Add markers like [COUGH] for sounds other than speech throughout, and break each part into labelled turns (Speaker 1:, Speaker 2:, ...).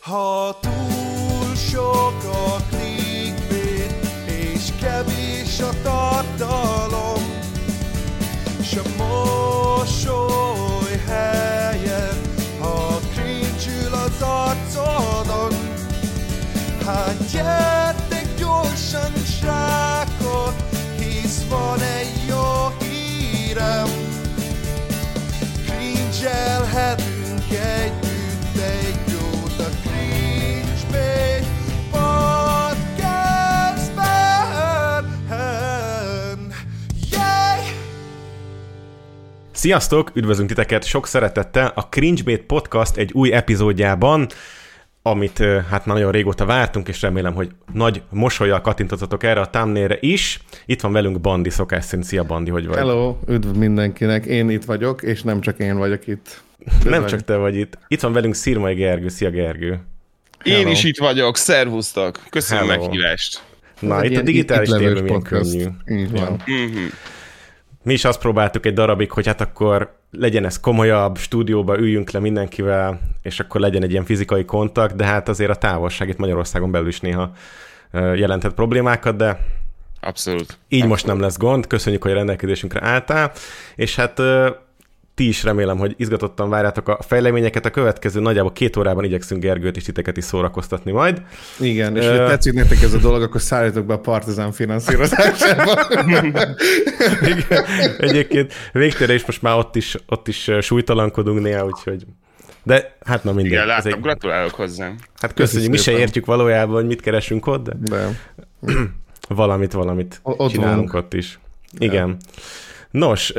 Speaker 1: Ha túl sok
Speaker 2: Sziasztok, üdvözlünk titeket sok szeretettel a Cringebait Podcast egy új epizódjában, amit hát már nagyon régóta vártunk, és remélem, hogy nagy mosolyjal kattintottatok erre a thumbnailre is. Itt van velünk Bandi, szokás szerint. Szia Bandi, hogy vagy?
Speaker 3: Hello, üdv mindenkinek, én itt vagyok, és nem csak én vagyok itt.
Speaker 2: Nem csak te vagy itt. Itt van velünk Szirmai Gergő. Szia Gergő.
Speaker 4: Én
Speaker 3: Hello.
Speaker 4: is itt vagyok, szervusztok! Köszönöm a
Speaker 2: Hello.
Speaker 4: meghívást.
Speaker 2: Na, itt a digitális térben milyen
Speaker 3: podcast.
Speaker 2: könnyű.
Speaker 3: Így van.
Speaker 4: Mhm.
Speaker 2: Mi is azt próbáltuk egy darabig, hogy hát akkor legyen ez komolyabb, stúdióba üljünk le mindenkivel, és akkor legyen egy ilyen fizikai kontakt, de hát azért a távolság itt Magyarországon belül is néha jelentett problémákat, de
Speaker 4: Abszolút.
Speaker 2: így most nem lesz gond. Köszönjük, hogy a rendelkezésünkre álltál, és hát ti is remélem, hogy izgatottan várjátok a fejleményeket. A következő nagyjából két órában igyekszünk Gergőt és titeket is szórakoztatni majd.
Speaker 3: Igen, és
Speaker 2: Ö.
Speaker 3: ha tetszik nektek ez a dolog, akkor szállítok be a partizán finanszírozásába. [LAUGHS]
Speaker 2: Igen. Egyébként végtére is most már ott is, ott is súlytalankodunk néha, úgyhogy... De hát na mindegy.
Speaker 4: Igen, láttam,
Speaker 2: egy,
Speaker 4: gratulálok hozzám.
Speaker 2: hát köszönjük, mi se értjük valójában, hogy mit keresünk ott, de
Speaker 3: De [CLEARS THROAT]
Speaker 2: valamit, valamit
Speaker 3: O- ott
Speaker 2: csinálunk
Speaker 3: vagyunk.
Speaker 2: ott is. Igen. Nos,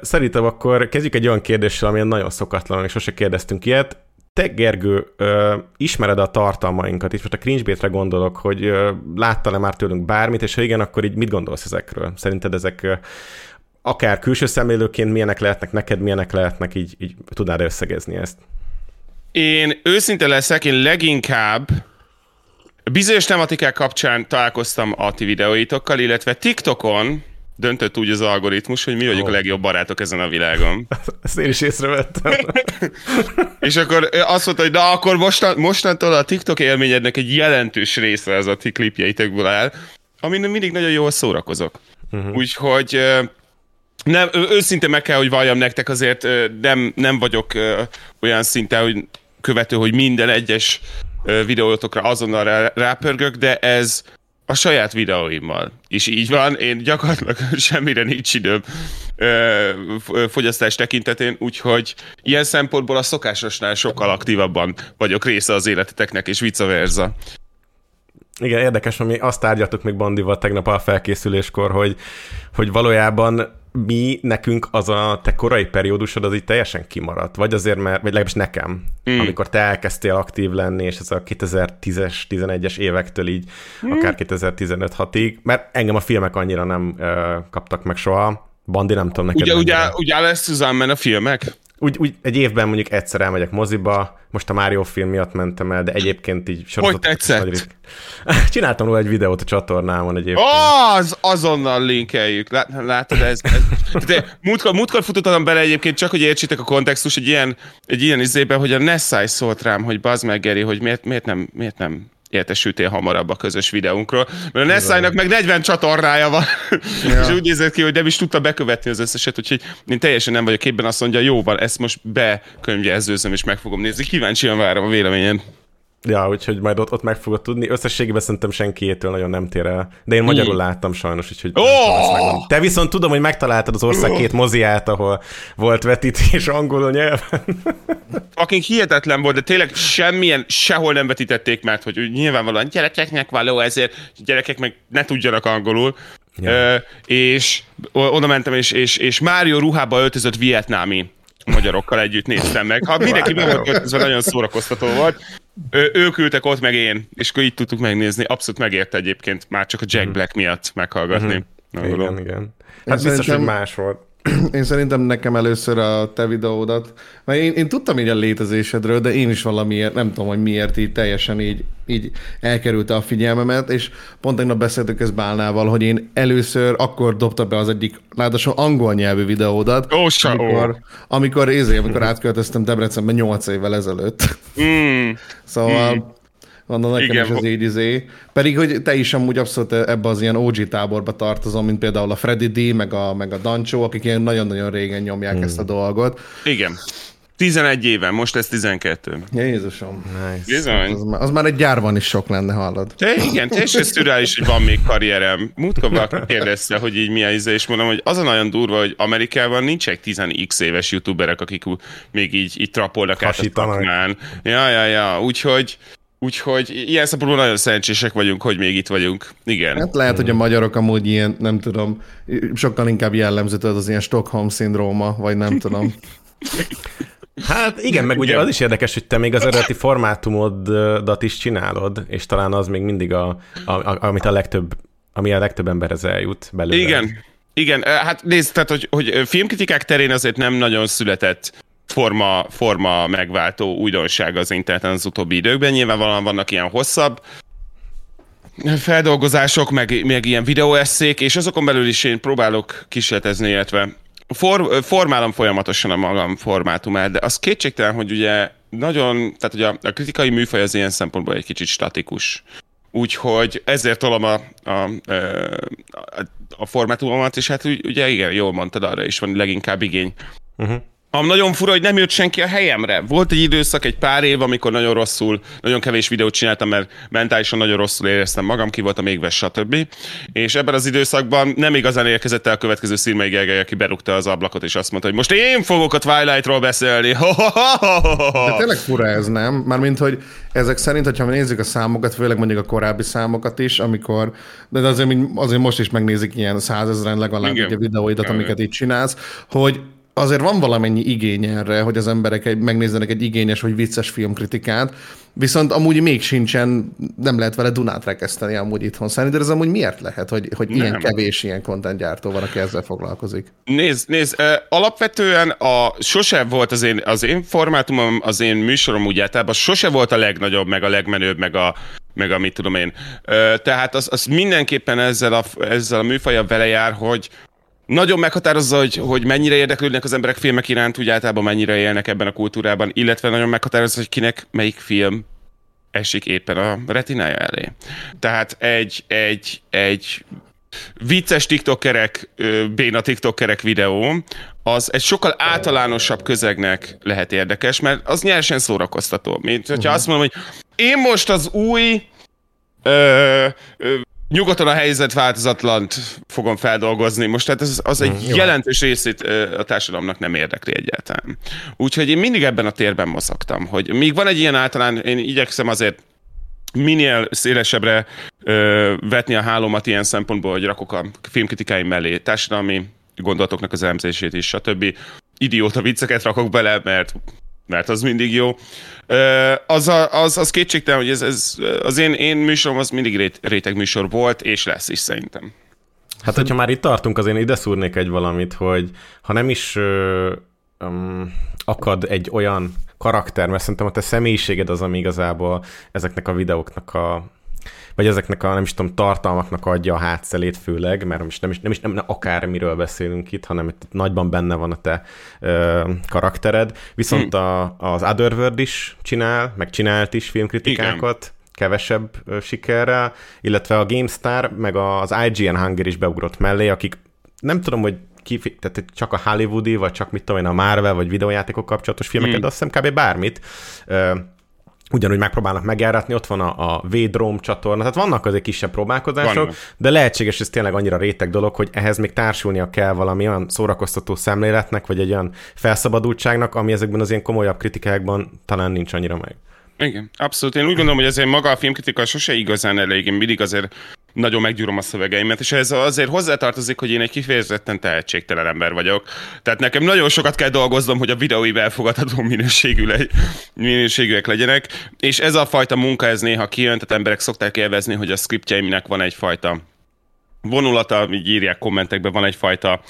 Speaker 2: szerintem akkor kezdjük egy olyan kérdéssel, amilyen nagyon szokatlan, és sose kérdeztünk ilyet. Te, Gergő, ismered a tartalmainkat, és most a cringebait gondolok, hogy ö, láttál-e már tőlünk bármit, és ha igen, akkor így mit gondolsz ezekről? Szerinted ezek akár külső szemlélőként milyenek lehetnek, neked milyenek lehetnek, így, így tudnád összegezni ezt?
Speaker 4: Én őszinte leszek, én leginkább bizonyos tematikák kapcsán találkoztam a ti videóitokkal, illetve TikTokon döntött úgy az algoritmus, hogy mi vagyunk
Speaker 2: Ó.
Speaker 4: a legjobb barátok ezen a világon. [LAUGHS]
Speaker 2: Ezt én is észrevettem. [LAUGHS]
Speaker 4: És akkor azt mondta, hogy na akkor mostan, mostantól a TikTok élményednek egy jelentős része az a ti klipjeitekből áll, amin mindig nagyon jól szórakozok. Uh-huh. Úgyhogy nem, őszinte meg kell, hogy valljam nektek, azért nem, nem vagyok olyan szinten, hogy követő, hogy minden egyes videótokra azonnal rá, rápörgök, de ez a saját videóimmal is így van. Én gyakorlatilag [LAUGHS] semmire nincs időm fogyasztás tekintetén, úgyhogy ilyen szempontból a szokásosnál sokkal aktívabban vagyok része az életeteknek, és vice versa.
Speaker 2: Igen, érdekes, hogy mi azt tárgyaltuk még Bandival tegnap a felkészüléskor, hogy, hogy valójában mi, nekünk az a te korai periódusod az így teljesen kimaradt. Vagy azért, mert, vagy legalábbis nekem, mm. amikor te elkezdtél aktív lenni, és ez a 2010-es, 11-es évektől így, mm. akár 2015-6-ig, mert engem a filmek annyira nem ö, kaptak meg soha. Bandi, nem tudom neked
Speaker 4: Ugye, ugye, ugye lesz Suzanne a filmek?
Speaker 2: Úgy, úgy, egy évben mondjuk egyszer elmegyek moziba, most a Mario film miatt mentem el, de egyébként így sorozatok is
Speaker 4: tetszett?
Speaker 2: nagy rit- [LAUGHS] Csináltam róla egy videót a csatornámon egyébként.
Speaker 4: Az, azonnal linkeljük. Lát, látod, ez... ez [LAUGHS] de múltkor, múltkor futottam bele egyébként, csak hogy értsétek a kontextus, egy ilyen, egy ilyen izében, hogy a Nessai szólt rám, hogy bazd meg, Geri, hogy miért, miért nem, miért nem értesültél hamarabb a közös videónkról. Mert a Nessai-nak meg 40 csatornája van, ja. [LAUGHS] és úgy nézett ki, hogy nem is tudta bekövetni az összeset, úgyhogy én teljesen nem vagyok képben, azt mondja, jó van, ezt most bekönyvjelzőzöm, és meg fogom nézni. Kíváncsian várom a véleményen.
Speaker 2: Ja, úgyhogy majd ott, ott meg fogod tudni. Összességében szerintem senkiétől nagyon nem tér el. De én magyarul láttam sajnos, úgyhogy
Speaker 4: Ó!
Speaker 2: nem tudom megmondani. Te viszont tudom, hogy megtaláltad az ország két moziát, ahol volt vetítés angolul nyelven. [LAUGHS]
Speaker 4: fucking hihetetlen volt, de tényleg semmilyen, sehol nem vetítették, mert hogy nyilvánvalóan gyerekeknek való, ezért gyerekek meg ne tudjanak angolul.
Speaker 2: Ja.
Speaker 4: Ö, és oda mentem, és, és, és Mário ruhába öltözött vietnámi magyarokkal együtt néztem meg. Ha mindenki be volt öltözve, nagyon szórakoztató volt. Ö, ők ültek ott, meg én, és akkor így tudtuk megnézni. Abszolút megérte egyébként, már csak a Jack Black miatt meghallgatni. Mm-hmm.
Speaker 2: Igen, igen. Hát
Speaker 3: Én
Speaker 2: biztos, hogy
Speaker 3: szerintem-
Speaker 2: más volt. [CLEARS THROAT]
Speaker 3: én szerintem nekem először a te videódat, mert én, én tudtam így a létezésedről, de én is valamiért, nem tudom, hogy miért így teljesen így, így elkerülte a figyelmemet, és pont tegnap beszéltük ezt Bálnával, hogy én először akkor dobta be az egyik, ráadásul angol nyelvű videódat,
Speaker 4: ó.
Speaker 3: amikor, amikor, ézé, amikor átköltöztem Debrecenbe 8 évvel ezelőtt.
Speaker 4: Mm. [LAUGHS]
Speaker 3: Szóval Mondom, nekem
Speaker 4: Igen.
Speaker 3: is az így izé. Pedig, hogy te is amúgy abszolút ebbe az ilyen OG táborba tartozom, mint például a Freddy D, meg a, meg a Dancsó, akik ilyen nagyon-nagyon régen nyomják hmm. ezt a dolgot.
Speaker 4: Igen. 11 éve, most ez 12.
Speaker 3: Jézusom.
Speaker 2: Nice.
Speaker 4: Bizony.
Speaker 3: Az, már- az már egy gyárban is sok lenne, hallod.
Speaker 4: Te, igen, teljesen szürreális, hogy van még karrierem. Múltkor valaki kérdezte, hogy így milyen íze, és mondom, hogy az a nagyon durva, hogy Amerikában nincsenek 10x éves youtuberek, akik még így, így trapolnak át a szakmán. Ja, ja, ja, úgyhogy, úgyhogy ilyen szempontból nagyon szerencsések vagyunk, hogy még itt vagyunk. Igen.
Speaker 3: Hát lehet, hogy a magyarok amúgy ilyen, nem tudom, sokkal inkább jellemző az ilyen Stockholm szindróma, vagy nem tudom. [LAUGHS]
Speaker 2: Hát igen, meg ugye
Speaker 4: Igen.
Speaker 2: az is érdekes, hogy te még az eredeti formátumodat is csinálod, és talán az még mindig a, a, a amit a legtöbb, ami a legtöbb emberhez eljut belőle.
Speaker 4: Igen, igen, hát nézd, tehát, hogy, hogy filmkritikák terén azért nem nagyon született forma, forma megváltó újdonság az interneten az utóbbi időkben. Nyilvánvalóan vannak ilyen hosszabb feldolgozások, meg, meg ilyen videóesszék, és azokon belül is én próbálok kísérletezni, illetve for, formálom folyamatosan a magam formátumát, de az kétségtelen, hogy ugye nagyon, tehát ugye a, a kritikai műfaj az ilyen szempontból egy kicsit statikus. Úgyhogy ezért tolom a, a, a, a formátumomat, és hát ugye igen, jól mondtad, arra is van leginkább igény.
Speaker 2: Uh-huh.
Speaker 4: Ami nagyon fura, hogy nem jött senki a helyemre. Volt egy időszak, egy pár év, amikor nagyon rosszul, nagyon kevés videót csináltam, mert mentálisan nagyon rosszul éreztem magam, ki voltam égves, stb. És ebben az időszakban nem igazán érkezett el a következő Szirmai Gergely, aki berúgta az ablakot, és azt mondta, hogy most én fogok a Twilight-ról beszélni. [LAUGHS]
Speaker 3: De tényleg fura ez, nem? Mármint, hogy ezek szerint, hogyha nézzük a számokat, főleg mondjuk a korábbi számokat is, amikor, de azért, azért most is megnézik ilyen százezren legalább
Speaker 4: Igen.
Speaker 3: a videóidat, amiket itt csinálsz, hogy azért van valamennyi igény erre, hogy az emberek egy, megnézzenek egy igényes vagy vicces filmkritikát, viszont amúgy még sincsen, nem lehet vele Dunát rekeszteni amúgy itthon. Szerinted ez amúgy miért lehet, hogy, hogy ilyen
Speaker 4: Nem.
Speaker 3: kevés ilyen content gyártó van, aki ezzel foglalkozik?
Speaker 4: Nézd, nézd, alapvetően a, sose volt az én, az én formátumom, az én műsorom úgy általában sose volt a legnagyobb, meg a legmenőbb, meg a, meg a mit tudom én. Tehát az, az mindenképpen ezzel a, ezzel a műfajjal vele jár, hogy nagyon meghatározza, hogy, hogy mennyire érdeklődnek az emberek filmek iránt, úgy általában mennyire élnek ebben a kultúrában, illetve nagyon meghatározza, hogy kinek melyik film esik éppen a retinája elé. Tehát egy, egy, egy vicces tiktokerek, béna tiktokerek videó, az egy sokkal általánosabb közegnek lehet érdekes, mert az nyersen szórakoztató. Mint hogyha azt mondom, hogy én most az új ö, ö, nyugaton a helyzet változatlant fogom feldolgozni. Most tehát ez, az egy jelentős részét a társadalomnak nem érdekli egyáltalán. Úgyhogy én mindig ebben a térben mozogtam, hogy míg van egy ilyen általán, én igyekszem azért minél szélesebbre ö, vetni a hálómat ilyen szempontból, hogy rakok a filmkritikáim mellé társadalmi gondolatoknak az elemzését is, stb. Idióta vicceket rakok bele, mert mert az mindig jó. Ö, az, a, az, az kétségtelen, hogy ez, ez az én, én műsorom az mindig rét, réteg műsor volt, és lesz is szerintem.
Speaker 2: Hát, hogyha már itt tartunk, azért én ide szúrnék egy valamit, hogy ha nem is ö, um, akad egy olyan karakter, mert szerintem a te személyiséged az, ami igazából ezeknek a videóknak a vagy ezeknek a, nem is tudom, tartalmaknak adja a hátszelét főleg, mert most nem is, nem is nem akármiről beszélünk itt, hanem itt nagyban benne van a te ö, karaktered. Viszont
Speaker 4: Hm.
Speaker 2: a, az Otherworld is csinál, meg csinált is filmkritikákat, kevesebb ö, sikerrel, illetve a GameStar, meg az IGN Hunger is beugrott mellé, akik nem tudom, hogy ki, tehát csak a Hollywoodi, vagy csak mit tudom én, a Marvel, vagy videójátékok kapcsolatos filmeket,
Speaker 4: Hmm.
Speaker 2: de azt hiszem kb. bármit. Ö, ugyanúgy megpróbálnak megjáratni, ott van a, a V-Drome csatorna, tehát vannak azért kisebb próbálkozások,
Speaker 4: Vannak.
Speaker 2: de lehetséges, ez tényleg annyira réteg dolog, hogy ehhez még társulnia kell valami olyan szórakoztató szemléletnek, vagy egy olyan felszabadultságnak, ami ezekben az ilyen komolyabb kritikákban talán nincs annyira meg.
Speaker 4: Igen, abszolút. Én úgy gondolom, hogy azért maga a filmkritika sose igazán elég. Én mindig azért nagyon meggyúrom a szövegeimet, és ez azért hozzátartozik, hogy én egy kifejezetten tehetségtelen ember vagyok. Tehát nekem nagyon sokat kell dolgoznom, hogy a videóim elfogadható minőségű legy- minőségűek legyenek, és ez a fajta munka, ez néha kijön, tehát emberek szokták élvezni, hogy a scriptjeimnek van egyfajta vonulata, így írják kommentekben, van egyfajta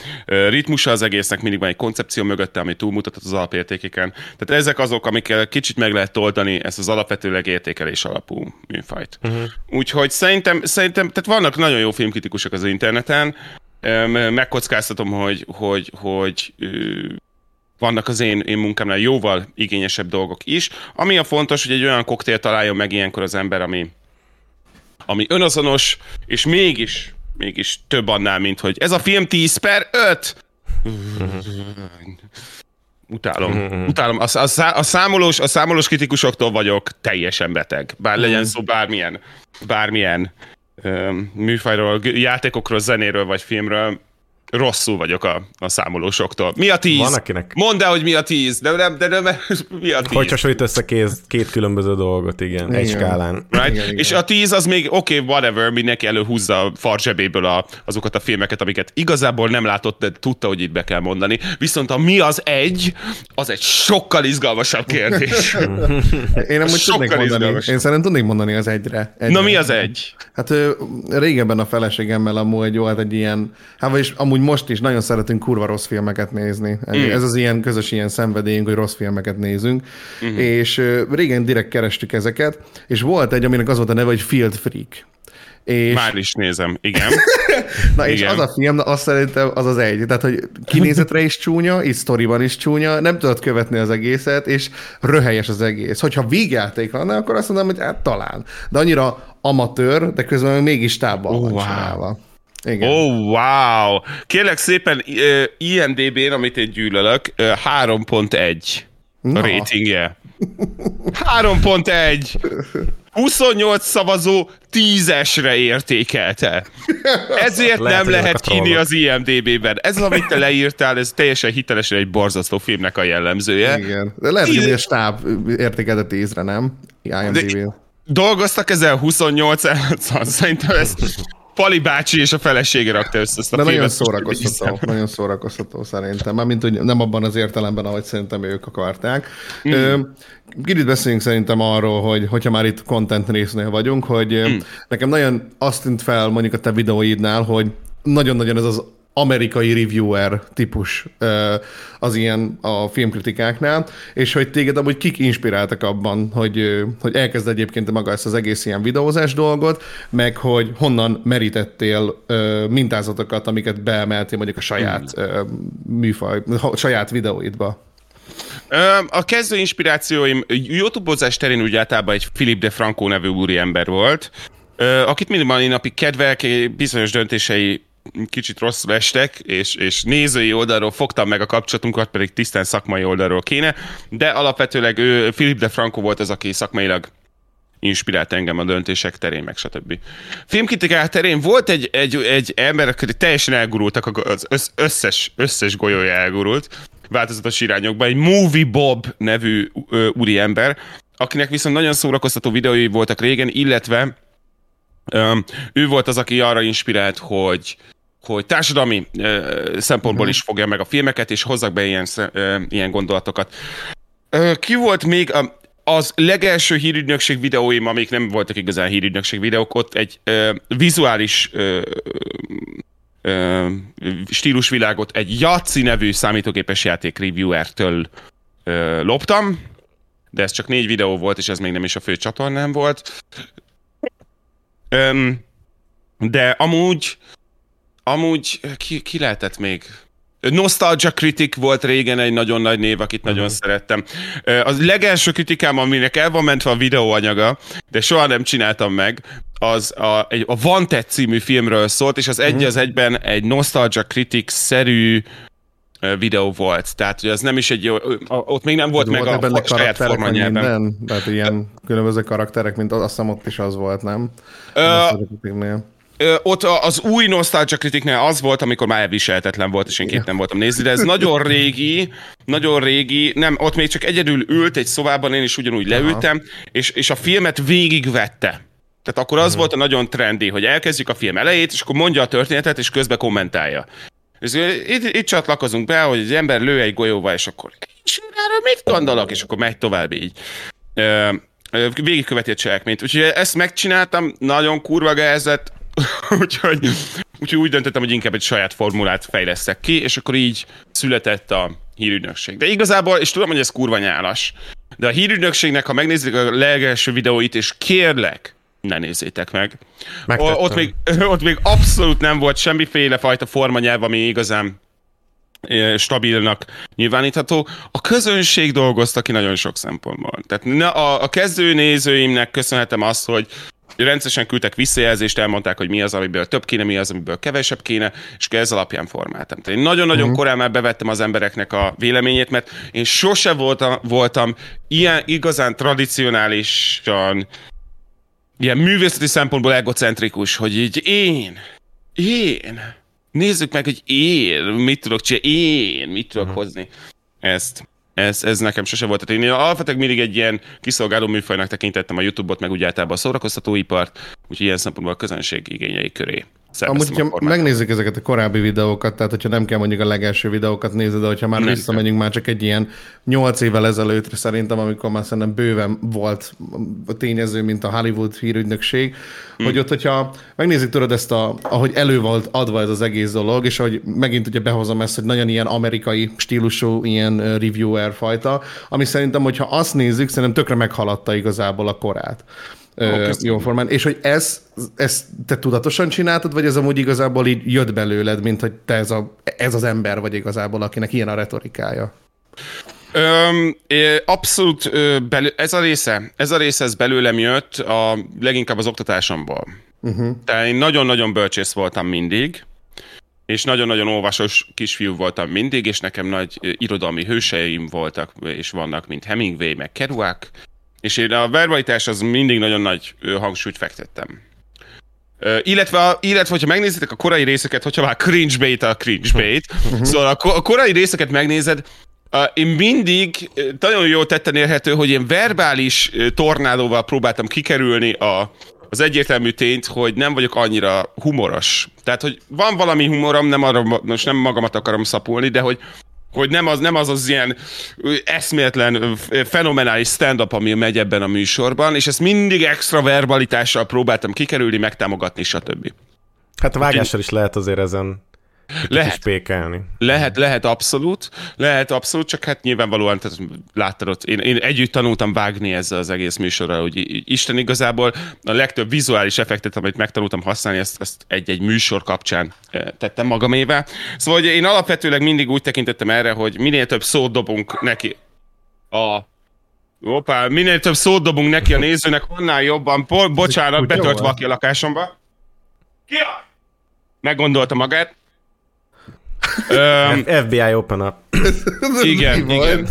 Speaker 4: ritmusa az egésznek, mindig van egy koncepció mögötte, ami túlmutat az alapértékeken. Tehát ezek azok, amikkel kicsit meg lehet oldani ezt az alapvetőleg értékelés alapú műfajt. Uh-huh. Úgyhogy szerintem, szerintem, tehát vannak nagyon jó filmkritikusok az interneten, megkockáztatom, hogy, hogy, hogy vannak az én, én munkámnál jóval igényesebb dolgok is. Ami a fontos, hogy egy olyan koktél találjon meg ilyenkor az ember, ami, ami önazonos, és mégis, mégis több annál, mint hogy ez a film 10 per 5. Utálom. [LAUGHS] Utálom. A, a, a, számolós, a számolós kritikusoktól vagyok teljesen beteg. Bár legyen szó bármilyen, bármilyen műfajról, játékokról, zenéről vagy filmről, rosszul vagyok a, a számolósoktól. Mi a tíz?
Speaker 2: Van akinek.
Speaker 4: Mondd el, hogy mi a tíz, de nem, de nem, mi a tíz?
Speaker 2: Hogy hasonlít össze két, két különböző dolgot, igen, igen. egy skálán.
Speaker 4: Right? Igen, igen. És a tíz az még oké, okay, whatever, mindenki előhúzza a farzsebéből a, azokat a filmeket, amiket igazából nem látott, de tudta, hogy itt be kell mondani. Viszont a mi az egy, az egy sokkal izgalmasabb kérdés. [LAUGHS]
Speaker 3: Én nem úgy tudnék mondani. Izgalmas. Én szerintem tudnék mondani az egyre. egyre.
Speaker 4: Na mi az egy?
Speaker 3: Hát régebben a feleségemmel amúgy volt egy ilyen, hát vagyis amúgy most is nagyon szeretünk kurva rossz filmeket nézni. Mm. Ez az ilyen közös ilyen szenvedélyünk, hogy rossz filmeket nézünk. Mm. És régen direkt kerestük ezeket, és volt egy, aminek az volt a neve, hogy Field Freak.
Speaker 4: És... Már is nézem, igen. [LAUGHS]
Speaker 3: na igen. és az a film, azt szerintem az az egy. Tehát, hogy kinézetre is csúnya, így sztoriban is csúnya, nem tudod követni az egészet, és röhelyes az egész. Hogyha vígjáték lenne, akkor azt mondom, hogy hát talán. De annyira amatőr, de közben mégis távban oh, van wow. csinálva.
Speaker 4: Igen. Oh, wow! Kérlek szépen, uh, IMDB-n, amit én gyűlölök, uh, 3.1 a ratingje. 3.1! 28 szavazó 10-esre értékelte. Ezért lehet, nem lehet kínni az IMDB-ben. Ez, amit te leírtál, ez teljesen hitelesen egy borzasztó filmnek a jellemzője.
Speaker 3: Igen. De lehet, hogy a stáb értékelte 10-re, nem? IMDB-n.
Speaker 4: Dolgoztak ezzel [LAUGHS] 28 szerintem ez Pali bácsi és a felesége rakta össze ezt a
Speaker 3: De filmet. nagyon szórakoztató, nagyon szórakoztató szerintem. Mármint, hogy nem abban az értelemben, ahogy szerintem ők akarták. Mm. Kicsit beszéljünk szerintem arról, hogy hogyha már itt content résznél vagyunk, hogy mm. nekem nagyon azt tűnt fel mondjuk a te videóidnál, hogy nagyon-nagyon ez az amerikai reviewer típus az ilyen a filmkritikáknál, és hogy téged amúgy kik inspiráltak abban, hogy, hogy elkezd egyébként maga ezt az egész ilyen videózás dolgot, meg hogy honnan merítettél mintázatokat, amiket beemeltél mondjuk a saját hmm. műfaj, a saját videóidba.
Speaker 4: A kezdő inspirációim YouTube-ozás terén úgy általában egy Philip de Franco nevű úriember volt, akit mindig mai napig kedvelek, bizonyos döntései kicsit rosszul estek, és, és nézői oldalról fogtam meg a kapcsolatunkat, pedig tisztán szakmai oldalról kéne, de alapvetőleg ő, Philip de Franco volt az, aki szakmailag inspirált engem a döntések terén, meg stb. Filmkritikák terén volt egy, egy, egy ember, aki teljesen elgurultak, az összes, összes golyója elgurult, változatos irányokba, egy Movie Bob nevű úri ember, akinek viszont nagyon szórakoztató videói voltak régen, illetve Um, ő volt az, aki arra inspirált, hogy hogy társadalmi uh, szempontból is fogja meg a filmeket, és hozzak be ilyen, uh, ilyen gondolatokat. Uh, ki volt még a, az legelső hírügynökség videóim, amik nem voltak igazán hírügynökség videók, ott egy uh, vizuális uh, uh, stílusvilágot egy Jaci nevű számítógépes játék reviewertől uh, loptam, de ez csak négy videó volt, és ez még nem is a fő csatornám volt. Um, de amúgy Amúgy ki, ki lehetett még? Nostalgia Critic volt régen egy nagyon nagy név, akit uh-huh. nagyon szerettem. Az legelső kritikám, aminek el van mentve a videóanyaga, de soha nem csináltam meg, az a, egy, a Vanted című filmről szólt, és az egy uh-huh. az egyben egy Nostalgia Critic-szerű videó volt. Tehát, hogy az nem is egy, ott még nem volt meg volt a, a saját formanyelven.
Speaker 3: Tehát ilyen különböző karakterek, mint azt hiszem ott is az volt, nem?
Speaker 4: Uh, Ö, ott az új Nostalgia kritiknél az volt, amikor már elviselhetetlen volt, és én képtem voltam nézni, de ez nagyon régi, nagyon régi, nem, ott még csak egyedül ült egy szobában, én is ugyanúgy leültem, és, és a filmet végigvette. Tehát akkor az uh-huh. volt a nagyon trendi, hogy elkezdjük a film elejét, és akkor mondja a történetet, és közben kommentálja. És itt, itt csatlakozunk be, hogy az ember lő egy golyóval, és akkor és erről mit gondolok, és akkor megy tovább így. Ö, végigköveti a cselekményt. Úgyhogy ezt megcsináltam, nagyon kurva gázett, [LAUGHS] Úgyhogy úgyhogy úgy döntöttem, hogy inkább egy saját formulát fejlesztek ki, és akkor így született a hírügynökség. De igazából, és tudom, hogy ez kurva nyálas, de a hírügynökségnek, ha megnézzük a legelső videóit, és kérlek, ne nézzétek meg.
Speaker 2: Megtettem.
Speaker 4: Ott még, [LAUGHS] ott még abszolút nem volt semmiféle fajta formanyelv, ami igazán ö, stabilnak nyilvánítható. A közönség dolgozta ki nagyon sok szempontból. Tehát a, a kezdő nézőimnek köszönhetem azt, hogy rendszeresen küldtek visszajelzést, elmondták, hogy mi az, amiből több kéne, mi az, amiből kevesebb kéne, és ez alapján formáltam. Tehát én nagyon-nagyon uh-huh. korán már bevettem az embereknek a véleményét, mert én sose voltam, voltam ilyen igazán tradicionálisan ilyen művészeti szempontból egocentrikus, hogy így én, én, nézzük meg, hogy én mit tudok csinálni, én mit tudok uh-huh. hozni. Ezt, ez, ez nekem sose volt. Tehát én alapvetően mindig egy ilyen kiszolgáló műfajnak tekintettem a YouTube-ot, meg úgy általában a szórakoztatóipart, úgyhogy ilyen szempontból a közönség igényei köré.
Speaker 3: Amúgy,
Speaker 4: szerveztem a
Speaker 3: ha
Speaker 4: formát.
Speaker 3: megnézzük ezeket a korábbi videókat, tehát hogyha nem kell mondjuk a legelső videókat nézni, de hogyha már
Speaker 4: Nem
Speaker 3: visszamegyünk már csak egy ilyen nyolc évvel ezelőttre szerintem, amikor már szerintem bőven volt a tényező, mint a Hollywood hírügynökség,
Speaker 4: Hm.
Speaker 3: hogy ott, hogyha megnézzük tudod ezt, a, ahogy elő volt adva ez az egész dolog, és hogy megint ugye behozom ezt, hogy nagyon ilyen amerikai stílusú ilyen reviewer fajta, ami szerintem, hogyha azt nézzük, szerintem tökre meghaladta igazából a korát. Ö,
Speaker 4: köszönöm.
Speaker 3: jó formán. És hogy ez, ezt te tudatosan csináltad, vagy ez amúgy igazából így jött belőled, mint hogy te ez, a, ez az ember vagy igazából, akinek ilyen a retorikája?
Speaker 4: Öm, abszolút belő, ez a része, ez a része ez belőlem jött a, leginkább az oktatásomból. Uh-huh. Tehát én nagyon-nagyon bölcsész voltam mindig, és nagyon-nagyon olvasos kisfiú voltam mindig, és nekem nagy irodalmi hőseim voltak, és vannak, mint Hemingway, meg Kerouac, és én a verbalitás az mindig nagyon nagy hangsúlyt fektettem. Illetve, illetve, hogyha megnézitek a korai részeket, hogyha már cringe bait a cringe bait, [LAUGHS] szóval a, ko- a korai részeket megnézed, Uh, én mindig nagyon jól tetten érhető, hogy én verbális tornádóval próbáltam kikerülni a, az egyértelmű tényt, hogy nem vagyok annyira humoros. Tehát, hogy van valami humorom, nem arra, most nem magamat akarom szapulni, de hogy hogy nem az, nem az az ilyen eszméletlen, fenomenális stand-up, ami megy ebben a műsorban, és ezt mindig extra verbalitással próbáltam kikerülni, megtámogatni, stb.
Speaker 2: Hát a vágással is lehet azért ezen lehet. Pékelni.
Speaker 4: Lehet, lehet abszolút, lehet abszolút, csak hát nyilvánvalóan, tehát láttad ott, én, én együtt tanultam vágni ezzel az egész műsorral, hogy Isten igazából a legtöbb vizuális effektet, amit megtanultam használni, ezt, ezt egy-egy műsor kapcsán eh, tettem magamével. Szóval hogy én alapvetőleg mindig úgy tekintettem erre, hogy minél több szót dobunk neki a Hoppá, minél több szót dobunk neki a nézőnek, annál jobban. Po- bocsánat, betölt valaki a lakásomba. Ki? Meggondolta magát. Öm,
Speaker 2: FBI open up.
Speaker 4: igen, igen.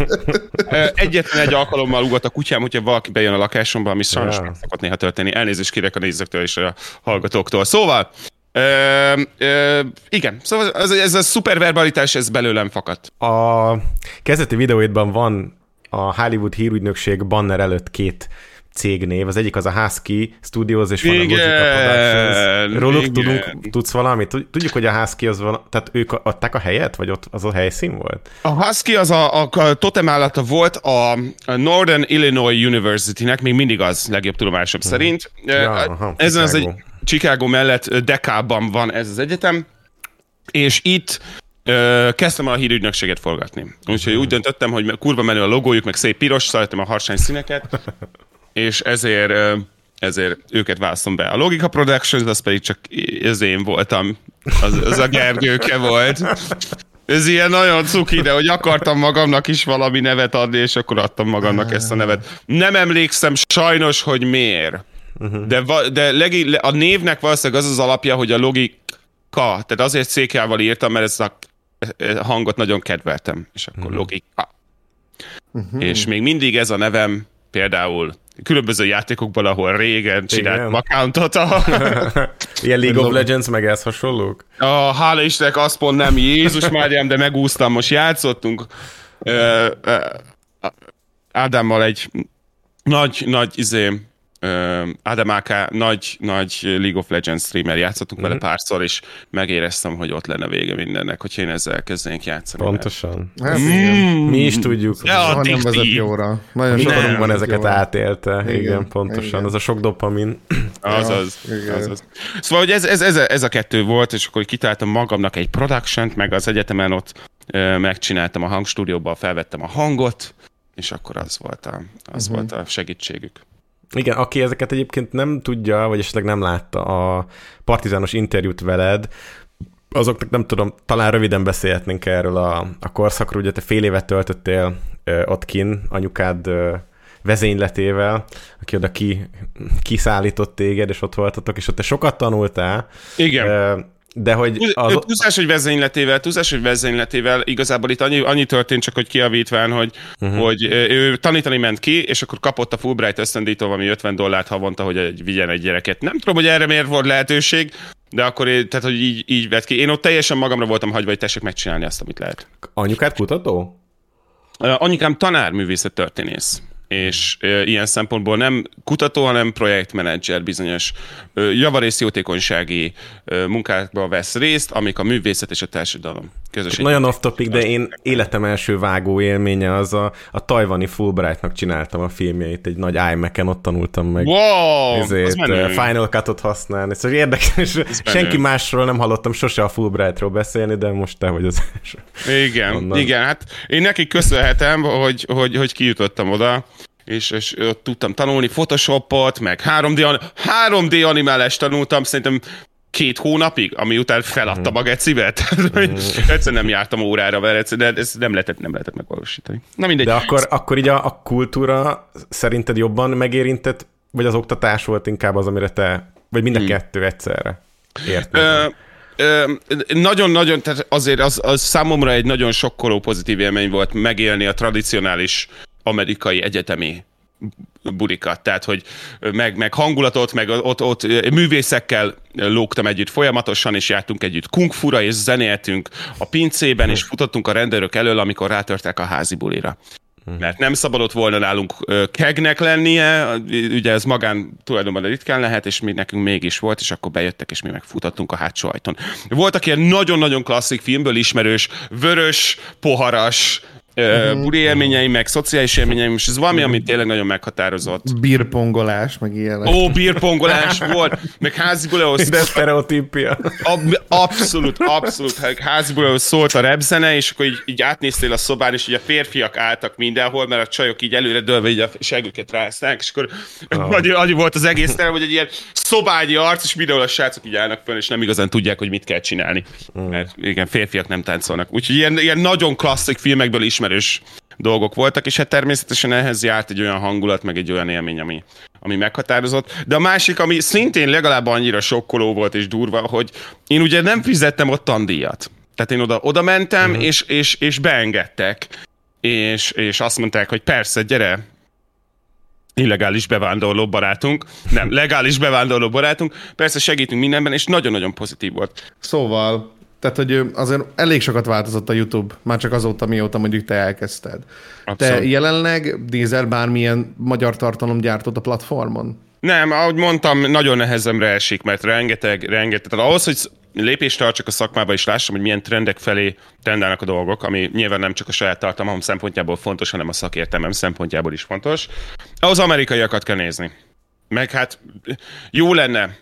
Speaker 4: Egyetlen egy alkalommal ugat a kutyám, hogyha valaki bejön a lakásomba, ami sajnos meg szokott néha történni. Elnézést kérek a nézőktől és a hallgatóktól. Szóval, ö, ö, igen, szóval ez, ez a szuperverbalitás, ez belőlem fakadt.
Speaker 2: A kezdeti videóidban van a Hollywood hírügynökség banner előtt két cégnév. Az egyik az a Husky Studios, és van a Logica Productions. Róluk
Speaker 4: igen.
Speaker 2: tudunk, tudsz valamit? Tud- Tudjuk, hogy a Husky az van, tehát ők adták a helyet, vagy ott az a helyszín volt?
Speaker 4: A Husky az a, a, totem állata volt a, Northern Illinois University-nek, még mindig az legjobb tudomásom szerint.
Speaker 2: Ja, aha,
Speaker 4: Ezen az egy
Speaker 2: Chicago.
Speaker 4: Mellett Dekában van ez az egyetem, és itt ö, kezdtem a hírügynökséget forgatni. Úgyhogy úgy döntöttem, hogy kurva menő a logójuk, meg szép piros, szeretem a harsány színeket, [LAUGHS] és ezért ezért őket választom be. A Logica Productions, az pedig csak ez én voltam. Az, az a Gergőke volt. Ez ilyen nagyon cuki, de hogy akartam magamnak is valami nevet adni, és akkor adtam magamnak ezt a nevet. Nem emlékszem sajnos, hogy miért. De, va, de legi, le- a névnek valószínűleg az az alapja, hogy a logika, tehát azért székjával írtam, mert ezt a hangot nagyon kedveltem, és akkor logika. És még mindig ez a nevem például különböző játékokban, ahol régen csináltam
Speaker 2: Igen.
Speaker 4: accountot, a, [LAUGHS]
Speaker 2: Ilyen League of Legends, meg ez hasonlók?
Speaker 4: a hála Istennek azt pont nem, Jézus Máriám, de megúsztam, most játszottunk ö, ö, Ádámmal egy nagy, nagy izé, Adam Aka, nagy, nagy League of Legends streamer, játszottunk mm-hmm. vele párszor, és megéreztem, hogy ott lenne vége mindennek, hogyha én ezzel kezdenék játszani.
Speaker 2: Pontosan.
Speaker 3: Hát,
Speaker 2: Mm. Mi is tudjuk.
Speaker 4: Ja,
Speaker 3: soha nem vezet jóra. Nagyon vezet
Speaker 2: ezeket
Speaker 3: jóra.
Speaker 2: átélte. Igen,
Speaker 3: Igen,
Speaker 2: pontosan.
Speaker 3: igen.
Speaker 2: Az a sok dopamin.
Speaker 4: Azaz,
Speaker 3: igen.
Speaker 4: azaz. Szóval, hogy ez, ez, ez, ez, a kettő volt, és akkor kitaláltam magamnak egy production meg az egyetemen ott megcsináltam a hangstúdióban, felvettem a hangot, és akkor az volt a, az uh-huh. volt a segítségük.
Speaker 2: Igen, aki ezeket egyébként nem tudja, vagy esetleg nem látta a partizános interjút veled, azoknak nem tudom, talán röviden beszélhetnénk erről a, a korszakról, ugye te fél évet töltöttél ö, ott kin, anyukád ö, vezényletével, aki oda ki, kiszállított téged, és ott voltatok, és ott te sokat tanultál,
Speaker 4: Igen.
Speaker 2: ö, de hogy
Speaker 4: Az... Túlzás, hogy vezényletével, túlzás, hogy vezényletével, igazából itt annyi, annyi történt, csak hogy kiavítván, hogy, uh-huh. hogy ő tanítani ment ki, és akkor kapott a Fulbright ösztöndító, ami 50 dollárt havonta, hogy egy, vigyen egy gyereket. Nem tudom, hogy erre miért volt lehetőség, de akkor tehát, hogy így, így vett ki. Én ott teljesen magamra voltam hagyva, hogy tessék megcsinálni azt, amit lehet.
Speaker 2: anyukád kutató?
Speaker 4: Anyukám tanárművészet történész és ilyen szempontból nem kutató, hanem projektmenedzser bizonyos javarész jótékonysági ö, munkákban vesz részt, amik a művészet és a társadalom közös.
Speaker 2: Nagyon off topic, de én életem első vágó élménye az a, a tajvani Fulbrightnak csináltam a filmjeit, egy nagy iMac-en ott tanultam meg.
Speaker 4: Wow!
Speaker 2: ezért Final Cut-ot használni. Szóval érdekes, senki másról nem hallottam sose a Fulbrightról beszélni, de most te vagy az első.
Speaker 4: Igen,
Speaker 2: Onnan.
Speaker 4: igen, hát én neki köszönhetem, hogy, hogy, hogy kijutottam oda, és, és ott tudtam tanulni Photoshopot, meg 3D, an- 3D animálást tanultam, szerintem két hónapig, ami után feladtam a gecibe. Tehát, hogy Egyszerűen nem jártam órára, mert egyszerűen ez nem lehetett, nem lehetett megvalósítani. Na mindegy.
Speaker 2: De akkor, akkor így a, a kultúra szerinted jobban megérintett, vagy az oktatás volt inkább az, amire te, vagy mind a kettő egyszerre ért?
Speaker 4: Ö, ö, nagyon-nagyon, tehát azért az, az számomra egy nagyon sokkoló pozitív élmény volt megélni a tradicionális amerikai egyetemi bulikat, tehát hogy meg, meg hangulatot, meg ott, ott művészekkel lógtam együtt folyamatosan, és jártunk együtt kungfura, és zenéltünk a pincében, és futottunk a rendőrök elől, amikor rátörtek a házi bulira. Mert nem szabadott volna nálunk kegnek lennie, ugye ez magán tulajdonban ritkán lehet, és mi nekünk mégis volt, és akkor bejöttek, és mi megfutottunk a hátsó ajtón. Voltak ilyen nagyon-nagyon klasszik filmből ismerős, vörös, poharas, uh-huh. buli élményeim, meg szociális élményeim, és ez valami, ami tényleg nagyon meghatározott.
Speaker 3: Birpongolás, meg ilyenek.
Speaker 4: Ó, bírpongolás volt, meg házi bulehoz
Speaker 2: De sztereotípia.
Speaker 4: Ab, abszolút, abszolút. Háziból szólt a repzene, és akkor így, így átnéztél a szobán, és így a férfiak álltak mindenhol, mert a csajok így előre dőlve így a següket rázták, és akkor oh. [LAUGHS] annyi, annyi, volt az egész terem, hogy egy ilyen szobányi arc, és mindenhol a srácok így állnak föl, és nem igazán tudják, hogy mit kell csinálni. Mert igen, férfiak nem táncolnak. Úgyhogy ilyen, ilyen nagyon klasszik filmekből ismerős dolgok voltak, és hát természetesen ehhez járt egy olyan hangulat, meg egy olyan élmény, ami, ami meghatározott. De a másik, ami szintén legalább annyira sokkoló volt és durva, hogy én ugye nem fizettem ott tandíjat. Tehát én oda, oda mentem, uh-huh. és, és, és beengedtek, és, és azt mondták, hogy persze, gyere, illegális bevándorló barátunk, nem, legális bevándorló barátunk, persze segítünk mindenben, és nagyon-nagyon pozitív volt.
Speaker 3: Szóval, tehát, hogy azért elég sokat változott a YouTube, már csak azóta, mióta mondjuk te elkezdted.
Speaker 4: Abszolút.
Speaker 3: Te jelenleg nézel bármilyen magyar tartalomgyártót a platformon?
Speaker 4: Nem, ahogy mondtam, nagyon nehezemre esik, mert rengeteg, rengeteg, tehát ahhoz, hogy lépést tartsak a szakmába, és lássam, hogy milyen trendek felé trendálnak a dolgok, ami nyilván nem csak a saját tartalmam szempontjából fontos, hanem a szakértelmem szempontjából is fontos. Ahhoz amerikaiakat kell nézni. Meg hát jó lenne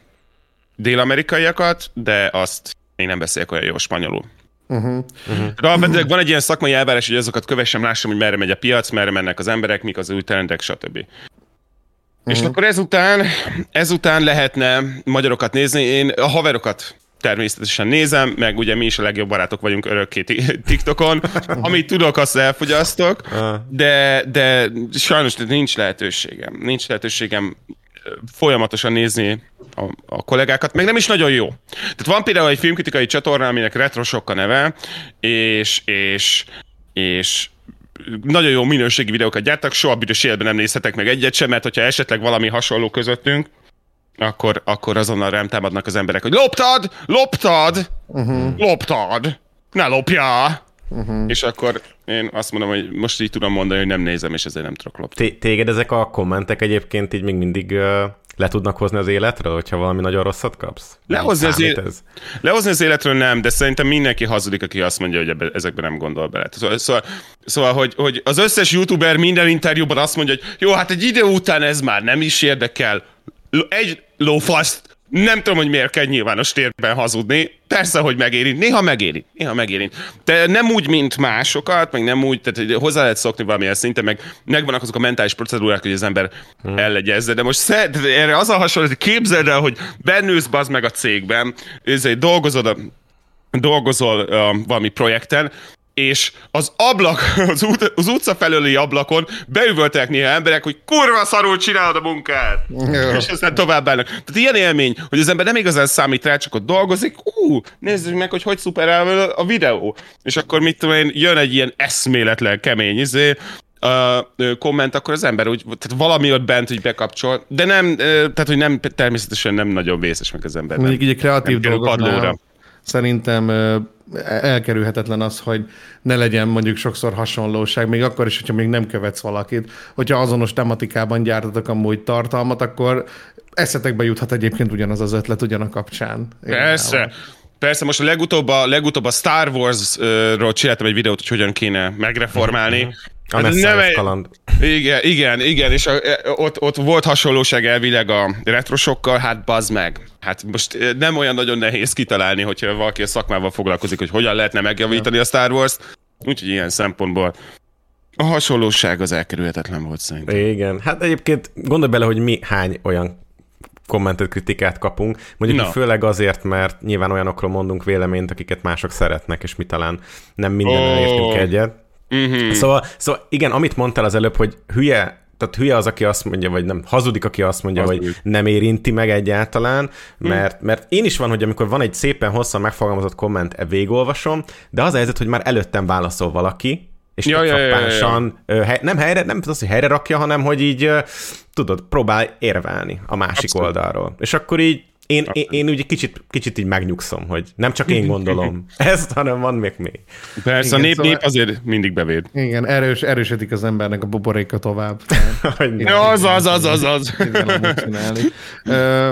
Speaker 4: dél-amerikaiakat, de azt én nem beszélek olyan jó spanyolul. Uh-huh. De alapvetően van egy ilyen szakmai elvárás, hogy azokat kövessem, lássam, hogy merre megy a piac, merre mennek az emberek, mik az új trendek, stb. Uh-huh. És akkor ezután, ezután lehetne magyarokat nézni. Én a haverokat természetesen nézem, meg ugye mi is a legjobb barátok vagyunk örökké ti- [LAUGHS] TikTokon. Amit tudok, azt elfogyasztok, de, de sajnos nincs lehetőségem. Nincs lehetőségem folyamatosan nézni a, a kollégákat, meg nem is nagyon jó. Tehát van például egy filmkritikai csatorna, aminek Retrosok a neve, és, és, és nagyon jó minőségi videókat gyártak, soha büdös életben nem nézhetek meg egyet sem, mert hogyha esetleg valami hasonló közöttünk, akkor, akkor azonnal rám támadnak az emberek, hogy loptad, loptad, uh-huh. loptad, ne lopjál. Uh-huh. és akkor én azt mondom, hogy most így tudom mondani, hogy nem nézem, és ezért nem tudok lopni.
Speaker 2: Téged ezek a kommentek egyébként így még mindig le tudnak hozni az életről, hogyha valami nagyon rosszat kapsz?
Speaker 4: Lehozni az, élet... ez? Lehozni az életről nem, de szerintem mindenki hazudik, aki azt mondja, hogy ebbe, ezekben nem gondol bele. Szóval, szóval, szóval hogy, hogy az összes youtuber minden interjúban azt mondja, hogy jó, hát egy idő után ez már nem is érdekel. Egy lófaszt nem tudom, hogy miért kell nyilvános térben hazudni. Persze, hogy megérint. Néha megérint. Néha megérint. De nem úgy, mint másokat, meg nem úgy, tehát hozzá lehet szokni valamilyen szinten, meg megvannak azok a mentális procedúrák, hogy az ember hmm. ellegyezze. De most szed, erre az a hasonló, hogy képzeld el, hogy bennülsz bazd meg a cégben, dolgozod a dolgozol uh, valami projekten, és az ablak, [LAUGHS] az, út, az utca felőli ablakon beüvöltek néha emberek, hogy kurva szarul csinálod a munkát, ja. és aztán tovább állnak. Tehát ilyen élmény, hogy az ember nem igazán számít rá, csak ott dolgozik, ú, nézzük meg, hogy hogy szuperál a videó. És akkor mit tudom én, jön egy ilyen eszméletlen kemény izé, uh, komment, akkor az ember úgy, tehát valami ott bent, hogy bekapcsol, de nem, uh, tehát hogy nem, természetesen nem nagyon vészes meg az ember.
Speaker 3: Mondjuk így a kreatív dolgoknál szerintem elkerülhetetlen az, hogy ne legyen mondjuk sokszor hasonlóság, még akkor is, hogyha még nem követsz valakit. Hogyha azonos tematikában gyártatok amúgy tartalmat, akkor eszetekbe juthat egyébként ugyanaz az ötlet ugyan a kapcsán.
Speaker 4: Persze. Persze, most a legutóbb a, legutóbb a Star Wars-ról csináltam egy videót, hogy hogyan kéne megreformálni.
Speaker 2: A hát nem egy... kaland.
Speaker 4: Igen, igen, igen, és a, ott, ott volt hasonlóság elvileg a retrosokkal, hát bazd meg. Hát most nem olyan nagyon nehéz kitalálni, hogyha valaki a szakmával foglalkozik, hogy hogyan lehetne megjavítani a Star Wars-t. Úgyhogy ilyen szempontból a hasonlóság az elkerülhetetlen volt szerintem.
Speaker 2: Igen, hát egyébként gondolj bele, hogy mi hány olyan kommentet, kritikát kapunk. Mondjuk no. főleg azért, mert nyilván olyanokról mondunk véleményt, akiket mások szeretnek, és mi talán nem minden oh. értünk egyet. Mm-hmm. Szóval, szóval igen, amit mondtál az előbb, hogy hülye tehát hülye az, aki azt mondja, vagy nem, hazudik, aki azt mondja, Hazudik. hogy nem érinti meg egyáltalán, hm. mert, mert én is van, hogy amikor van egy szépen hosszan megfogalmazott komment, e végolvasom, de az a helyzet, hogy már előttem válaszol valaki, és ja, ja, ja, ja, ja. nem helyre, nem az, hogy helyre rakja, hanem hogy így tudod, próbál érvelni a másik Abszolút. oldalról. És akkor így én, én, én úgy kicsit, kicsit így megnyugszom, hogy nem csak én gondolom [LAUGHS] ezt, hanem van még még.
Speaker 4: Persze, igen, a nép, szóval... nép azért mindig bevéd.
Speaker 3: Igen, erős, erősödik az embernek a buboréka tovább. [LAUGHS]
Speaker 4: igen, az, az, az, az, az.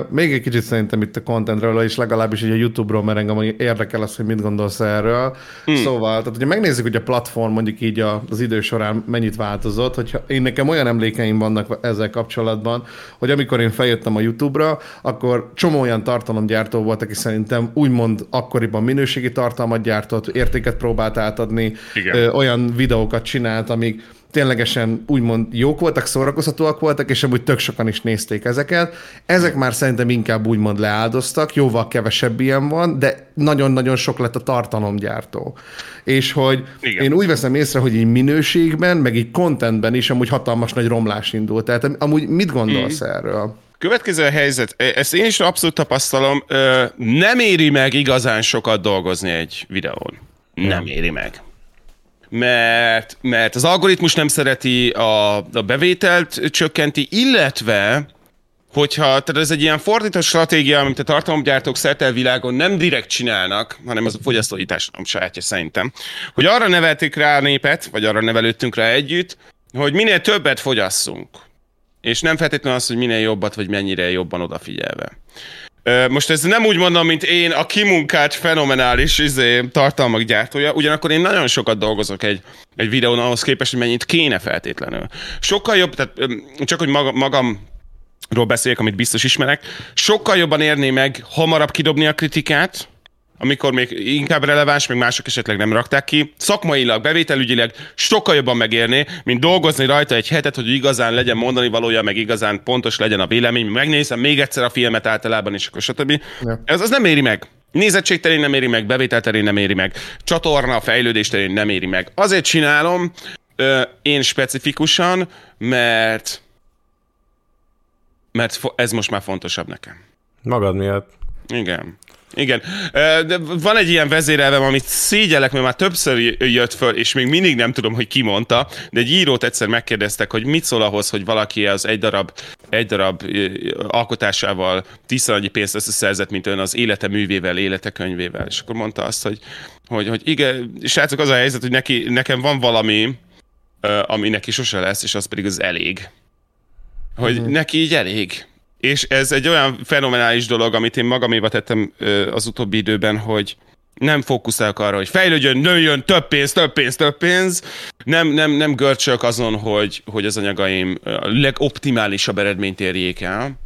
Speaker 3: még egy kicsit szerintem itt a contentről, és legalábbis így a YouTube-ról, mert engem érdekel az, hogy mit gondolsz erről. Hmm. Szóval, tehát hogyha megnézzük, hogy a platform mondjuk így az idő során mennyit változott, hogyha én nekem olyan emlékeim vannak ezzel kapcsolatban, hogy amikor én feljöttem a YouTube-ra, akkor csomó olyan tartalomgyártó volt, aki szerintem úgymond akkoriban minőségi tartalmat gyártott, értéket próbált átadni, ö, olyan videókat csinált, amik ténylegesen úgymond jók voltak, szórakoztatóak voltak, és amúgy tök sokan is nézték ezeket. Ezek már szerintem inkább úgymond leáldoztak, jóval kevesebb ilyen van, de nagyon-nagyon sok lett a tartalomgyártó. És hogy Igen. én úgy veszem észre, hogy így minőségben, meg így contentben is amúgy hatalmas nagy romlás indult. Tehát amúgy mit gondolsz mm. erről?
Speaker 4: Következő a helyzet, e, ezt én is abszolút tapasztalom, nem éri meg igazán sokat dolgozni egy videón. Nem éri meg. Mert, mert az algoritmus nem szereti, a, a bevételt csökkenti, illetve hogyha, tehát ez egy ilyen fordított stratégia, amit a tartalomgyártók szerte a világon nem direkt csinálnak, hanem az a fogyasztói társadalom sajátja szerintem, hogy arra nevelték rá a népet, vagy arra nevelődtünk rá együtt, hogy minél többet fogyasszunk. És nem feltétlenül az, hogy minél jobbat, vagy mennyire jobban odafigyelve. Most ez nem úgy mondom, mint én, a kimunkált, fenomenális izé, tartalmak gyártója, ugyanakkor én nagyon sokat dolgozok egy, egy videón ahhoz képest, hogy mennyit kéne feltétlenül. Sokkal jobb, tehát csak hogy maga, magam ról beszéljek, amit biztos ismerek, sokkal jobban érné meg hamarabb kidobni a kritikát, amikor még inkább releváns, még mások esetleg nem rakták ki. Szakmailag, bevételügyileg sokkal jobban megérné, mint dolgozni rajta egy hetet, hogy igazán legyen mondani valója, meg igazán pontos legyen a vélemény. Megnézem még egyszer a filmet általában, és akkor stb. Ja. Ez az nem éri meg. Nézettség terén nem éri meg, bevétel terén nem éri meg, csatorna, fejlődés terén nem éri meg. Azért csinálom ö, én specifikusan, mert mert ez most már fontosabb nekem.
Speaker 2: Magad miatt.
Speaker 4: Igen. Igen. De van egy ilyen vezérelvem, amit szégyellek, mert már többször jött föl, és még mindig nem tudom, hogy ki mondta, de egy írót egyszer megkérdeztek, hogy mit szól ahhoz, hogy valaki az egy darab, egy darab alkotásával tízszer annyi pénzt összeszerzett, mint ön az élete művével, élete könyvével. És akkor mondta azt, hogy, hogy, hogy igen, srácok, az a helyzet, hogy neki, nekem van valami, ami neki sose lesz, és az pedig az elég. Hogy uh-huh. neki így elég és ez egy olyan fenomenális dolog, amit én magaméba tettem az utóbbi időben, hogy nem fókuszálok arra, hogy fejlődjön, nőjön, több pénz, több pénz, több pénz. Nem, nem, nem görcsök azon, hogy, hogy az anyagaim a legoptimálisabb eredményt érjék el,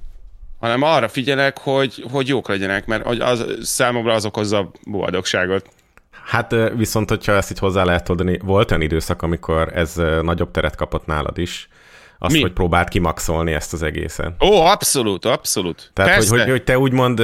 Speaker 4: hanem arra figyelek, hogy, hogy jók legyenek, mert az, számomra az okozza boldogságot.
Speaker 2: Hát viszont, hogyha ezt így hozzá lehet tudni, volt olyan időszak, amikor ez nagyobb teret kapott nálad is, azt, Mi? hogy próbált kimaxolni ezt az egészen.
Speaker 4: Ó, abszolút, abszolút.
Speaker 2: Tehát, hogy, hogy, hogy te úgymond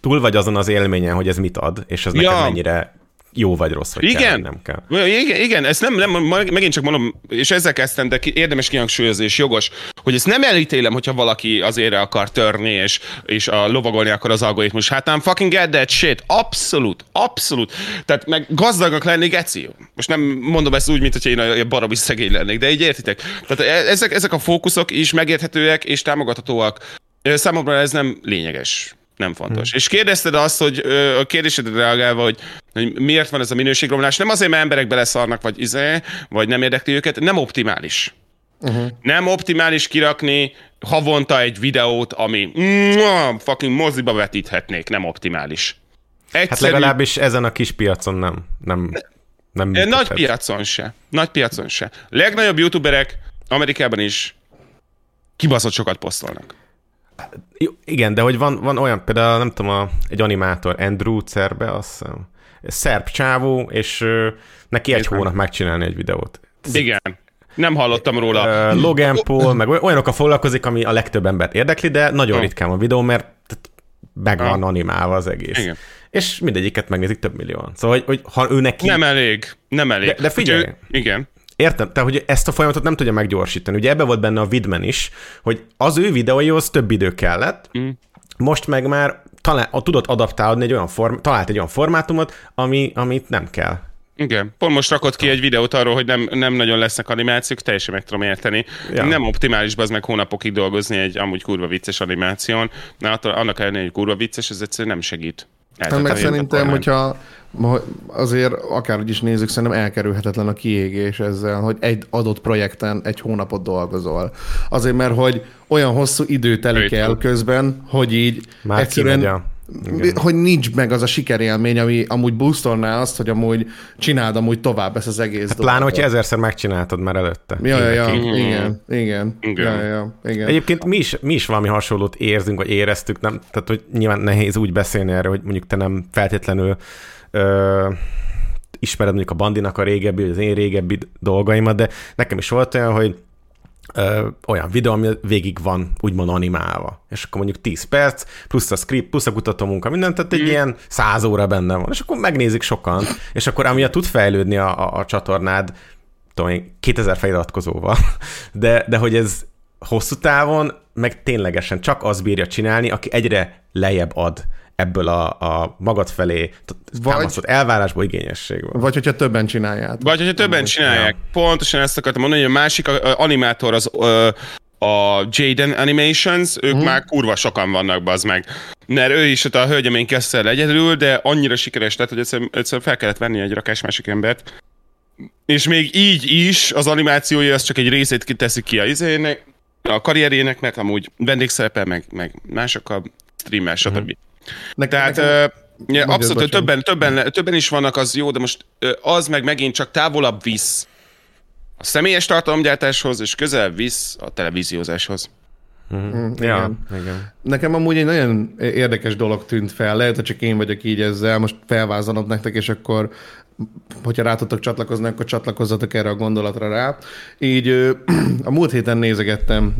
Speaker 2: túl vagy azon az élményen, hogy ez mit ad, és ez ja. neked mennyire jó vagy rossz, vagy
Speaker 4: igen.
Speaker 2: kell, nem kell.
Speaker 4: Igen, igen, ezt nem, nem, megint csak mondom, és ezzel kezdtem, de érdemes kihangsúlyozni, és jogos, hogy ezt nem elítélem, hogyha valaki azért akar törni, és, és a lovagolni akar az algoritmus. Hát nem fucking get that shit. Abszolút, abszolút. Tehát meg gazdagnak lenni, geci. Most nem mondom ezt úgy, mint hogy én a baromi szegény lennék, de így értitek. Tehát e- ezek, ezek a fókuszok is megérthetőek és támogathatóak. Számomra ez nem lényeges nem fontos. Hmm. És kérdezted azt, hogy a kérdésedre reagálva, hogy, hogy miért van ez a minőségromlás, nem azért, mert emberek beleszarnak, vagy izé, vagy nem érdekli őket, nem optimális. Uh-huh. Nem optimális kirakni havonta egy videót, ami fucking moziba vetíthetnék, nem optimális.
Speaker 2: Egyszerű... Hát legalábbis ezen a kis piacon nem. nem,
Speaker 4: nem Nagy piacon se. Nagy piacon se. Legnagyobb youtuberek Amerikában is kibaszott sokat posztolnak.
Speaker 2: Igen, de hogy van, van olyan, például nem tudom, a, egy animátor, Andrew Cerbe, azt hiszem, szerb csávó, és ö, neki egy hónap megcsinálni egy videót.
Speaker 4: Igen. Nem hallottam róla.
Speaker 2: Uh, Logan Paul, meg olyanokkal foglalkozik, ami a legtöbb embert érdekli, de nagyon oh. ritkán a videó, mert meg van oh. animálva az egész. Igen. És mindegyiket megnézik több millióan. Szóval, hogy, hogy ha ő neki...
Speaker 4: Nem elég, nem elég.
Speaker 2: De, de figyelj, ő...
Speaker 4: igen.
Speaker 2: Értem, tehát hogy ezt a folyamatot nem tudja meggyorsítani. Ugye ebbe volt benne a Vidman is, hogy az ő videóihoz több idő kellett, mm. most meg már talán, tudott adaptálni egy olyan form, talált egy olyan formátumot, ami, amit nem kell.
Speaker 4: Igen. Pont most rakott ki egy videót arról, hogy nem, nem nagyon lesznek animációk, teljesen meg tudom érteni. Ja. Nem optimális az meg hónapokig dolgozni egy amúgy kurva vicces animáción, mert annak ellenére, hogy kurva vicces, ez egyszerűen nem segít.
Speaker 3: Hát meg szerintem, hogyha azért akárhogy is nézzük, szerintem elkerülhetetlen a kiégés ezzel, hogy egy adott projekten egy hónapot dolgozol. Azért, mert hogy olyan hosszú idő telik el közben, hogy így
Speaker 2: Már egyszerűen
Speaker 3: igen. hogy nincs meg az a sikerélmény, ami amúgy boostolná azt, hogy amúgy csináld amúgy tovább ezt az egész
Speaker 2: hát Pláne, hogyha ezerszer megcsináltad már előtte.
Speaker 3: Ja, ja, ja, igen, igen, igen. Ja, ja, igen.
Speaker 2: Egyébként mi is, mi is valami hasonlót érzünk, vagy éreztük, nem, tehát hogy nyilván nehéz úgy beszélni erről, hogy mondjuk te nem feltétlenül ö, ismered mondjuk a Bandinak a régebbi, az én régebbi dolgaimat, de nekem is volt olyan, hogy ö, olyan videó, ami végig van úgymond animálva. És akkor mondjuk 10 perc, plusz a script, plusz a kutatómunka, minden, tehát egy mm. ilyen 100 óra benne van. És akkor megnézik sokan, és akkor amiatt tud fejlődni a, a, a csatornád, tudom én, 2000 feliratkozóval, [LAUGHS] de, de hogy ez hosszú távon meg ténylegesen csak az bírja csinálni, aki egyre lejjebb ad ebből a, a magad felé támasztott elvárásból, igényességből.
Speaker 3: Vagy hogyha többen csinálják.
Speaker 4: Vagy hogyha többen csinálják. Ja. Pontosan ezt akartam mondani, hogy a másik a, animátor az a Jaden Animations, ők hmm. már kurva sokan vannak, bazd meg. Mert ő is ott a hölgyemény kezdte egyedül, de annyira sikeres lett, hogy egyszerűen, egyszerűen fel kellett venni egy rakás másik embert. És még így is az animációja az csak egy részét kiteszik ki a izének, a karrierjének, mert amúgy vendégszerepel, meg, meg másokkal streamel, stb. Hmm. Ne, Tehát nekem... ja, abszolút, többen, többen, többen is vannak, az jó, de most az meg megint csak távolabb visz a személyes tartalomgyártáshoz, és közel visz a televíziózáshoz.
Speaker 3: Mm-hmm. Ja, igen. igen. Nekem amúgy egy nagyon érdekes dolog tűnt fel, lehet, hogy csak én vagyok így ezzel, most felvázolom nektek, és akkor hogyha rá tudtok csatlakozni, akkor csatlakozzatok erre a gondolatra rá. Így [CLEARS THROAT] a múlt héten nézegettem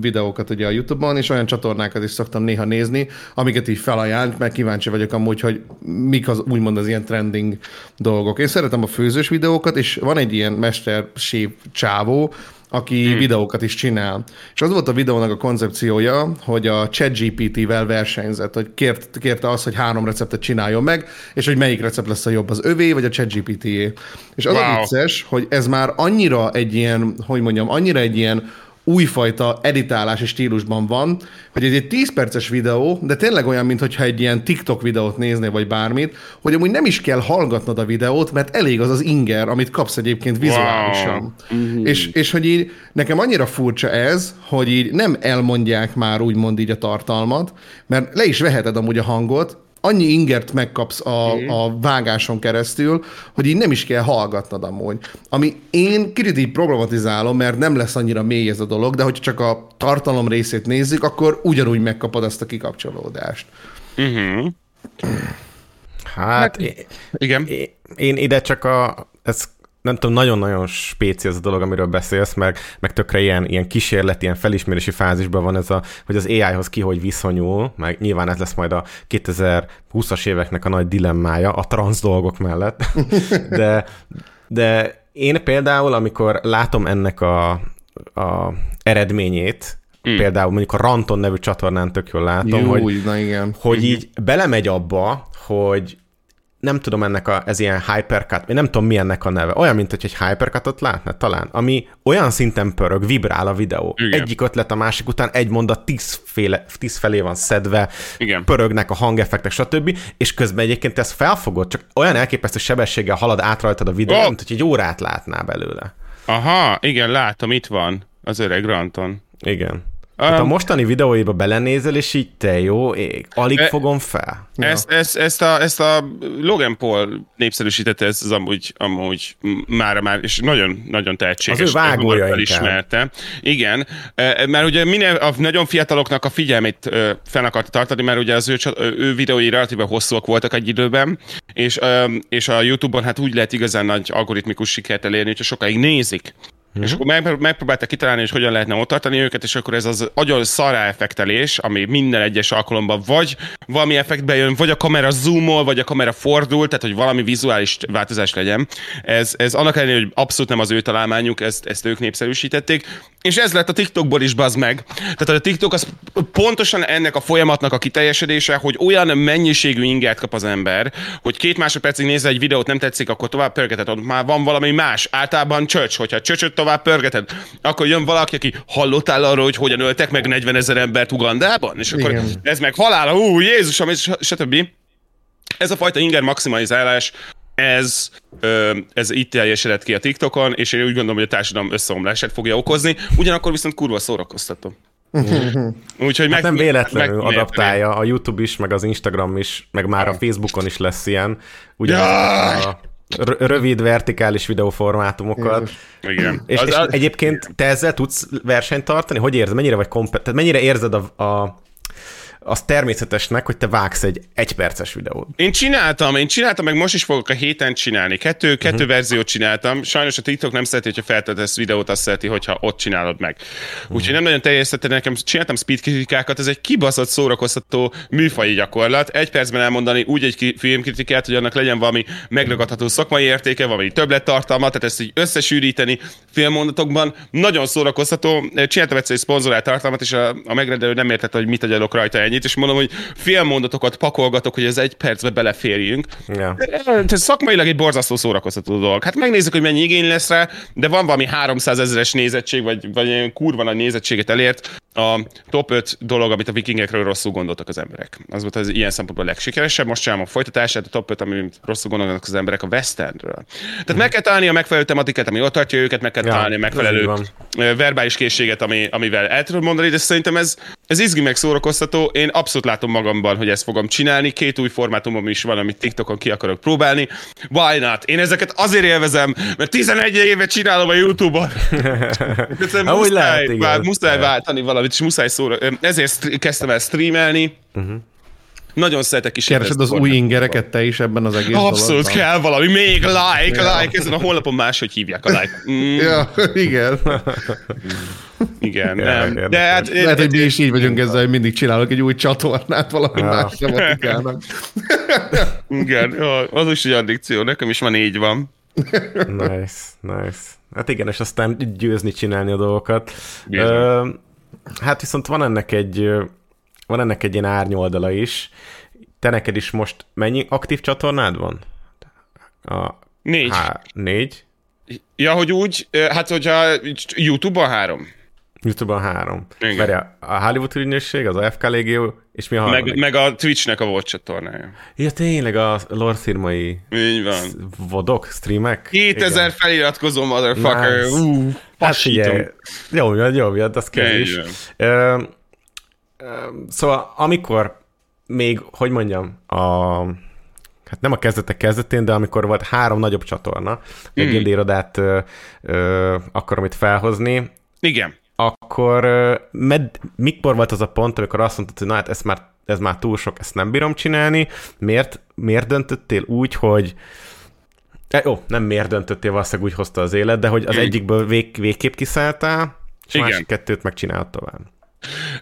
Speaker 3: videókat ugye a YouTube-on, és olyan csatornákat is szoktam néha nézni, amiket így felajánlunk, mert kíváncsi vagyok amúgy, hogy mik az úgymond az ilyen trending dolgok. Én szeretem a főzős videókat, és van egy ilyen mestersép csávó, aki hmm. videókat is csinál. És az volt a videónak a koncepciója, hogy a ChatGPT-vel versenyzett, hogy kért, kérte azt, hogy három receptet csináljon meg, és hogy melyik recept lesz a jobb, az övé vagy a ChatGPT-é. És az wow. a vicces, hogy ez már annyira egy ilyen, hogy mondjam, annyira egy ilyen újfajta editálási stílusban van, hogy ez egy 10 perces videó, de tényleg olyan, mintha egy ilyen TikTok videót néznél, vagy bármit, hogy amúgy nem is kell hallgatnod a videót, mert elég az az inger, amit kapsz egyébként vizuálisan. Wow. Mm-hmm. És, és hogy így nekem annyira furcsa ez, hogy így nem elmondják már úgymond így a tartalmat, mert le is veheted amúgy a hangot, annyi ingert megkapsz a, a vágáson keresztül, hogy így nem is kell hallgatnod amúgy. Ami én kicsit így problematizálom, mert nem lesz annyira mély ez a dolog, de hogy csak a tartalom részét nézzük, akkor ugyanúgy megkapod azt a kikapcsolódást.
Speaker 2: Mm-hmm. Hát, hát igen. Én, én ide csak a, ez nem tudom, nagyon-nagyon spéci ez a dolog, amiről beszélsz, meg, meg tökre ilyen, ilyen kísérleti, ilyen felismerési fázisban van ez a, hogy az AI-hoz ki hogy viszonyul, meg nyilván ez lesz majd a 2020-as éveknek a nagy dilemmája a transz dolgok mellett, [LAUGHS] de, de én például, amikor látom ennek a, a eredményét, Mm. Például mondjuk a Ranton nevű csatornán tök jól látom, Jó, hogy, na igen. hogy így belemegy abba, hogy nem tudom ennek a, ez ilyen hypercut, én nem tudom mi ennek a neve. Olyan, mint hogy egy hypercutot látna talán, ami olyan szinten pörög, vibrál a videó. Igen. Egyik ötlet a másik után, egy mondat tízféle, tíz felé van szedve, Igen. pörögnek a hangeffektek, stb. És közben egyébként ezt felfogod, csak olyan elképesztő sebességgel halad át rajtad a videó, oh. mint hogy egy órát látná belőle.
Speaker 4: Aha, igen, látom, itt van az öreg Ranton.
Speaker 2: Igen. Hát a mostani videóiba belenézel, és így te jó ég, alig e, fogom fel.
Speaker 4: Ezt, ja. ezt, ezt, a, ezt a Logan Paul népszerűsítette, ez az amúgy, amúgy már, már, és nagyon, nagyon tehetséges.
Speaker 2: Az ő vágója
Speaker 4: ismerte. Igen, e, mert ugye minél a nagyon fiataloknak a figyelmét fel akarta tartani, mert ugye az ő, ő videói relatíve hosszúak voltak egy időben, és, és a YouTube-on hát úgy lehet igazán nagy algoritmikus sikert elérni, hogyha sokáig nézik Uh-huh. És akkor meg, megpróbálták kitalálni, hogy hogyan lehetne ott tartani őket, és akkor ez az agyon szará effektelés, ami minden egyes alkalomban vagy valami effektbe jön, vagy a kamera zoomol, vagy a kamera fordul, tehát hogy valami vizuális változás legyen. Ez, ez annak ellenére, hogy abszolút nem az ő találmányuk, ezt, ezt ők népszerűsítették. És ez lett a TikTokból is bazd meg. Tehát a TikTok az pontosan ennek a folyamatnak a kiteljesedése, hogy olyan mennyiségű ingert kap az ember, hogy két másodpercig nézze egy videót, nem tetszik, akkor tovább pörgeted, ott már van valami más. Általában csöcs, hogyha csöcsöt tovább pörgeted, akkor jön valaki, aki hallottál arról, hogy hogyan öltek meg 40 ezer embert Ugandában, és akkor Igen. ez meg halál, ú, Jézusom, és stb. Ez a fajta inger maximalizálás, ez, ö, ez itt teljesedett ki a TikTokon, és én úgy gondolom, hogy a társadalom összeomlását fogja okozni, ugyanakkor viszont kurva szórakoztató. [LAUGHS]
Speaker 2: Úgyhogy hát meg, nem véletlenül meg, adaptálja a YouTube is, meg az Instagram is, meg már a Facebookon is lesz ilyen. Ugye a rövid, vertikális videóformátumokat.
Speaker 4: Igen.
Speaker 2: És, az, és az... egyébként te ezzel tudsz versenyt tartani? Hogy érzed? Mennyire vagy kompet... Tehát mennyire érzed a, a az természetesnek, hogy te vágsz egy egyperces videót.
Speaker 4: Én csináltam, én csináltam, meg most is fogok a héten csinálni. Kettő, uh-huh. kettő verziót csináltam. Sajnos a TikTok nem szereti, hogyha feltöltesz videót, azt szereti, hogyha ott csinálod meg. Uh-huh. Úgyhogy nem nagyon teljesítette nekem, csináltam speed kritikákat, ez egy kibaszott szórakoztató műfai gyakorlat. Egy percben elmondani úgy egy filmkritikát, hogy annak legyen valami megragadható szakmai értéke, valami többlettartalma, tehát ezt így összesűríteni filmmondatokban. Nagyon szórakoztató. Csináltam egyszer egy szponzorált tartalmat, és a, a megrendelő nem értette, hogy mit adjak rajta ennyit, és mondom, hogy fél mondatokat pakolgatok, hogy ez egy percbe beleférjünk. Ja. Ez szakmailag egy borzasztó szórakoztató dolog. Hát megnézzük, hogy mennyi igény lesz rá, de van valami 300 ezeres nézettség, vagy, vagy ilyen kurva nagy nézettséget elért. A top 5 dolog, amit a vikingekről rosszul gondoltak az emberek. Az volt az ilyen szempontból a legsikeresebb. Most csinálom a folytatását, a top 5, amit rosszul gondolnak az emberek a westernről. Tehát mm. meg kell találni a megfelelő tematikát, ami ott tartja őket, meg kell ja, találni a megfelelő verbális készséget, ami, amivel el tudod mondani, de szerintem ez, ez izgi meg szórakoztató én abszolút látom magamban, hogy ezt fogom csinálni. Két új formátumom is van, amit TikTokon ki akarok próbálni. Why not? Én ezeket azért élvezem, mert 11 éve csinálom a YouTube-on. [LAUGHS] muszáj, lehet, igen. Muszáj váltani valamit, és muszáj szóra. Ezért kezdtem el streamelni. Uh-huh. Nagyon szeretek is.
Speaker 3: Keresed az új ingereket te is ebben az egész
Speaker 4: Abszolút dologban. kell valami, még like, ja. like, ezen a honlapon máshogy hívják a like. [LAUGHS]
Speaker 3: Mm. Ja, igen.
Speaker 4: Igen, nem.
Speaker 3: De hát, Lehet, hogy mi is így vagyunk ezzel, hogy mindig csinálok egy új csatornát valami ja. más tematikának. [LAUGHS]
Speaker 4: Igen, az is egy addikció, nekem is van így van. [LAUGHS]
Speaker 2: nice, nice. Hát igen, és aztán győzni csinálni a dolgokat. Ö, hát viszont van ennek egy van ennek egy ilyen árnyoldala is. Te neked is most mennyi aktív csatornád van? A,
Speaker 4: Négy.
Speaker 2: Há, négy?
Speaker 4: Ja, hogy úgy, hát hogyha YouTube-on három.
Speaker 2: YouTube-on három.
Speaker 4: Igen.
Speaker 2: Várja, a Hollywood ügynökség, az AFK Légió, és mi a harmadik?
Speaker 4: Meg, meg a Twitchnek a volt csatornája.
Speaker 2: Ja, tényleg a lore firmai
Speaker 4: Így van.
Speaker 2: vodok, streamek?
Speaker 4: 2000 feliratkozó motherfucker.
Speaker 2: Nice.
Speaker 4: Ú,
Speaker 2: Hát
Speaker 4: pasítom.
Speaker 2: figyelj, jó, miatt, jó, miatt, az kell is. Ö, ö, szóval amikor még, hogy mondjam, a, hát nem a kezdetek kezdetén, de amikor volt három nagyobb csatorna, egy
Speaker 4: Mm.
Speaker 2: ö, ö, akarom itt felhozni,
Speaker 4: Igen.
Speaker 2: akkor med, mikor volt az a pont, amikor azt mondtad, hogy na hát ez már, ez már túl sok, ezt nem bírom csinálni, miért, miért döntöttél úgy, hogy E, jó, nem miért döntöttél, valószínűleg úgy hozta az élet, de hogy az egyikből vég, végképp kiszálltál, és
Speaker 4: Igen.
Speaker 2: másik kettőt megcsinálod tovább.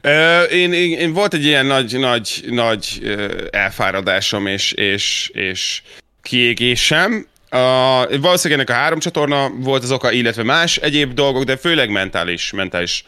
Speaker 4: Ö, én, én, én, volt egy ilyen nagy, nagy, nagy elfáradásom és, és, és kiégésem. A, valószínűleg ennek a három csatorna volt az oka, illetve más egyéb dolgok, de főleg mentális, mentális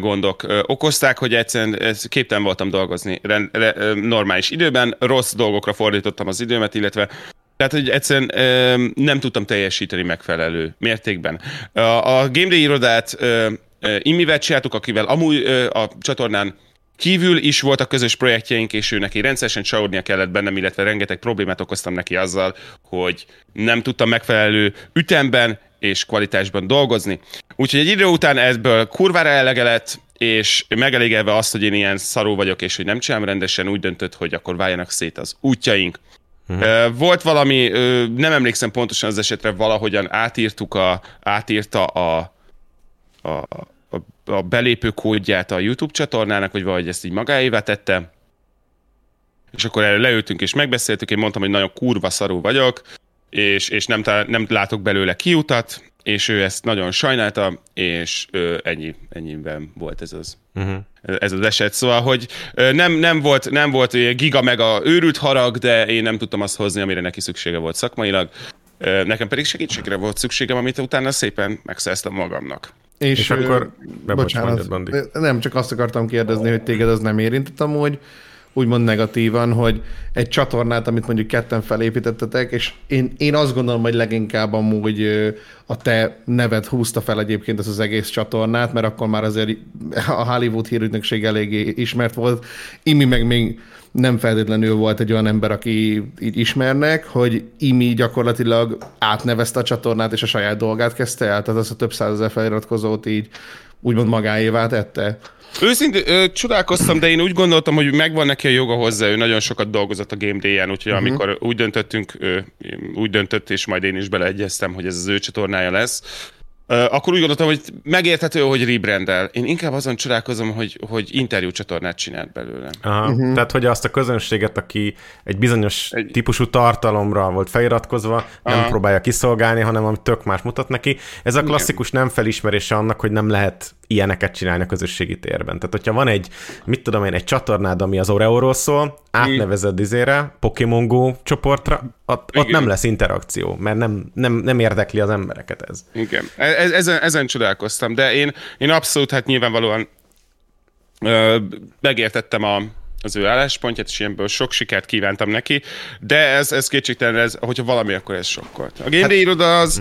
Speaker 4: gondok okozták, hogy egyszerűen képtelen voltam dolgozni rend, re, normális időben, rossz dolgokra fordítottam az időmet, illetve tehát, hogy egyszerűen ö, nem tudtam teljesíteni megfelelő mértékben. A, a Game Day irodát ö, ö, Imivel csináltuk, akivel amúgy ö, a csatornán kívül is voltak közös projektjeink, és ő neki rendszeresen csalódnia kellett bennem, illetve rengeteg problémát okoztam neki azzal, hogy nem tudtam megfelelő ütemben és kvalitásban dolgozni. Úgyhogy egy idő után ebből kurvára elege lett, és megelégedve azt, hogy én ilyen szarú vagyok, és hogy nem csinálom rendesen, úgy döntött, hogy akkor váljanak szét az útjaink. Uh-huh. Volt valami, nem emlékszem pontosan az esetre, valahogyan átírtuk a, átírta a, a, a, a belépő kódját a YouTube csatornának, vagy valahogy ezt így magáévá tette. És akkor erre leültünk és megbeszéltük, én mondtam, hogy nagyon kurva szarú vagyok, és, és nem, nem látok belőle kiutat, és ő ezt nagyon sajnálta, és ö, ennyi, ennyiben volt ez az
Speaker 2: Uh-huh.
Speaker 4: ez az eset. Szóval, hogy nem, nem volt, nem volt giga meg a őrült harag, de én nem tudtam azt hozni, amire neki szüksége volt szakmailag. Nekem pedig segítségre volt szükségem, amit utána szépen megszereztem magamnak.
Speaker 3: És,
Speaker 2: És akkor- bocs,
Speaker 3: bocsánat,
Speaker 2: mondjad, Bandi.
Speaker 3: nem, csak azt akartam kérdezni, hogy téged az nem érintett amúgy, úgymond negatívan, hogy egy csatornát, amit mondjuk ketten felépítettetek, és én, én azt gondolom, hogy leginkább amúgy a te neved húzta fel egyébként ez az egész csatornát, mert akkor már azért a Hollywood hírügynökség eléggé ismert volt. Imi meg még nem feltétlenül volt egy olyan ember, aki így ismernek, hogy Imi gyakorlatilag átnevezte a csatornát, és a saját dolgát kezdte el, tehát az a több százezer feliratkozót így úgymond magáévá tette.
Speaker 4: Őszintén csodálkoztam, de én úgy gondoltam, hogy megvan neki a joga hozzá, ő nagyon sokat dolgozott a Game Day-en, úgyhogy uh-huh. amikor úgy döntöttünk, ő, úgy döntött, és majd én is beleegyeztem, hogy ez az ő csatornája lesz, akkor úgy gondoltam, hogy megérthető, hogy rebrandel. Én inkább azon csodálkozom, hogy, hogy interjú csatornát csinált belőle.
Speaker 2: Aha, uh-huh. Tehát, hogy azt a közönséget, aki egy bizonyos
Speaker 4: Egy-
Speaker 2: egy... típusú tartalomra volt feliratkozva, nem
Speaker 4: Aha.
Speaker 2: próbálja kiszolgálni, hanem ami tök más mutat neki. Ez a klasszikus nem felismerése annak, hogy nem lehet ilyeneket csinálni a közösségi térben. Tehát, hogyha van egy, mit tudom én, egy csatornád, ami az Oreóról szól, átnevezed izére, Pokémon Go csoportra, ott, ott nem lesz interakció, mert nem, nem, nem érdekli az embereket ez.
Speaker 4: Igen, e- ezen, ezen csodálkoztam, de én, én abszolút, hát nyilvánvalóan ö, megértettem a, az ő álláspontját, és ilyenből sok sikert kívántam neki, de ez, ez kétségtelen, ez, hogyha valami, akkor ez sokkolt. A Game Day iroda az,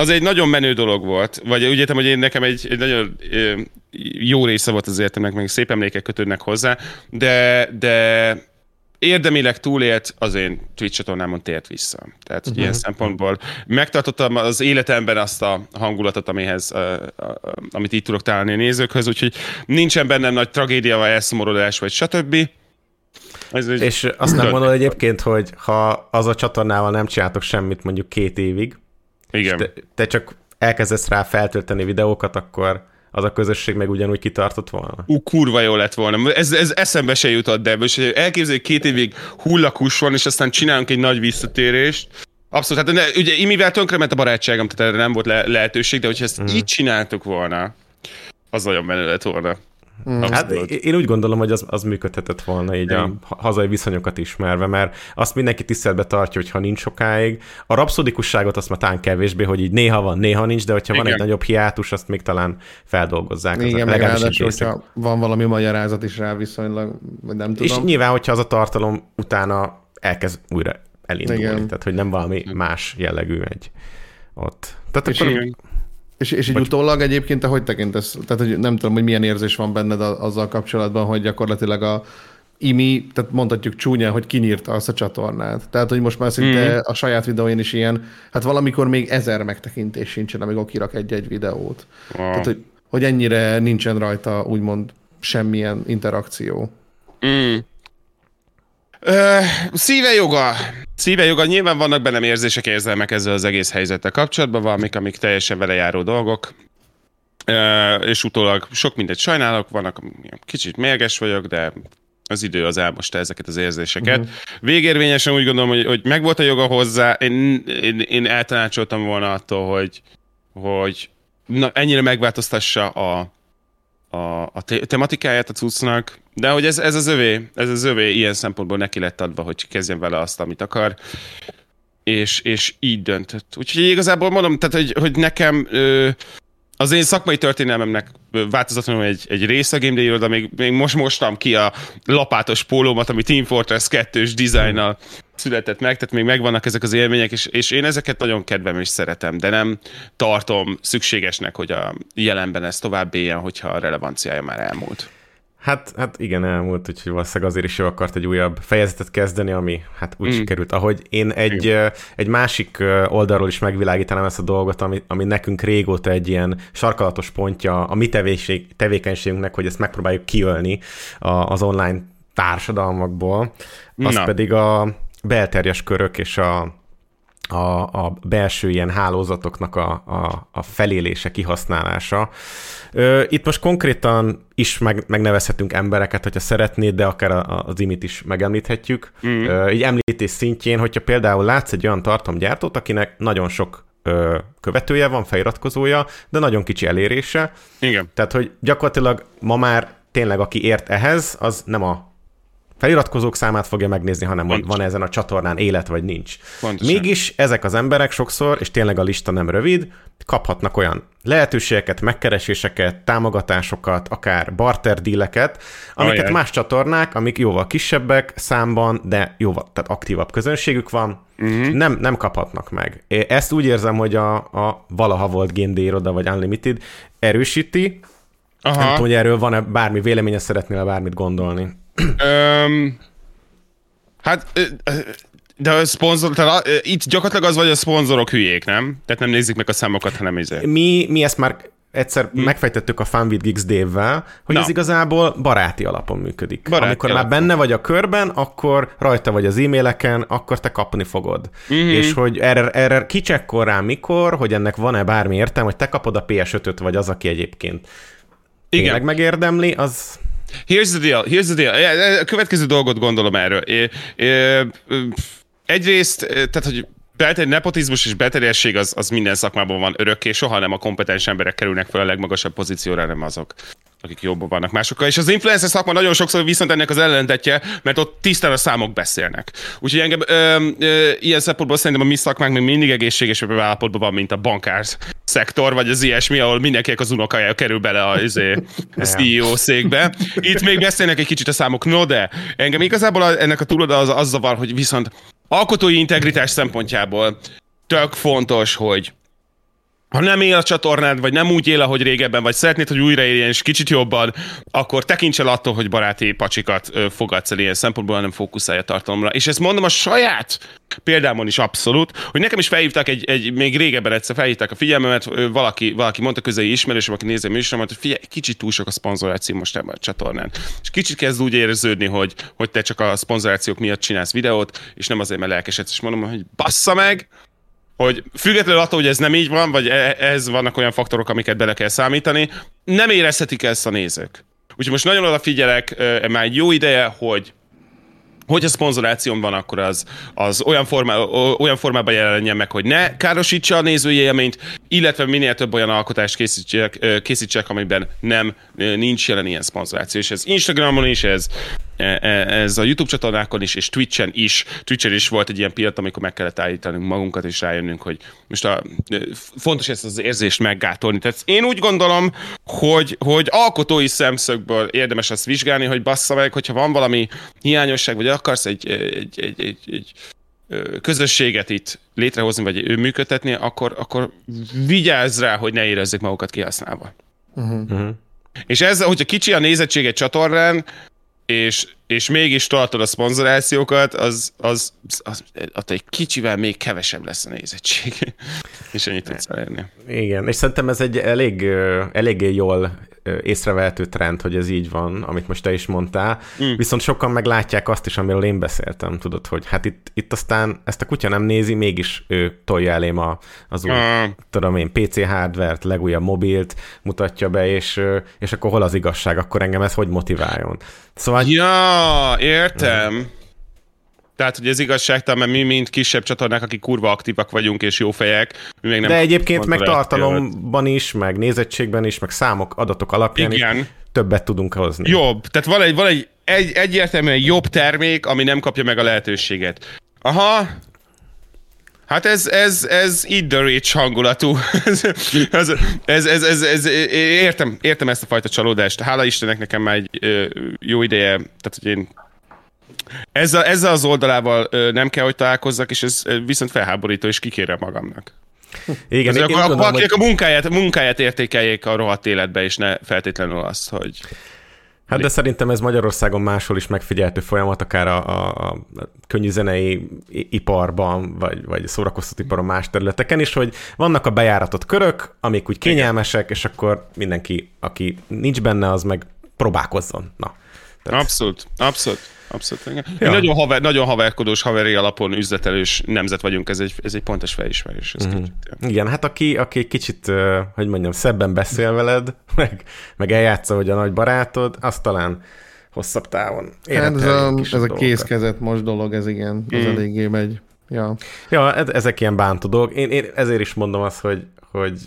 Speaker 4: az egy nagyon menő dolog volt, vagy úgy értem, hogy én nekem egy, egy nagyon jó része volt az életemnek, meg szép emlékek kötődnek hozzá, de, de érdemileg túlélt az én Twitch csatornámon tért vissza. Tehát uh-huh. ilyen szempontból megtartottam az életemben azt a hangulatot, amihez, uh, uh, amit így tudok találni a nézőkhöz, úgyhogy nincsen bennem nagy tragédia, vagy elszomorodás, vagy stb. Ez.
Speaker 2: És azt nem mondod egyébként, hogy ha az a csatornával nem csináltok semmit mondjuk két évig,
Speaker 4: Igen.
Speaker 2: te, te csak elkezdesz rá feltölteni videókat, akkor az a közösség meg ugyanúgy kitartott volna?
Speaker 4: Ú, kurva jó lett volna. Ez, ez eszembe se jutott, de most elképzeljük, két évig hullakus van, és aztán csinálunk egy nagy visszatérést. Abszolút, hát ne, ugye imivel tönkrement a barátságom, tehát erre nem volt le- lehetőség, de hogyha ezt mm. így csináltuk volna, az nagyon menő lett volna.
Speaker 2: Hát én úgy gondolom, hogy az, az működhetett volna így a hazai viszonyokat ismerve, mert azt mindenki tiszteletbe tartja, hogy ha nincs sokáig. A rapszodikusságot azt már talán kevésbé, hogy így néha van, néha nincs, de hogyha Igen. van egy nagyobb hiátus, azt még talán feldolgozzák.
Speaker 3: Igen, meg ráadásul, hogyha van valami magyarázat is rá viszonylag, vagy nem tudom.
Speaker 2: És nyilván, hogyha az a tartalom utána elkezd újra elindulni, Igen. tehát hogy nem valami más jellegű egy ott. Tehát
Speaker 3: és akkor... Igen és, és így Vagy... utólag egyébként te hogy tekintesz? Tehát, hogy nem tudom, hogy milyen érzés van benned azzal kapcsolatban, hogy gyakorlatilag a Imi, tehát mondhatjuk csúnya, hogy kinyírta azt a csatornát. Tehát, hogy most már szinte mm. a saját videóin is ilyen, hát valamikor még ezer megtekintés sincsen, amikor kirak egy-egy videót. Wow. Tehát, hogy, hogy ennyire nincsen rajta úgymond semmilyen interakció. Mm.
Speaker 4: Ö, szíve joga. Szíve joga. Nyilván vannak bennem érzések, érzelmek ezzel az egész helyzettel kapcsolatban, valamik, amik teljesen vele járó dolgok. Ö, és utólag sok mindent sajnálok, vannak, kicsit mérges vagyok, de az idő az elmosta ezeket az érzéseket. Uh-huh. Végérvényesen úgy gondolom, hogy, hogy megvolt a joga hozzá, én, én, én eltanácsoltam volna attól, hogy, hogy na, ennyire megváltoztassa a, a, a te- tematikáját a cuccnak, de hogy ez, ez az övé, ez az övé ilyen szempontból neki lett adva, hogy kezdjen vele azt, amit akar, és, és így döntött. Úgyhogy igazából mondom, tehát, hogy, hogy nekem ö, az én szakmai történelmemnek változatlanul egy, egy része a Game day még, még most mostam ki a lapátos pólómat, ami Team Fortress 2-s dizájnnal született meg, tehát még megvannak ezek az élmények, és, és én ezeket nagyon kedvem és szeretem, de nem tartom szükségesnek, hogy a jelenben ez tovább éljen, hogyha a relevanciája már elmúlt.
Speaker 2: Hát, hát igen, elmúlt, úgyhogy valószínűleg azért is ő akart egy újabb fejezetet kezdeni, ami hát úgy mm. sikerült. Ahogy én egy, egy másik oldalról is megvilágítanám ezt a dolgot, ami, ami nekünk régóta egy ilyen sarkalatos pontja a mi tevékenység, tevékenységünknek, hogy ezt megpróbáljuk kiölni a, az online társadalmakból, az Na. pedig a belterjes körök és a, a, a belső ilyen hálózatoknak a, a, a felélése, kihasználása. Itt most konkrétan is meg, megnevezhetünk embereket, hogyha szeretnéd, de akár az imit is megemlíthetjük. Mm. Így említés szintjén, hogyha például látsz egy olyan tartalomgyártót, akinek nagyon sok követője van, feliratkozója, de nagyon kicsi elérése.
Speaker 4: Igen.
Speaker 2: Tehát, hogy gyakorlatilag ma már tényleg aki ért ehhez, az nem a feliratkozók számát fogja megnézni, hanem hogy van ezen a csatornán élet, vagy nincs. Pontosan. Mégis ezek az emberek sokszor, és tényleg a lista nem rövid, kaphatnak olyan lehetőségeket, megkereséseket, támogatásokat, akár barter díleket, amiket Ajaj. más csatornák, amik jóval kisebbek számban, de jóval tehát aktívabb közönségük van, uh-huh. nem, nem kaphatnak meg. Ezt úgy érzem, hogy a, a valaha volt Game iroda, vagy Unlimited erősíti, Aha. Nem tudom, hogy erről van-e bármi véleménye, szeretnél bármit gondolni. Um,
Speaker 4: hát, de a szponzor, tehát itt gyakorlatilag az vagy, a szponzorok hülyék, nem? Tehát nem nézik meg a számokat, hanem izé.
Speaker 2: Mi, mi ezt már egyszer hmm. megfejtettük a Fun with Geeks Dave-vel, hogy Na. ez igazából baráti alapon működik. Baráti Amikor alapon. már benne vagy a körben, akkor rajta vagy az e-maileken, akkor te kapni fogod. Mm-hmm. És hogy erre, erre kicsekkor rá mikor, hogy ennek van-e bármi értelme, hogy te kapod a PS5-öt, vagy az, aki egyébként Igen. tényleg megérdemli, az
Speaker 4: Here's the deal, here's the deal. A következő dolgot gondolom erről. Egyrészt, tehát, hogy belter, nepotizmus és belterjesség az, az minden szakmában van örökké, soha nem a kompetens emberek kerülnek fel a legmagasabb pozícióra, nem azok akik jobban vannak másokkal. És az influencer szakma nagyon sokszor viszont ennek az ellentetje, mert ott tisztán a számok beszélnek. Úgyhogy engem ö, ö, ilyen szempontból szerintem a mi szakmánk még mindig egészségesebb állapotban van, mint a bankár szektor, vagy az ilyesmi, ahol mindenkinek az unokája kerül bele a, izé, a CEO székbe. Itt még beszélnek egy kicsit a számok, no de engem igazából ennek a túloda az, az zavar, hogy viszont alkotói integritás szempontjából tök fontos, hogy ha nem él a csatornád, vagy nem úgy él, ahogy régebben, vagy szeretnéd, hogy újraéljen és kicsit jobban, akkor tekints el attól, hogy baráti pacsikat fogadsz el ilyen szempontból, hanem fókuszálj a tartalomra. És ezt mondom a saját példámon is abszolút, hogy nekem is felhívták egy, egy még régebben egyszer felhívták a figyelmemet, valaki, valaki mondta közeli ismerősöm, aki nézi a műsoromat, hogy figyelj, kicsit túl sok a szponzoráció most ebben a csatornán. És kicsit kezd úgy érződni, hogy, hogy te csak a szponzorációk miatt csinálsz videót, és nem azért, mert lelkesedsz, és mondom, hogy bassza meg, hogy függetlenül attól, hogy ez nem így van, vagy e- ez vannak olyan faktorok, amiket bele kell számítani, nem érezhetik ezt a nézők. Úgyhogy most nagyon odafigyelek már egy jó ideje, hogy hogyha szponzorációm van, akkor az, az olyan, formá, olyan formában jelenjen meg, hogy ne károsítsa a nézői illetve minél több olyan alkotást készítsek, készítsek amiben nem nincs jelen ilyen szponzoráció. És ez Instagramon is, ez, e, e, ez a YouTube csatornákon is, és Twitchen is. Twitchen is volt egy ilyen pillanat, amikor meg kellett állítanunk magunkat, és rájönnünk, hogy most a, fontos ezt az érzést meggátolni. Tehát én úgy gondolom, hogy, hogy alkotói szemszögből érdemes azt vizsgálni, hogy bassza meg, hogyha van valami hiányosság, vagy akarsz egy, egy, egy, egy, egy közösséget itt létrehozni, vagy ő működtetni, akkor, akkor vigyázz rá, hogy ne érezzék magukat kihasználva. Uh-huh. Uh-huh. És ez, hogyha kicsi a nézettség egy csatornán, és, és mégis tartod a szponzorációkat, az, az, az, az, egy kicsivel még kevesebb lesz a nézettség. [LAUGHS] és ennyit tudsz elérni.
Speaker 2: Igen, és szerintem ez egy elég, eléggé jól észrevehető trend, hogy ez így van, amit most te is mondtál. Mm. Viszont sokan meglátják azt is, amiről én beszéltem, tudod, hogy hát itt, itt aztán ezt a kutya nem nézi, mégis ő tolja elém a, az új, mm. tudom én, PC hardvert, legújabb mobilt mutatja be, és, és akkor hol az igazság, akkor engem ez hogy motiváljon.
Speaker 4: Szóval... Ja, értem. Mm. Tehát, hogy ez igazságtalan, mert mi, mint kisebb csatornák, akik kurva aktívak vagyunk és jó fejek, mi még nem...
Speaker 2: De egyébként meg tartalomban is, meg nézettségben is, meg számok, adatok alapján Igen. is többet tudunk hozni.
Speaker 4: Jobb. Tehát van egy, van egy, egy egyértelműen jobb termék, ami nem kapja meg a lehetőséget. Aha, Hát ez, ez, ez Eat the Rich hangulatú. [LAUGHS] ez, ez, ez, ez, ez, ez, értem, értem ezt a fajta csalódást. Hála Istennek nekem már egy jó ideje, tehát hogy én ezzel, ezzel az oldalával nem kell, hogy találkozzak, és ez viszont felháborító, és kikérem magamnak. Igen, én, akkor, én akik hogy... a munkáját, munkáját értékeljék a rohadt életbe, és ne feltétlenül azt, hogy...
Speaker 2: Hát de szerintem ez Magyarországon máshol is megfigyeltő folyamat, akár a, a, a könnyű zenei iparban, vagy, vagy szórakoztató iparon más területeken is, hogy vannak a bejáratott körök, amik úgy kényelmesek, és akkor mindenki, aki nincs benne, az meg próbálkozzon. Na.
Speaker 4: Tehát... Abszolút, abszolút. Abszolút. Igen. Ja. nagyon, haver, nagyon haverkodós, haveri alapon üzletelős nemzet vagyunk, ez egy, ez egy pontos felismerés.
Speaker 2: Kicsit, ja. Igen, hát aki, aki kicsit, hogy mondjam, szebben beszél veled, [LAUGHS] meg, meg eljátsza, hogy a nagy barátod, az talán hosszabb távon.
Speaker 3: Hát ez a, ez a kézkezet most dolog, ez igen, az mm. eléggé megy. Ja,
Speaker 2: ja ezek ilyen bántó dolgok. Én, én ezért is mondom azt, hogy, hogy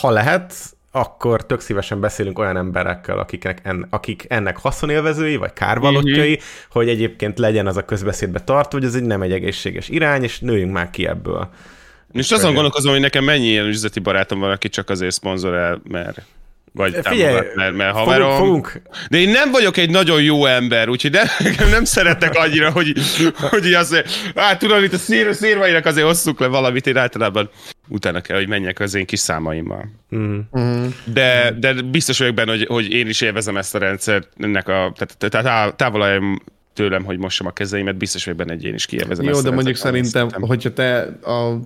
Speaker 2: ha lehet, akkor tök szívesen beszélünk olyan emberekkel, akiknek en, akik ennek haszonélvezői, vagy kárvalottjai, uh-huh. hogy egyébként legyen az a közbeszédbe tartva, hogy ez egy nem egy egészséges irány, és nőjünk már ki ebből.
Speaker 4: És azon gondolkozom, hogy nekem mennyi ilyen üzleti barátom van, aki csak azért szponzorál, mert vagy Figyelj, mert, mert haverom. Fogunk, fogunk. De én nem vagyok egy nagyon jó ember, úgyhogy nem, [LAUGHS] nem szeretek annyira, hogy, hogy azért, hát tudom, itt a szír, szírvainak azért osszuk le valamit, én általában utána kell, hogy menjek az én kis számaimmal. Mm. De, de biztos vagyok benne, hogy, hogy én is élvezem ezt a rendszert, ennek a, tehát, tehát távol tőlem, hogy mossam a kezeimet, biztos, hogy benne egy én is kielvezem.
Speaker 3: Jó, de mondjuk szerintem, hogyha te, a,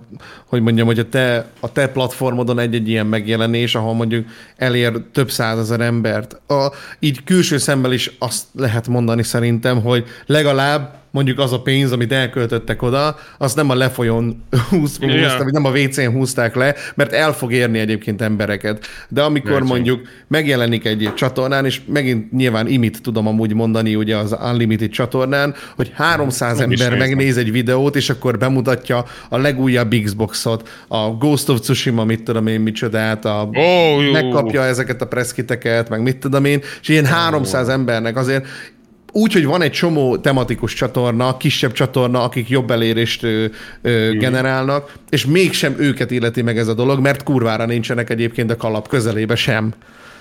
Speaker 3: hogy mondjam, hogyha te, a te platformodon egy-egy ilyen megjelenés, ahol mondjuk elér több százezer embert, a, így külső szemmel is azt lehet mondani szerintem, hogy legalább mondjuk az a pénz, amit elköltöttek oda, azt nem a lefolyón húzták, yeah. vagy nem a WC-n húzták le, mert el fog érni egyébként embereket. De amikor Vertség. mondjuk megjelenik egy csatornán, és megint nyilván imit tudom amúgy mondani ugye az Unlimited csatornán, hogy 300 nem ember megnéz egy videót, és akkor bemutatja a legújabb Xboxot, a Ghost of Tsushima, mit tudom én, micsodát, a, oh, megkapja ezeket a preszkiteket, meg mit tudom én, és ilyen 300 oh. embernek azért úgy, hogy van egy csomó tematikus csatorna, kisebb csatorna, akik jobb elérést ö, ö, generálnak, és mégsem őket illeti meg ez a dolog, mert kurvára nincsenek egyébként a kalap közelébe sem.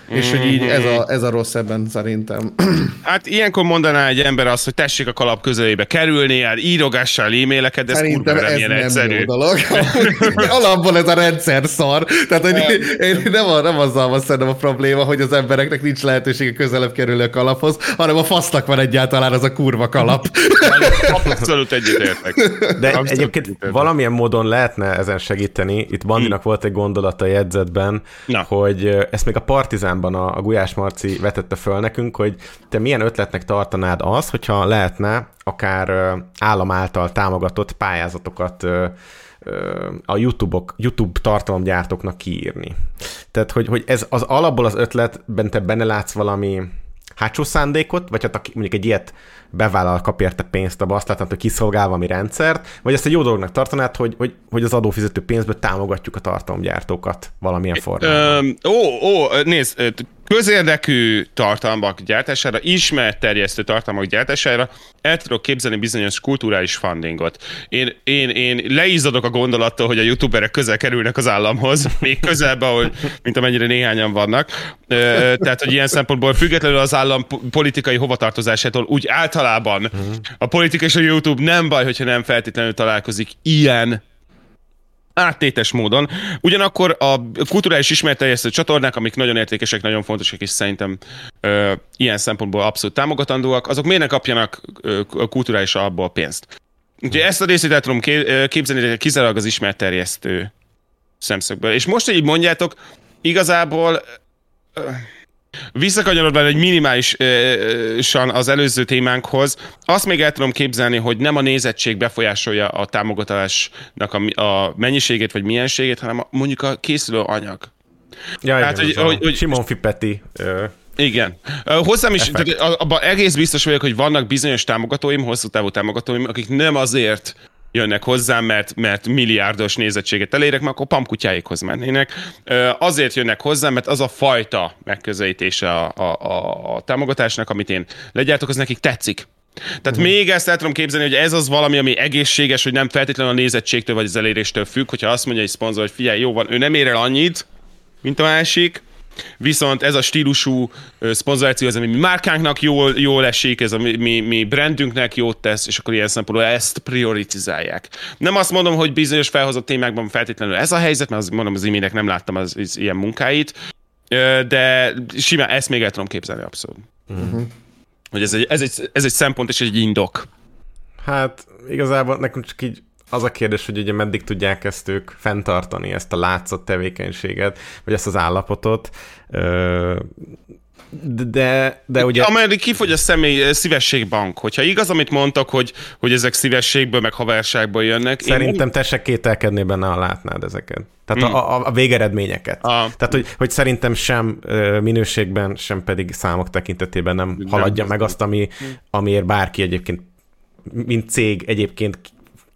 Speaker 3: És hogy így ez a, ez a rossz ebben szerintem. [CLEARS THROAT]
Speaker 4: Hát ilyenkor mondaná egy ember azt, hogy tessék a kalap közelébe kerülni, hát írogassál e-maileket, de ez
Speaker 3: szerintem ez nem egyszerű. jó dolog. [LAUGHS] Alapból ez a rendszer szar. Tehát, hogy én nem, a, nem azzal van szerintem a probléma, hogy az embereknek nincs lehetősége közelebb kerülni a kalaphoz, hanem a fasznak van egyáltalán az a kurva kalap. [LAUGHS]
Speaker 4: Abszolút egyetértek.
Speaker 2: De Abszolút egyébként egyetértek. valamilyen módon lehetne ezen segíteni. Itt Bandinak hmm. volt egy gondolata a jegyzetben, Na. hogy ezt még a Partizán témában a, a Gulyás Marci vetette föl nekünk, hogy te milyen ötletnek tartanád az, hogyha lehetne akár állam által támogatott pályázatokat a YouTube-ok, YouTube tartalomgyártóknak kiírni. Tehát, hogy, hogy ez az alapból az ötletben te benne látsz valami hátsó szándékot, vagy hát mondjuk egy ilyet bevállal, kap érte pénzt, abban azt látnád, hogy kiszolgál valami rendszert, vagy ezt egy jó dolognak tartanád, hogy, hogy, hogy az adófizető pénzből támogatjuk a tartalomgyártókat valamilyen formában.
Speaker 4: Ö, ó, ó, nézd, közérdekű tartalmak gyártására, ismert terjesztő tartalmak gyártására el tudok képzelni bizonyos kulturális fundingot. Én, én, én leízadok a gondolattól, hogy a youtuberek közel kerülnek az államhoz, [LAUGHS] még közelbe, ahogy, mint amennyire néhányan vannak. Tehát, hogy ilyen szempontból függetlenül az állam politikai hovatartozásától, úgy általában a politika és a YouTube nem baj, hogyha nem feltétlenül találkozik ilyen áttétes módon. Ugyanakkor a kulturális ismerteljesztő csatornák, amik nagyon értékesek, nagyon fontosak, és szerintem ö, ilyen szempontból abszolút támogatandóak, azok miért ne kapjanak ö, kulturális alapból pénzt? Úgyhogy ezt a részét el tudom képzelni, kizárólag az ismerterjesztő szemszögből. És most, hogy így mondjátok, igazából ö, Visszakanyarodva egy minimálisan az előző témánkhoz, azt még el tudom képzelni, hogy nem a nézettség befolyásolja a támogatásnak a, a mennyiségét vagy mienségét, hanem a, mondjuk a készülő anyag.
Speaker 2: Ja, Tehát, igen, hogy, hogy, hogy, Simon Fipetti
Speaker 4: igen. Hozzám is, abban egész biztos vagyok, hogy vannak bizonyos támogatóim, hosszú távú támogatóim, akik nem azért jönnek hozzám, mert, mert milliárdos nézettséget elérek, mert akkor pamkutyáikhoz mennének. Azért jönnek hozzám, mert az a fajta megközelítése a, a, a, a támogatásnak, amit én legyártok, az nekik tetszik. Tehát uh-huh. még ezt el tudom képzelni, hogy ez az valami, ami egészséges, hogy nem feltétlenül a nézettségtől vagy az eléréstől függ, hogyha azt mondja egy szponzor, hogy figyelj, jó van, ő nem ér el annyit, mint a másik, Viszont ez a stílusú szponzoráció, az, ami mi márkánknak jól, jól esik, ez a mi, mi, mi brandünknek jót tesz, és akkor ilyen szempontból ezt prioritizálják. Nem azt mondom, hogy bizonyos felhozott témákban feltétlenül ez a helyzet, mert az, mondom, az imének nem láttam az, az ilyen munkáit, de simán ezt még el tudom képzelni abszolút. Uh-huh. Hogy ez egy, ez, egy, ez egy szempont és egy indok.
Speaker 2: Hát igazából nekünk csak így az a kérdés, hogy ugye meddig tudják ezt ők fenntartani, ezt a látszott tevékenységet, vagy ezt az állapotot. De, de ugye...
Speaker 4: Ameddig kifogy a személy szívességbank. Hogyha igaz, amit mondtak, hogy, hogy ezek szívességből, meg haverságból jönnek.
Speaker 2: Szerintem én... te se kételkednél benne, ha látnád ezeket. Tehát hmm. a, a, a végeredményeket. A... Tehát, hogy, hogy szerintem sem minőségben, sem pedig számok tekintetében nem, nem haladja meg azt, ami, amiért bárki egyébként mint cég egyébként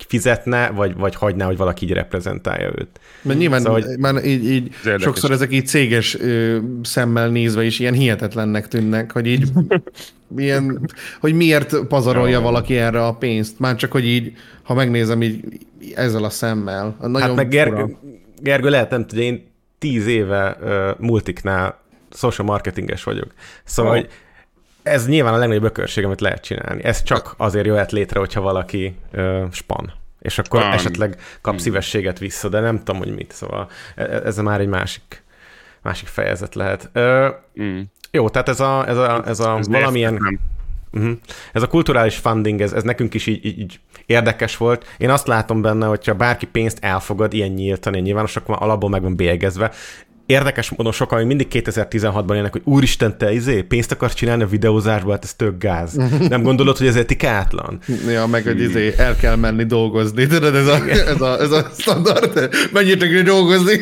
Speaker 2: fizetne, vagy, vagy hagyná, hogy valaki így reprezentálja őt.
Speaker 3: Mert nyilván szóval, hogy már így, így sokszor ezek így céges ö, szemmel nézve is ilyen hihetetlennek tűnnek, hogy így [LAUGHS] ilyen, hogy miért pazarolja valaki erre a pénzt. Már csak, hogy így, ha megnézem így ezzel a szemmel. Nagyon
Speaker 2: hát meg Ger- Gergő, lehet nem tudja, én tíz éve uh, multiknál social marketinges vagyok. Szóval, oh. hogy ez nyilván a legnagyobb ökörség, amit lehet csinálni. Ez csak azért jöhet létre, hogyha valaki ö, span. És akkor um, esetleg kap hmm. szívességet vissza, de nem tudom, hogy mit. Szóval e, e, ez már egy másik, másik fejezet lehet. Ö, mm. Jó, tehát ez a, ez a, ez a ez valamilyen... Uh-huh. Ez a kulturális funding, ez, ez nekünk is így, így, így érdekes volt. Én azt látom benne, hogyha bárki pénzt elfogad ilyen nyíltan, ilyen nyilvános, akkor alapból meg van bélyegezve érdekes módon sokan még mindig 2016-ban élnek, hogy úristen, te izé, pénzt akarsz csinálni a videózásból, hát ez tök gáz. [LAUGHS] Nem gondolod, hogy ez etikátlan?
Speaker 3: Ja, meg hogy izé, el kell menni dolgozni. Tudod, ez a, ez a, ez a standard. Menjétek dolgozni. [LAUGHS]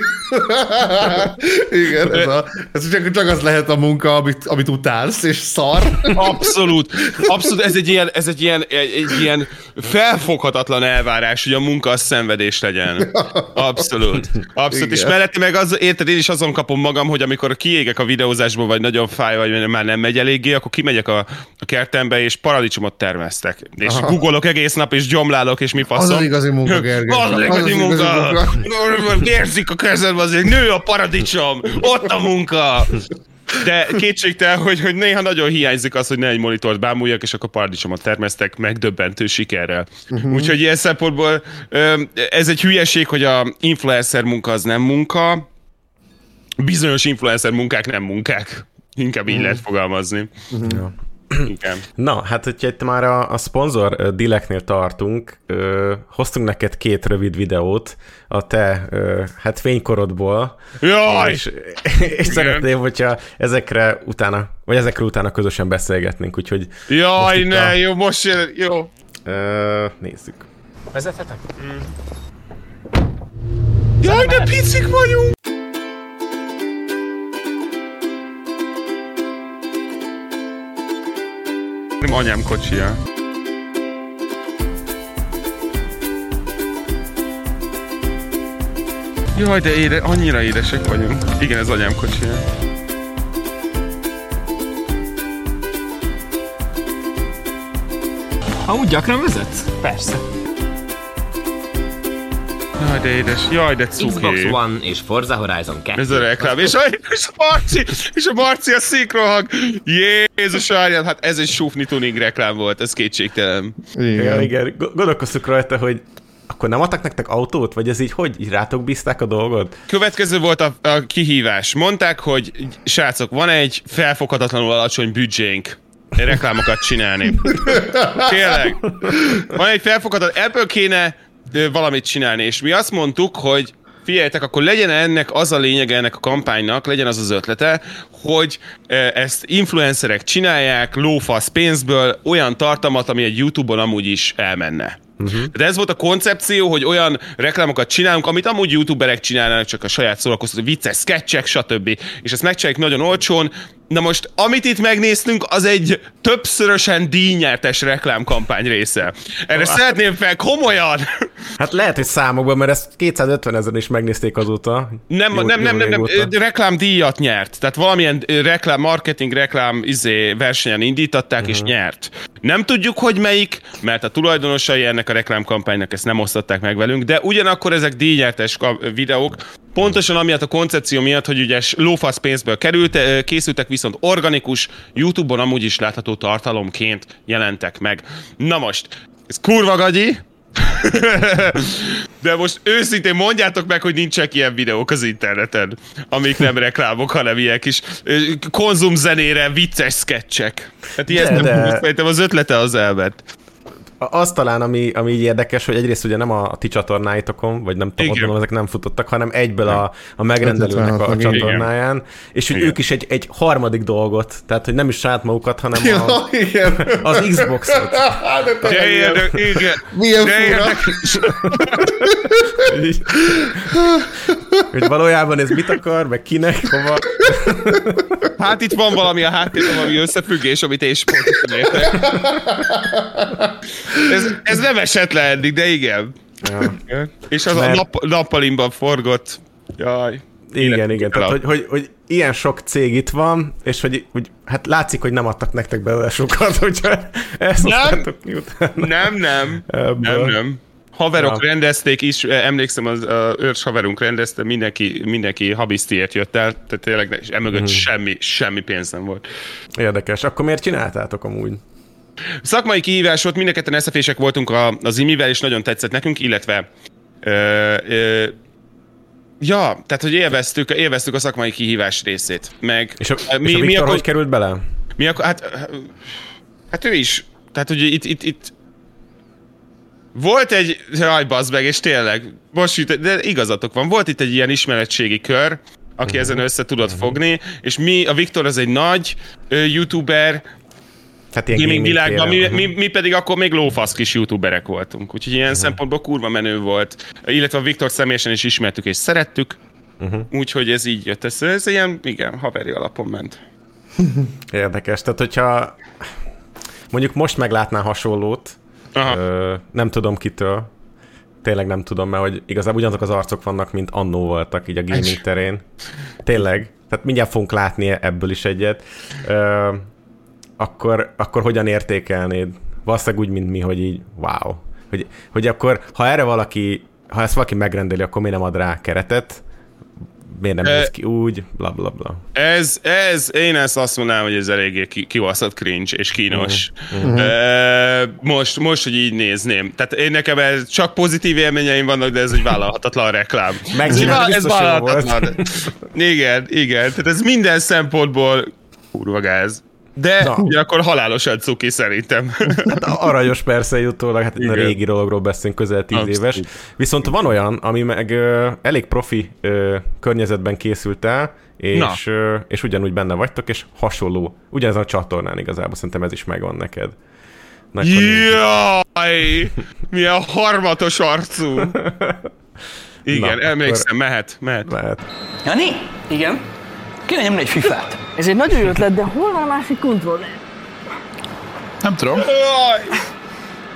Speaker 3: Igen, ez, a, ez csak, csak az lehet a munka, amit, amit utálsz, és szar.
Speaker 4: Abszolút. Abszolút, ez egy ilyen, ez egy ilyen, egy, egy ilyen felfoghatatlan elvárás, hogy a munka az szenvedés legyen. [LAUGHS] Abszolút. Abszolút. Igen. És mellette meg az, érted, én is azon kapom magam, hogy amikor kiégek a videózásból, vagy nagyon fáj, vagy már nem megy eléggé, akkor kimegyek a, a kertembe, és paradicsomot termesztek. És Aha. googolok egész nap, és gyomlálok, és mi faszom.
Speaker 3: Az az igazi munka, Gergely.
Speaker 4: Az az igazi az munka. munka. Érzik a kezedbe azért, nő a paradicsom, ott a munka. De kétségtel, hogy, hogy néha nagyon hiányzik az, hogy ne egy monitort bámuljak, és akkor paradicsomot termesztek megdöbbentő sikerrel. Uh-huh. Úgyhogy ilyen szempontból ez egy hülyeség, hogy a influencer munka az nem munka, bizonyos influencer munkák nem munkák. Inkább így mm. lehet fogalmazni. Mm. Ja.
Speaker 2: Igen. Na, hát hogyha itt már a, a szponzor dileknél tartunk, ö, hoztunk neked két rövid videót a te ö, hát fénykorodból.
Speaker 4: Jaj!
Speaker 2: És, és szeretném, hogyha ezekre utána, vagy ezekre utána közösen beszélgetnénk, úgyhogy...
Speaker 4: Jaj, ne, a... jó, most jön, jó.
Speaker 2: Ö, nézzük.
Speaker 4: Vezethetek? Mm. Jaj, de picik vagyunk! Anyám kocsija. Jaj, de éde, annyira édesek vagyunk. Igen, ez anyám kocsija.
Speaker 5: Amúgy gyakran vezetsz?
Speaker 6: Persze.
Speaker 4: Jaj, de édes. Jaj, de
Speaker 6: Xbox
Speaker 4: cuki.
Speaker 6: One és Forza Horizon 2.
Speaker 4: Ez a reklám. És a, és a Marci, és a Marci a szinkrohang. Jézus Árján, hát ez egy sufni tuning reklám volt, ez kétségtelen.
Speaker 2: Igen,
Speaker 3: Igen.
Speaker 2: igen. Go- Gondolkoztuk rajta, hogy akkor nem adtak nektek autót? Vagy ez így hogy? Így rátok bízták a dolgot?
Speaker 4: Következő volt a, a kihívás. Mondták, hogy srácok, van egy felfoghatatlanul alacsony büdzsénk reklámokat csinálni. Tényleg. Van egy felfoghatatlan, ebből kéne valamit csinálni, és mi azt mondtuk, hogy figyeljetek, akkor legyen ennek az a lényege ennek a kampánynak, legyen az az ötlete, hogy ezt influencerek csinálják lófasz pénzből olyan tartalmat, ami egy YouTube-on amúgy is elmenne. Uh-huh. De ez volt a koncepció, hogy olyan reklámokat csinálunk, amit amúgy youtuberek csinálnak, csak a saját szórakoztató vicces sketchek, stb. És ezt megcsináljuk nagyon olcsón. Na most, amit itt megnéztünk, az egy többszörösen díjnyertes reklámkampány része. Erre szeretném fel komolyan.
Speaker 2: Hát lehet, hogy számokban, mert ezt 250 ezeren is megnézték azóta.
Speaker 4: Nem,
Speaker 2: Jó-
Speaker 4: nem,
Speaker 2: jó
Speaker 4: nem, nem, nem, ö, reklámdíjat nyert. Tehát valamilyen reklám, marketing, reklám izé, versenyen indították, uh-huh. és nyert. Nem tudjuk, hogy melyik, mert a tulajdonosai ennek a reklámkampánynak ezt nem osztották meg velünk, de ugyanakkor ezek díjnyertes videók, pontosan amiatt a koncepció miatt, hogy ugye lófasz pénzből került, ö, készültek viszont organikus, YouTube-on amúgy is látható tartalomként jelentek meg. Na most, ez kurva gagyi, [LAUGHS] de most őszintén mondjátok meg, hogy nincsenek ilyen videók az interneten, amik nem reklámok, hanem ilyen kis ö, konzumzenére vicces sketchek. Hát ilyen
Speaker 2: De,
Speaker 4: nem
Speaker 2: de-
Speaker 4: de... szerintem az ötlete az elvet.
Speaker 2: A- Az talán, ami, ami így érdekes, hogy egyrészt ugye nem a, a ti csatornáitokon, vagy nem tudom, gondolom, ezek nem futottak, hanem egyből a, a megrendelőnek a
Speaker 3: 556, igen.
Speaker 2: csatornáján, és hogy
Speaker 4: Igen.
Speaker 2: ők is egy, egy harmadik dolgot, tehát hogy nem is saját magukat, hanem a,
Speaker 3: Ja, igen.
Speaker 2: az Xboxot. [LAUGHS]
Speaker 3: De
Speaker 4: De
Speaker 3: ilyen.
Speaker 4: érdek, igen.
Speaker 3: Milyen
Speaker 4: De
Speaker 3: fura.
Speaker 2: hogy valójában ez mit akar, meg kinek, hova.
Speaker 4: Hát itt van valami a háttérben, valami összefüggés, amit én pontosan értek. Ez, ez nem esett le eddig, de igen.
Speaker 2: Ja.
Speaker 4: És az
Speaker 2: Mert-
Speaker 4: a nap, nappalimban forgott. Jaj.
Speaker 2: Igen, igen. Tehát, hogy, hogy, hogy ilyen sok cég itt van, és hogy, hogy hát látszik, hogy nem adtak nektek belőle sokat, [LAUGHS] hogyha ezt
Speaker 4: Nem. Nem, nem.
Speaker 2: Ebből.
Speaker 4: Nem, nem. Haverok
Speaker 2: Ja.
Speaker 4: rendezték is, emlékszem, az a őrs haverunk rendezte, mindenki, mindenki habisztiért jött el, tehát tényleg és emögött
Speaker 2: Mhm.
Speaker 4: semmi, semmi pénz nem volt.
Speaker 2: Érdekes. Akkor miért csináltátok amúgy?
Speaker 4: Szakmai kihívás volt, mind a ketten eszefések voltunk a, az imivel, és nagyon tetszett nekünk, illetve ö, ö, ja, tehát, hogy élveztük, élveztük a szakmai kihívás részét. Meg
Speaker 2: És a,
Speaker 4: mi,
Speaker 2: és a
Speaker 4: mi,
Speaker 2: Viktor
Speaker 4: akkor,
Speaker 2: hogy került bele?
Speaker 4: mi akkor, hát, hát ő is. Tehát, hogy itt, itt, itt volt egy, jaj, bazd meg, és tényleg, most jut, de igazatok van, volt itt egy ilyen ismeretségi kör, aki ezen össze tudott fogni, és mi, a Viktor az egy nagy ö, youtuber,
Speaker 2: Hát ilyen
Speaker 4: gaming világban, mi, mi, mi pedig akkor még lófasz kis youtuberek voltunk. Úgyhogy ilyen uh-huh. szempontból kurva menő volt. Illetve a Viktor személyesen is ismertük és szerettük. Uh-huh. Úgyhogy ez így jött össze. Ez ilyen, igen, haveri alapon ment. [LAUGHS]
Speaker 2: Érdekes. Tehát, hogyha mondjuk most meglátnál hasonlót,
Speaker 4: Aha.
Speaker 2: ö, nem tudom kitől, tényleg nem tudom, mert hogy igazából ugyanazok az arcok vannak, mint annó voltak így a gaming terén. Tényleg. Tehát mindjárt fogunk látni ebből is egyet. Ö, akkor, akkor hogyan értékelnéd? Valószínűleg úgy, mint mi, hogy így wow. Hogy, hogy akkor, ha erre valaki, ha ezt valaki megrendeli, akkor miért nem ad rá keretet? Miért nem
Speaker 4: Ö,
Speaker 2: néz ki úgy? Bla, bla, bla.
Speaker 4: Ez, ez, én ezt azt mondanám, hogy ez eléggé ki, kivaszott cringe és kínos. Uh-huh. Most, most, hogy így nézném. Tehát én nekem ez csak pozitív élményeim vannak, de ez egy vállalhatatlan reklám.
Speaker 2: Megcsinálni
Speaker 4: ez, vállalhatatlan. Igen, igen. Tehát ez minden szempontból kurva gáz. De
Speaker 2: Na.
Speaker 4: ugyanakkor halálosan cuki szerintem. [LAUGHS]
Speaker 2: Hát aranyos persze jutólag, hát Igen. régi dologról beszélünk, közel tíz
Speaker 4: Abszolút.
Speaker 2: éves. Viszont van olyan, ami meg ö, elég profi ö, környezetben készült el, és, ö, és ugyanúgy benne vagytok, és hasonló. Ugyanezen a csatornán igazából, szerintem ez is megvan neked. Akkor nézzük.
Speaker 4: Jaj! Milyen harmatos arcú. [LAUGHS] Igen,
Speaker 2: Na,
Speaker 4: emlékszem, mehet, mehet.
Speaker 2: Lehet.
Speaker 7: Jani? Igen? Kéne nyomni egy fifát. Ez egy nagyon jó ötlet, de hol van a másik kontroller?
Speaker 5: Nem tudom.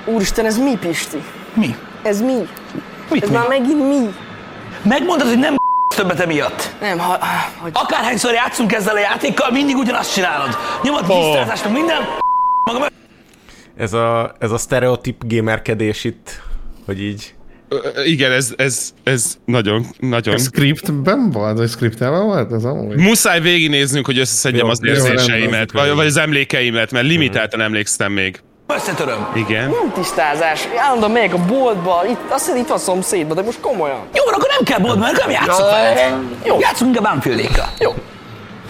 Speaker 7: Úristen, ez mi, Pisti?
Speaker 5: Mi?
Speaker 7: Ez mi?
Speaker 5: Mit
Speaker 7: Ez
Speaker 5: mi?
Speaker 7: már megint mi?
Speaker 5: Megmondod, hogy nem többet emiatt.
Speaker 7: Nem, ha, hogy...
Speaker 5: Akárhányszor játszunk ezzel a játékkal, mindig ugyanazt csinálod. Nyomod tisztázást, meg minden. Maga meg...
Speaker 2: Ez a, ez a sztereotíp gamerkedés itt, hogy így...
Speaker 4: Igen, ez, ez, ez nagyon, nagyon...
Speaker 3: Ez scriptben volt, vagy scriptelben volt? Ez amúgy?
Speaker 4: Muszáj végignéznünk, hogy összeszedjem
Speaker 2: Jó,
Speaker 4: az
Speaker 2: jó,
Speaker 4: érzéseimet, vagy, vagy az emlékeimet, mert limitáltan emlékszem még.
Speaker 5: Összetöröm.
Speaker 4: Igen.
Speaker 7: Nem tisztázás. Állandóan megyek a boltba, itt, azt hiszem itt van szomszédban, de most komolyan.
Speaker 5: Jó, van, akkor nem kell mert nem játszok veled.
Speaker 7: Jó.
Speaker 5: Játszunk inkább Banfield-ékkal.
Speaker 7: Jó.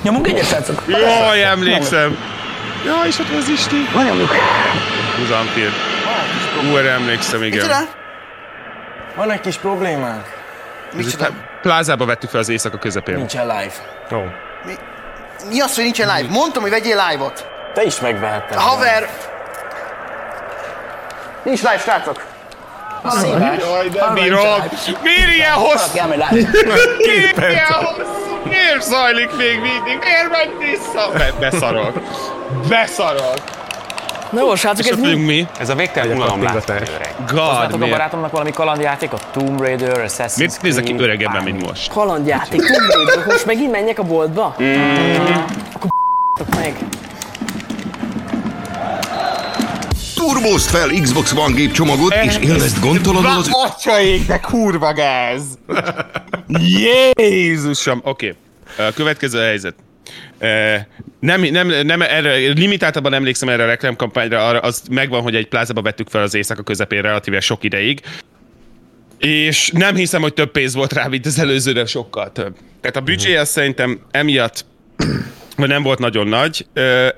Speaker 5: Nyomunk egyet, srácok?
Speaker 4: Jaj, emlékszem. Jaj, és ott az Isti.
Speaker 5: Van nyomjuk.
Speaker 4: Uzanfír. Ú, erre emlékszem, igen.
Speaker 7: Van egy kis problémánk.
Speaker 4: Itt Plázába vettük fel az éjszaka közepén.
Speaker 7: Nincsen live.
Speaker 2: Ó,
Speaker 8: Mi az, hogy nincsen live? Mondtam, hogy vegyél live-ot.
Speaker 7: Te is megvehetted.
Speaker 8: Haver,
Speaker 7: Nincs live, srácok.
Speaker 4: Jaj, de bírom. Miért ilyen hosszú? Miért [LAUGHS] ilyen hosszú? Miért zajlik még mindig? Miért megy vissza? Be, beszarok. Beszarok.
Speaker 7: Na jó, srácok, ez mi?
Speaker 4: mi?
Speaker 6: Ez a végtelen unalom.
Speaker 4: God,
Speaker 6: a barátomnak valami kalandjátékot? Tomb Raider, Assassin's
Speaker 4: Miért nézek ki
Speaker 6: Creed,
Speaker 4: öregebben, mint most?
Speaker 7: Kalandjáték, Tomb Raider. Most megint menjek a boltba? Akkor meg.
Speaker 9: Turbózd fel Xbox One gépcsomagot, és élvezd gondtalanul az
Speaker 4: Atyaik, de kurva gáz! [LAUGHS] Jézusom! Oké, okay. következő helyzet. Nem, nem, nem, erre, limitáltabban emlékszem erre a reklámkampányra, arra az megvan, hogy egy plázába vettük fel az éjszaka közepén relatíve sok ideig, és nem hiszem, hogy több pénz volt rá, mint az előzőre, sokkal több. Tehát a büdzsé az szerintem emiatt vagy nem volt nagyon nagy,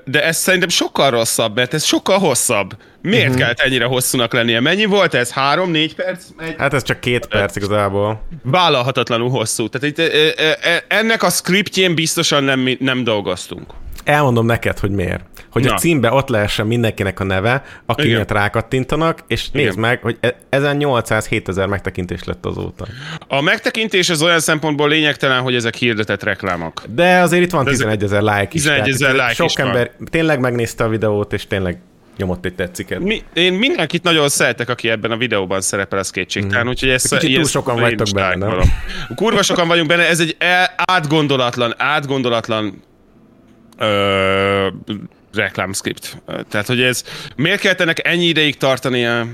Speaker 4: de ez szerintem sokkal rosszabb, mert ez sokkal hosszabb. Miért uh-huh. kellett ennyire hosszúnak lennie? Mennyi volt ez? Három-négy perc? Egy
Speaker 2: hát ez csak két perc igazából.
Speaker 4: vállalhatatlanul hosszú. Tehát itt, ennek a scriptjén biztosan nem, nem dolgoztunk.
Speaker 2: Elmondom neked, hogy miért. Hogy
Speaker 4: Na.
Speaker 2: a címbe ott lehessen mindenkinek a neve, aki
Speaker 4: Igen.
Speaker 2: miatt rákattintanak, és
Speaker 4: Igen.
Speaker 2: nézd meg, hogy ezen 800 ezer megtekintés lett azóta.
Speaker 4: A megtekintés az olyan szempontból lényegtelen, hogy ezek hirdetett reklámok.
Speaker 2: De azért itt van
Speaker 4: ez-
Speaker 2: 11 ezer like is.
Speaker 4: 11
Speaker 2: tehát
Speaker 4: ezer like
Speaker 2: Sok
Speaker 4: is van.
Speaker 2: ember tényleg megnézte a videót, és tényleg nyomott egy tetsziket.
Speaker 4: Mi, én mindenkit nagyon szeretek, aki ebben a videóban szerepel, az kétségtelen, úgyhogy ez...
Speaker 2: Kicsit túl sokan vagytok benne, nem?
Speaker 4: Kurva sokan vagyunk benne, ez egy e- átgondolatlan, átgondolatlan ö, reklámszkript. Tehát, hogy ez miért kellett ennek ennyi ideig tartania,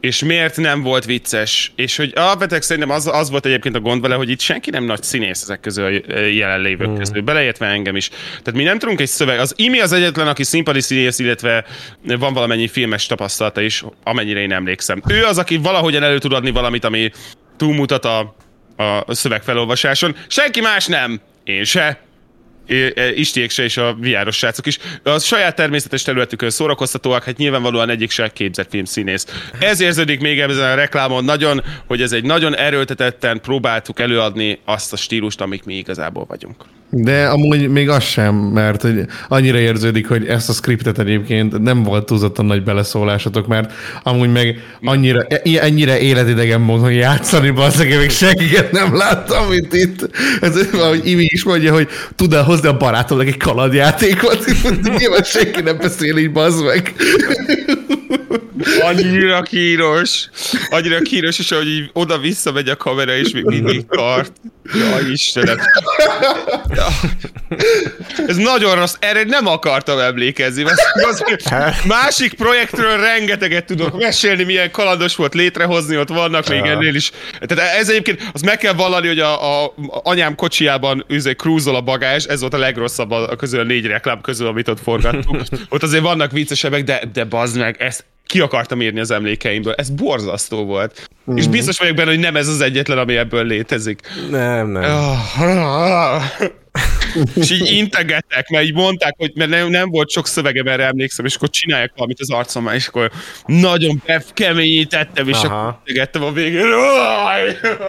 Speaker 4: és miért nem volt vicces, és hogy alapvetően szerintem az, az volt egyébként a gond vele, hogy itt senki nem nagy színész ezek közül a jelenlévők közül, beleértve engem is. Tehát mi nem tudunk egy szöveg, az Imi az egyetlen, aki színpadi színész, illetve van valamennyi filmes tapasztalata is, amennyire én emlékszem. Ő az, aki valahogyan elő tud adni valamit, ami túlmutat a, a szövegfelolvasáson. Senki más nem. Én se. É- Istiék se és a viáros srácok is. A saját természetes területükön szórakoztatóak, hát nyilvánvalóan egyik se képzett filmszínész. Ez érződik még ebben a reklámon nagyon, hogy ez egy nagyon erőltetetten próbáltuk előadni azt a stílust, amik mi igazából vagyunk.
Speaker 3: De amúgy még az sem, mert hogy annyira érződik, hogy ezt a skriptet egyébként nem volt túlzottan nagy beleszólásotok, mert amúgy meg annyira, e- ennyire életidegen módon játszani, basszeg, én még senkiket nem láttam, mint itt. Ez, ahogy Imi is mondja, hogy tud-e hozni a barátomnak egy kalandjátékot? [LAUGHS] Nyilván senki nem beszél így, bazd meg.
Speaker 4: Annyira kíros, annyira kíros, és ahogy így oda-vissza megy a kamera, és még mindig tart. Jaj, Istenem. Ja. Ez nagyon rossz, erre nem akartam emlékezni, az, másik projektről rengeteget tudok mesélni, milyen kalandos volt létrehozni, ott vannak még ennél is. Tehát ez egyébként, az meg kell vallani, hogy a, a anyám kocsiában üzé cruise a bagázs, ez volt a legrosszabb a, közül a négy reklám közül, amit ott forgattunk. Ott azért vannak viccesebbek, de, de bazd meg, ezt ki akartam írni az emlékeimből. Ez borzasztó volt. Mm. És biztos vagyok benne, hogy nem ez az egyetlen, ami ebből létezik.
Speaker 2: Nem, nem.
Speaker 4: Ah. és így integettek, mert így mondták, hogy mert nem, nem volt sok szövegem, erre emlékszem, és akkor csinálják valamit az arcommal, és akkor nagyon bekeményítettem, és
Speaker 2: Aha.
Speaker 4: akkor integettem a végén.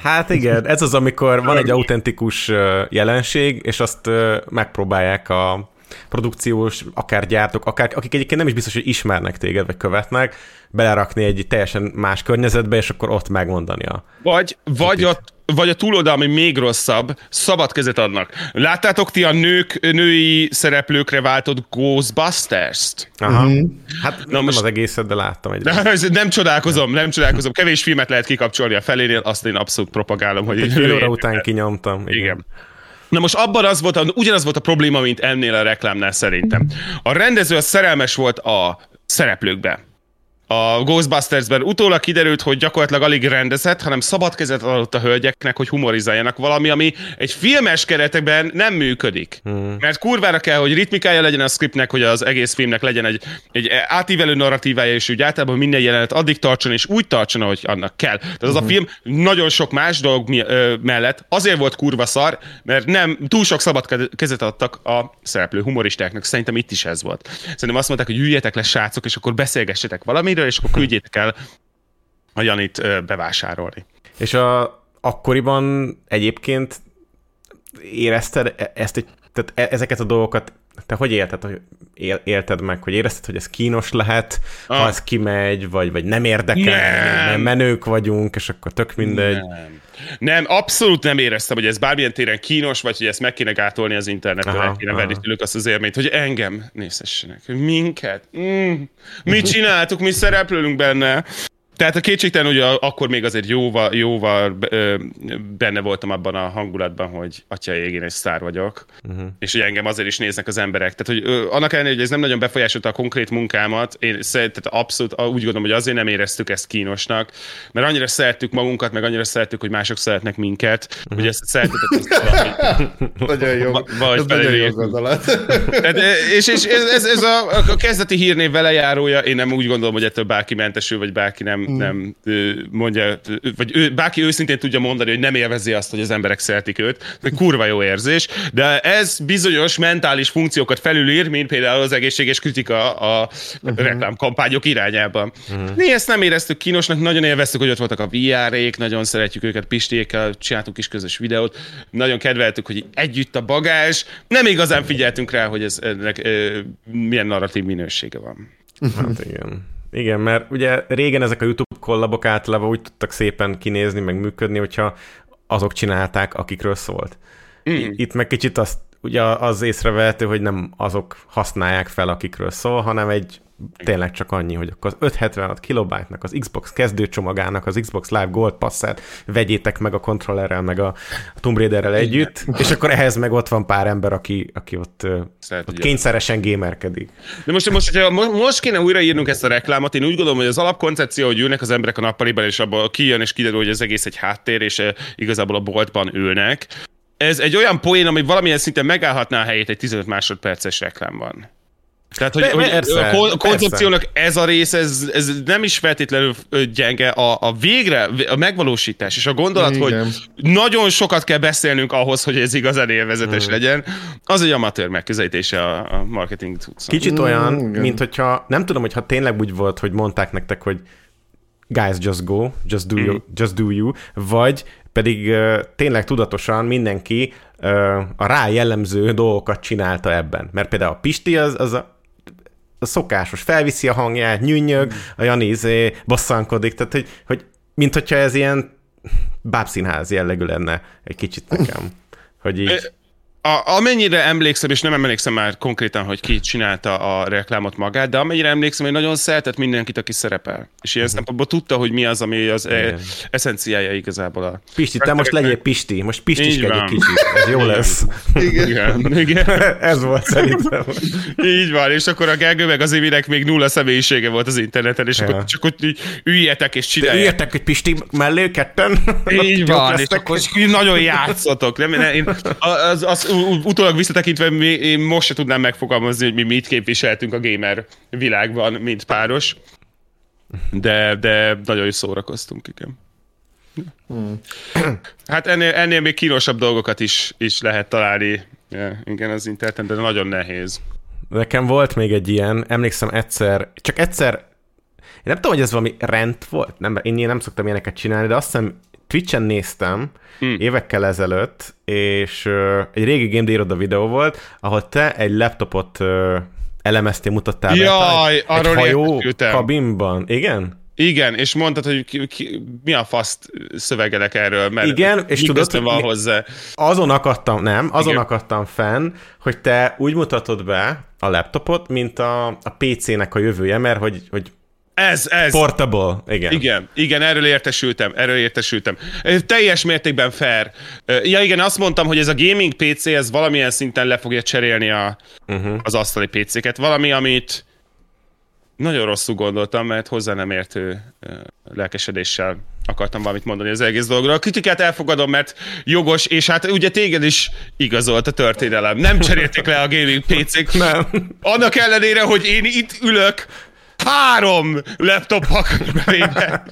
Speaker 2: Hát igen, ez az, amikor van egy autentikus jelenség, és azt megpróbálják a produkciós, akár gyártók, akár, akik egyébként nem is biztos, hogy ismernek téged, vagy követnek, belerakni egy teljesen más környezetbe, és akkor ott megmondani a...
Speaker 4: Vagy, vagy a, vagy a túloldal, ami még rosszabb, szabad kezet adnak. Láttátok ti a nők, női szereplőkre váltott Ghostbusters-t?
Speaker 2: Aha. Mm-hmm. Hát
Speaker 4: Na
Speaker 2: nem
Speaker 4: most-
Speaker 2: az egészet, de láttam egy. [LAUGHS]
Speaker 4: Nem, nem csodálkozom, nem csodálkozom. Kevés filmet lehet kikapcsolni a felénél, azt én abszolút propagálom, hogy
Speaker 2: Egy óra [LAUGHS] után kinyomtam.
Speaker 4: Igen. Na most abban az volt, ugyanaz volt a probléma, mint ennél a reklámnál szerintem. A rendező az szerelmes volt a szereplőkbe. A Ghostbusters-ben utólag kiderült, hogy gyakorlatilag alig rendezett, hanem szabad kezet adott a hölgyeknek, hogy humorizáljanak valami, ami egy filmes keretekben nem működik. Hmm. Mert kurvára kell, hogy ritmikája legyen a scriptnek, hogy az egész filmnek legyen egy, egy átívelő narratívája, és úgy általában minden jelenet addig tartson, és úgy tartson, ahogy annak kell. Tehát az a film nagyon sok más dolog mi, ö, mellett azért volt kurva szar, mert nem túl sok szabad ke- kezet adtak a szereplő humoristáknak. Szerintem itt is ez volt. Szerintem azt mondták, hogy üljetek le, srácok, és akkor beszélgessetek valamiről, és akkor küldjétek el a Janit bevásárolni.
Speaker 2: És a, akkoriban egyébként érezted e- ezt egy, tehát e- ezeket a dolgokat, te hogy élted, hogy él, élted meg, hogy érezted, hogy ez kínos lehet, ah. ha ez kimegy, vagy, vagy nem érdekel,
Speaker 4: Nem.
Speaker 2: mert menők vagyunk, és akkor tök mindegy.
Speaker 4: Nem. Nem, abszolút nem éreztem, hogy ez bármilyen téren kínos, vagy hogy ezt meg kéne gátolni az internetről,
Speaker 2: Aha,
Speaker 4: el kéne
Speaker 2: aha.
Speaker 4: venni tőlük azt az élményt, hogy engem nézhessenek. Minket? Mm. Mit csináltuk, mi szereplünk benne? Tehát a kétségtelen, hogy akkor még azért jóval, jóval ö, benne voltam abban a hangulatban, hogy atya én egy sztár vagyok, uh-huh. és hogy engem azért is néznek az emberek. Tehát, hogy ö, annak ellenére, hogy ez nem nagyon befolyásolta a konkrét munkámat, én szerintem abszolút úgy gondolom, hogy azért nem éreztük ezt kínosnak, mert annyira szerettük magunkat, meg annyira szerettük, hogy mások szeretnek minket, uh-huh. hogy ezt a szeretetet ezt valami, [LAUGHS]
Speaker 3: Nagyon jó.
Speaker 4: Va- vagy
Speaker 3: ez nagyon jó gondolat. [LAUGHS]
Speaker 4: tehát, és, és ez, ez, ez a, a kezdeti hírnév velejárója, én nem úgy gondolom, hogy ettől bárki mentesül, vagy bárki nem, nem ö, mondja, vagy ő, bárki őszintén tudja mondani, hogy nem élvezi azt, hogy az emberek szeretik őt. Kurva jó érzés, de ez bizonyos mentális funkciókat felülír, mint például az egészséges kritika a uh-huh. reklámkampányok irányában. Uh-huh. Mi ezt nem éreztük kínosnak, nagyon élveztük, hogy ott voltak a VR-ék, nagyon szeretjük őket Pistiékkel, csináltunk is közös videót, nagyon kedveltük, hogy együtt a bagás, nem igazán figyeltünk rá, hogy ez ennek milyen narratív minősége van.
Speaker 2: Hát igen. Igen, mert ugye régen ezek a YouTube kollabok általában úgy tudtak szépen kinézni, meg működni, hogyha azok csinálták, akikről szólt. Mm. Itt meg kicsit azt, ugye az észrevehető, hogy nem azok használják fel, akikről szól, hanem egy tényleg csak annyi, hogy akkor az 576 kilobájtnak, az Xbox kezdőcsomagának, az Xbox Live Gold passzát vegyétek meg a kontrollerrel, meg a Tomb Raiderrel együtt, és akkor ehhez meg ott van pár ember, aki, aki ott, ö,
Speaker 4: Szeret,
Speaker 2: ott kényszeresen gamerkedik.
Speaker 4: De most, most, hogyha mo- most kéne újraírnunk ezt a reklámot, én úgy gondolom, hogy az alapkoncepció, hogy ülnek az emberek a nappaliban, és abból kijön, és kiderül, hogy ez egész egy háttér, és igazából a boltban ülnek. Ez egy olyan poén, ami valamilyen szinten megállhatná a helyét egy 15 másodperces reklámban. Tehát, hogy, hogy
Speaker 2: persze,
Speaker 4: a kon-
Speaker 2: persze.
Speaker 4: koncepciónak ez a rész, ez, ez nem is feltétlenül gyenge. A, a végre, a megvalósítás és a gondolat,
Speaker 3: Igen.
Speaker 4: hogy nagyon sokat kell beszélnünk ahhoz, hogy ez igazán élvezetes
Speaker 2: Hmm.
Speaker 4: legyen, az egy amatőr megközelítése a, a marketing tudszak.
Speaker 2: Kicsit olyan,
Speaker 3: igen.
Speaker 2: mint hogyha, nem tudom, hogyha tényleg úgy volt, hogy mondták nektek, hogy guys, just go, just do, you, just do you, vagy pedig uh, tényleg tudatosan mindenki uh, a rá jellemző dolgokat csinálta ebben. Mert például a Pisti az, az a, a szokásos, felviszi a hangját, nyűnyög, a Jani izé bosszankodik, tehát hogy, hogy mint hogyha ez ilyen bábszínház jellegű lenne egy kicsit nekem. Hogy így...
Speaker 4: A, amennyire emlékszem, és nem emlékszem már konkrétan, hogy ki csinálta a reklámot magát, de amennyire emlékszem, hogy nagyon szeretett mindenkit, aki szerepel. És ilyen szempontból tudta, hogy mi az, ami az e-
Speaker 2: Igen.
Speaker 4: eszenciája igazából a...
Speaker 2: Pisti, te most legyél Pisti, most Pistiskedj
Speaker 4: Így
Speaker 2: egy kicsit, ez jó lesz.
Speaker 4: Igen, igen. [LAUGHS]
Speaker 2: ez volt szerintem.
Speaker 4: Így van, és akkor a Gergő meg az Évinek még nulla személyisége volt az interneten, és
Speaker 2: Ja.
Speaker 4: akkor csak ott így üljetek és csinálják.
Speaker 2: Üljetek egy Pisti mellé ketten.
Speaker 4: Így [LAUGHS] van, és akkor nagyon játszotok. Nem, nem, én, az, az, utólag visszatekintve én most se tudnám megfogalmazni, hogy mi mit képviseltünk a gamer világban, mint páros. De, de nagyon is szórakoztunk, igen. Hát ennél, ennél még kínosabb dolgokat is, is lehet találni igen, az interneten, de nagyon nehéz.
Speaker 2: Nekem volt még egy ilyen, emlékszem egyszer, csak egyszer, én nem tudom, hogy ez valami rend volt, nem, én ilyen nem szoktam ilyeneket csinálni, de azt hiszem Twitch-en néztem hmm. évekkel ezelőtt, és uh, egy régi Game Iroda videó volt, ahol te egy laptopot uh, elemeztél, mutattál
Speaker 4: Jaj,
Speaker 2: be,
Speaker 4: arról
Speaker 2: egy hajó kabinban. Igen?
Speaker 4: Igen, és mondtad, hogy ki, ki, mi a faszt szövegelek erről, mert
Speaker 2: Igen, és tudod, hogy
Speaker 4: van hozzá.
Speaker 2: Azon akadtam, nem, azon
Speaker 4: Igen.
Speaker 2: akadtam fenn, hogy te úgy mutatod be a laptopot, mint a, a PC-nek a jövője, mert hogy, hogy
Speaker 4: Ez, ez.
Speaker 2: portable, igen.
Speaker 4: Igen, igen, erről értesültem, erről értesültem. Teljes mértékben fair. Ja igen, azt mondtam, hogy ez a gaming PC, ez valamilyen szinten le fogja cserélni a, uh-huh. az asztali PC-ket. Valami, amit nagyon rosszul gondoltam, mert hozzá nem értő lelkesedéssel akartam valamit mondani az egész dologról. A kritikát elfogadom, mert jogos, és hát ugye téged is igazolt a történelem. Nem cserélték le a gaming PC-k.
Speaker 2: Nem.
Speaker 4: Annak ellenére, hogy én itt ülök, három laptop pakbevébe.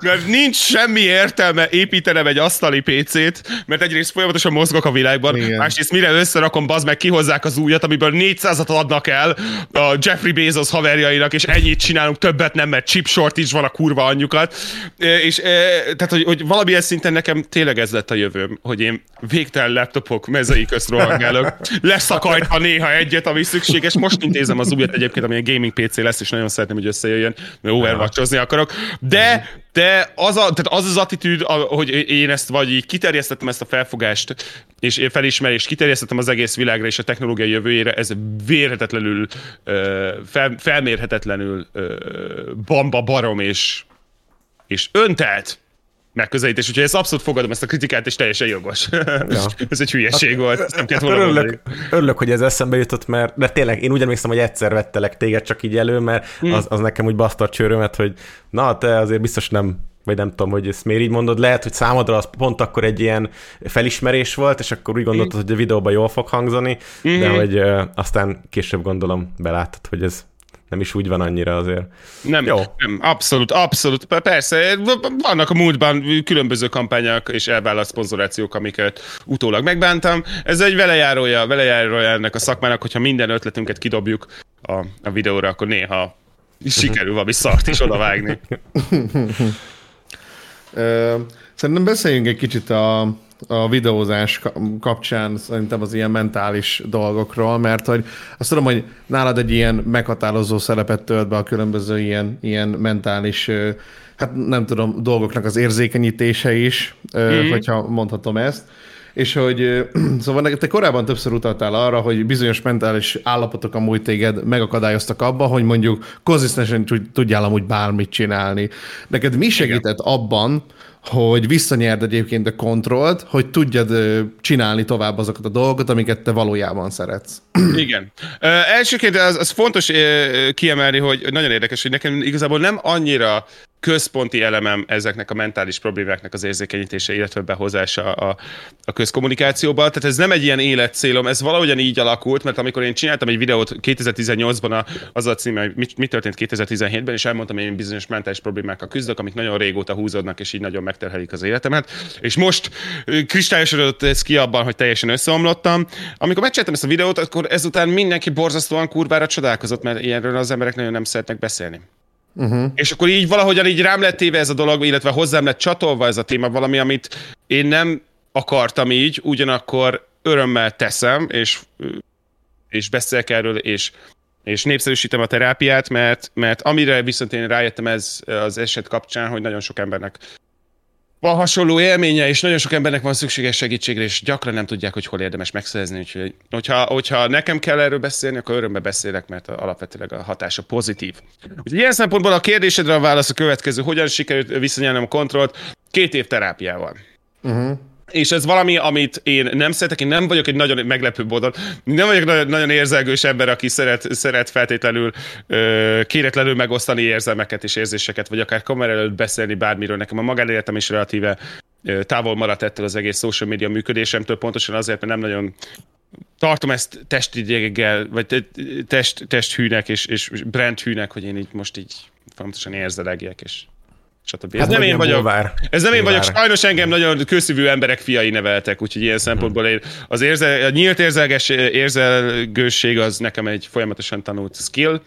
Speaker 4: Mert nincs semmi értelme építenem egy asztali PC-t, mert egyrészt folyamatosan mozgok a világban,
Speaker 3: Igen.
Speaker 4: másrészt mire összerakom, bazd meg kihozzák az újat, amiből 400-at adnak el a Jeffrey Bezos haverjainak, és ennyit csinálunk, többet nem, mert chip shortage van a kurva anyjukat. E, És e, tehát, hogy, hogy valamilyen szinten nekem tényleg ez lett a jövőm, hogy én végtelen laptopok mezei közt rohangálok, leszakajtva néha egyet, ami szükséges. Most intézem az újat egyébként, ami egy gaming PC lesz, és nagyon szeretném, hogy összejöjjön, mert overwatchozni akarok. De, de az, a, tehát az az attitűd, hogy én ezt vagy így kiterjesztettem ezt a felfogást, és én felismerést kiterjesztettem az egész világra és a technológia jövőjére, ez vérhetetlenül, fel, felmérhetetlenül bamba barom és, és öntelt megközelítés, úgyhogy ezt abszolút fogadom ezt a kritikát, és teljesen jogos. [LAUGHS] Ja. ez egy hülyeség volt, ezt nem kellett volna mondani.
Speaker 2: Örülök, örülök, hogy ez eszembe jutott, mert de tényleg én úgy emlékszem, hogy egyszer vettelek téged csak így elő, mert
Speaker 4: Hmm.
Speaker 2: az, az nekem úgy baszta a csőrömet, hogy na, te azért biztos nem vagy nem tudom, hogy ezt miért így mondod, lehet, hogy számodra az pont akkor egy ilyen felismerés volt, és akkor úgy gondoltad, hogy a videóban jól fog hangzani, de
Speaker 4: Mhm.
Speaker 2: hogy uh, aztán később gondolom beláttad, hogy ez nem is úgy van annyira azért.
Speaker 4: Nem,
Speaker 2: Jó.
Speaker 4: nem, abszolút, abszolút. Persze, vannak a múltban különböző kampányok és elvállalt szponzorációk, amiket utólag megbántam. Ez egy velejárója, velejárója ennek a szakmának, hogyha minden ötletünket kidobjuk a, a videóra, akkor néha sikerül valami szart is odavágni. [LAUGHS]
Speaker 3: Szerintem beszéljünk egy kicsit a, a videózás ka- kapcsán szerintem az ilyen mentális dolgokról, mert hogy azt tudom, hogy nálad egy ilyen meghatározó szerepet tölt be a különböző ilyen, ilyen mentális, hát nem tudom, dolgoknak az érzékenyítése is, mm. hogyha mondhatom ezt. És hogy [CLEARS THROAT] szóval neked te korábban többször utaltál arra, hogy bizonyos mentális állapotok amúgy téged megakadályoztak abba, hogy mondjuk konzisztensen tud- tudjál amúgy bármit csinálni. Neked mi segített abban, hogy visszanyerd egyébként a kontrollt, hogy tudjad csinálni tovább azokat a dolgokat, amiket te valójában szeretsz. [CLEARS THROAT]
Speaker 4: Igen. Ö, elsőként az, az fontos ö, kiemelni, hogy nagyon érdekes, hogy nekem igazából nem annyira központi elemem ezeknek a mentális problémáknak az érzékenyítése, illetve behozása a, a közkommunikációba. Tehát ez nem egy ilyen életcélom, ez valahogyan így alakult, mert amikor én csináltam egy videót 2018-ban a, az a címe, hogy mi, mi történt 2017-ben, és elmondtam, hogy én bizonyos mentális problémákkal küzdök, amik nagyon régóta húzódnak, és így nagyon megterhelik az életemet. És most kristályosodott ez ki abban, hogy teljesen összeomlottam. Amikor megcsináltam ezt a videót, akkor ezután mindenki borzasztóan kurvára csodálkozott, mert ilyenről az emberek nagyon nem szeretnek beszélni. Uh-huh. És akkor így valahogyan így rám lett téve ez a dolog, illetve hozzám lett csatolva ez a téma, valami, amit én nem akartam így, ugyanakkor örömmel teszem, és, és beszélek erről, és, és népszerűsítem a terápiát, mert, mert amire viszont én rájöttem ez az eset kapcsán, hogy nagyon sok embernek van hasonló élménye, és nagyon sok embernek van szükséges segítségre, és gyakran nem tudják, hogy hol érdemes megszerezni. Úgyhogy, hogyha, hogyha nekem kell erről beszélni, akkor örömmel beszélek, mert alapvetőleg a hatása pozitív. Úgyhogy ilyen szempontból a kérdésedre a válasz a következő. Hogyan sikerült visszanyernem a kontrollt? Két év terápiával. Uh-huh. És ez valami, amit én nem szeretek, én nem vagyok egy nagyon meglepő bodon, nem vagyok nagyon, nagyon érzelgős ember, aki szeret, szeret feltétlenül ö, kéretlenül megosztani érzelmeket és érzéseket, vagy akár kamera előtt beszélni bármiről. Nekem a magánéletem is relatíve távol maradt ettől az egész social media működésemtől, pontosan azért, mert nem nagyon tartom ezt testideggel, vagy te- test, testhűnek és, és brandhűnek, hogy én így most így folyamatosan érzelegjek, és stb. Ez
Speaker 2: Hát
Speaker 4: nem
Speaker 2: vagy
Speaker 4: én vagyok.
Speaker 2: bulvár.
Speaker 4: Ez nem én vagyok. Sajnos engem nagyon közszívű emberek fiai neveltek, úgyhogy ilyen szempontból én az érzel, a nyílt érzelges, érzelgőség az nekem egy folyamatosan tanult skill.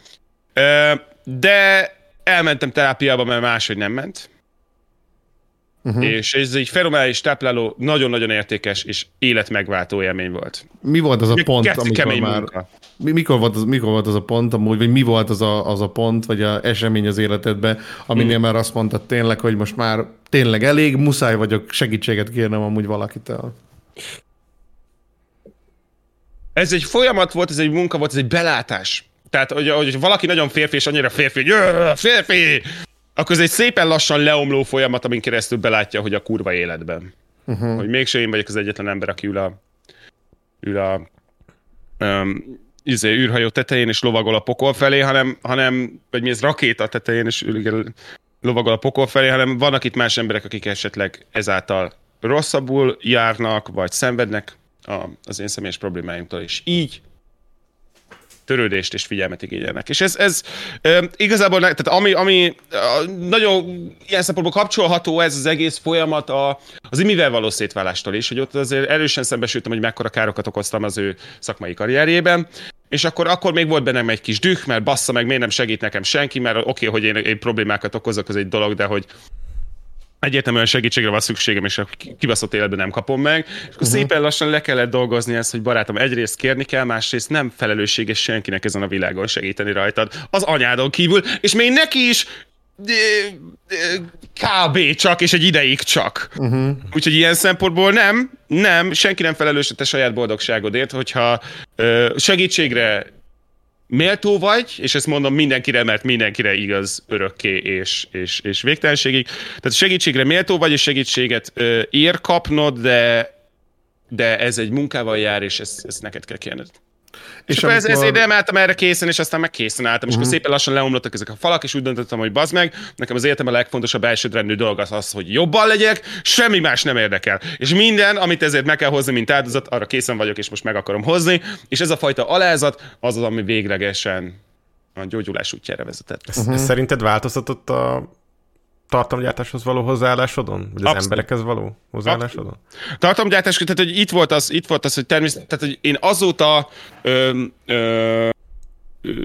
Speaker 4: De elmentem terápiába, mert máshogy nem ment. Uh-huh. És ez egy fenomenális tápláló, nagyon-nagyon értékes és életmegváltó élmény volt.
Speaker 3: Mi volt az a pont, amikor
Speaker 4: kemény
Speaker 3: már...
Speaker 4: munka.
Speaker 3: Mi, mikor, volt az, mikor volt az a pont amúgy, vagy mi volt az a, az a pont, vagy a esemény az életedben, aminél
Speaker 4: Hmm.
Speaker 3: már azt mondtad tényleg, hogy most már tényleg elég, muszáj vagyok segítséget kérnem amúgy valakitől.
Speaker 4: Ez egy folyamat volt, ez egy munka volt, ez egy belátás. Tehát, hogy, hogy valaki nagyon férfi, és annyira férfi, hogy "Jö, férfi, akkor ez egy szépen lassan leomló folyamat, amin keresztül belátja, hogy a kurva életben. Uh-huh. Hogy mégse én vagyok az egyetlen ember, aki ül a, ül a um, izé, űrhajó tetején, és lovagol a pokol felé, hanem, hanem vagy mi ez rakéta tetején, és igen, lovagol a pokol felé, hanem vannak itt más emberek, akik esetleg ezáltal rosszabbul járnak, vagy szenvednek a, az én személyes problémáimtól, és így törődést és figyelmet igényelnek. És ez, ez e, igazából, ne- tehát ami, ami a, nagyon ilyen szempontból kapcsolható ez az egész folyamat a, az imivel való szétválástól is, hogy ott azért erősen szembesültem, hogy mekkora károkat okoztam az ő szakmai karrierjében, és akkor, akkor még volt bennem egy kis düh, mert bassza meg, miért nem segít nekem senki, mert oké, okay, hogy én, én problémákat okozok, az egy dolog, de hogy egyértelműen segítségre van szükségem, és a kibaszott életben nem kapom meg. És akkor uh-huh. szépen lassan le kellett dolgozni ezt, hogy barátom, egyrészt kérni kell, másrészt nem felelősséges senkinek ezen a világon segíteni rajtad, az anyádon kívül, és még neki is kb. csak, és egy ideig csak. Uh-huh. Úgyhogy ilyen szempontból nem, nem, senki nem felelős a te saját boldogságodért, hogyha ö, segítségre méltó vagy, és ezt mondom mindenkire, mert mindenkire igaz örökké és, és, és végtelenségig. Tehát segítségre méltó vagy, és segítséget ö, ér kapnod, de, de ez egy munkával jár, és ezt, ezt neked kell kérned. És, és akkor amikor... ez, ezért nem álltam erre készen, és aztán meg készen álltam, és uh-huh. akkor szépen lassan leomlottak ezek a falak, és úgy döntöttem, hogy bazd meg, nekem az életem a legfontosabb elsődrendű dolog az az, hogy jobban legyek, semmi más nem érdekel. És minden, amit ezért meg kell hozni, mint áldozat, arra készen vagyok, és most meg akarom hozni, és ez a fajta alázat az az, ami véglegesen a gyógyulás útjára vezetett.
Speaker 2: Ez, uh-huh. ez szerinted változtatott a tartalomgyártáshoz való hozzáállásodon? Vagy az
Speaker 4: Abszolút.
Speaker 2: emberekhez való hozzáállásodon?
Speaker 4: Tartalomgyártás, tehát hogy itt volt az, itt volt az hogy természetesen, tehát hogy én azóta ö, ö,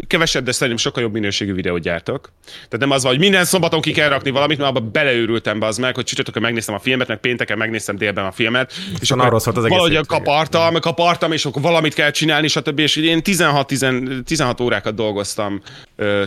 Speaker 4: kevesebb, de szerintem sokkal jobb minőségű videót gyártok. Tehát nem az van, hogy minden szombaton ki kell rakni valamit, mert abba beleőrültem be az meg, hogy csütörtökön megnéztem a filmet, meg pénteken megnéztem délben a filmet, és
Speaker 2: akkor arról szólt az egész
Speaker 4: valahogy
Speaker 2: hétvége.
Speaker 4: kapartam, kapartam, és akkor valamit kell csinálni, stb. És én 16, 10, 16 órákat dolgoztam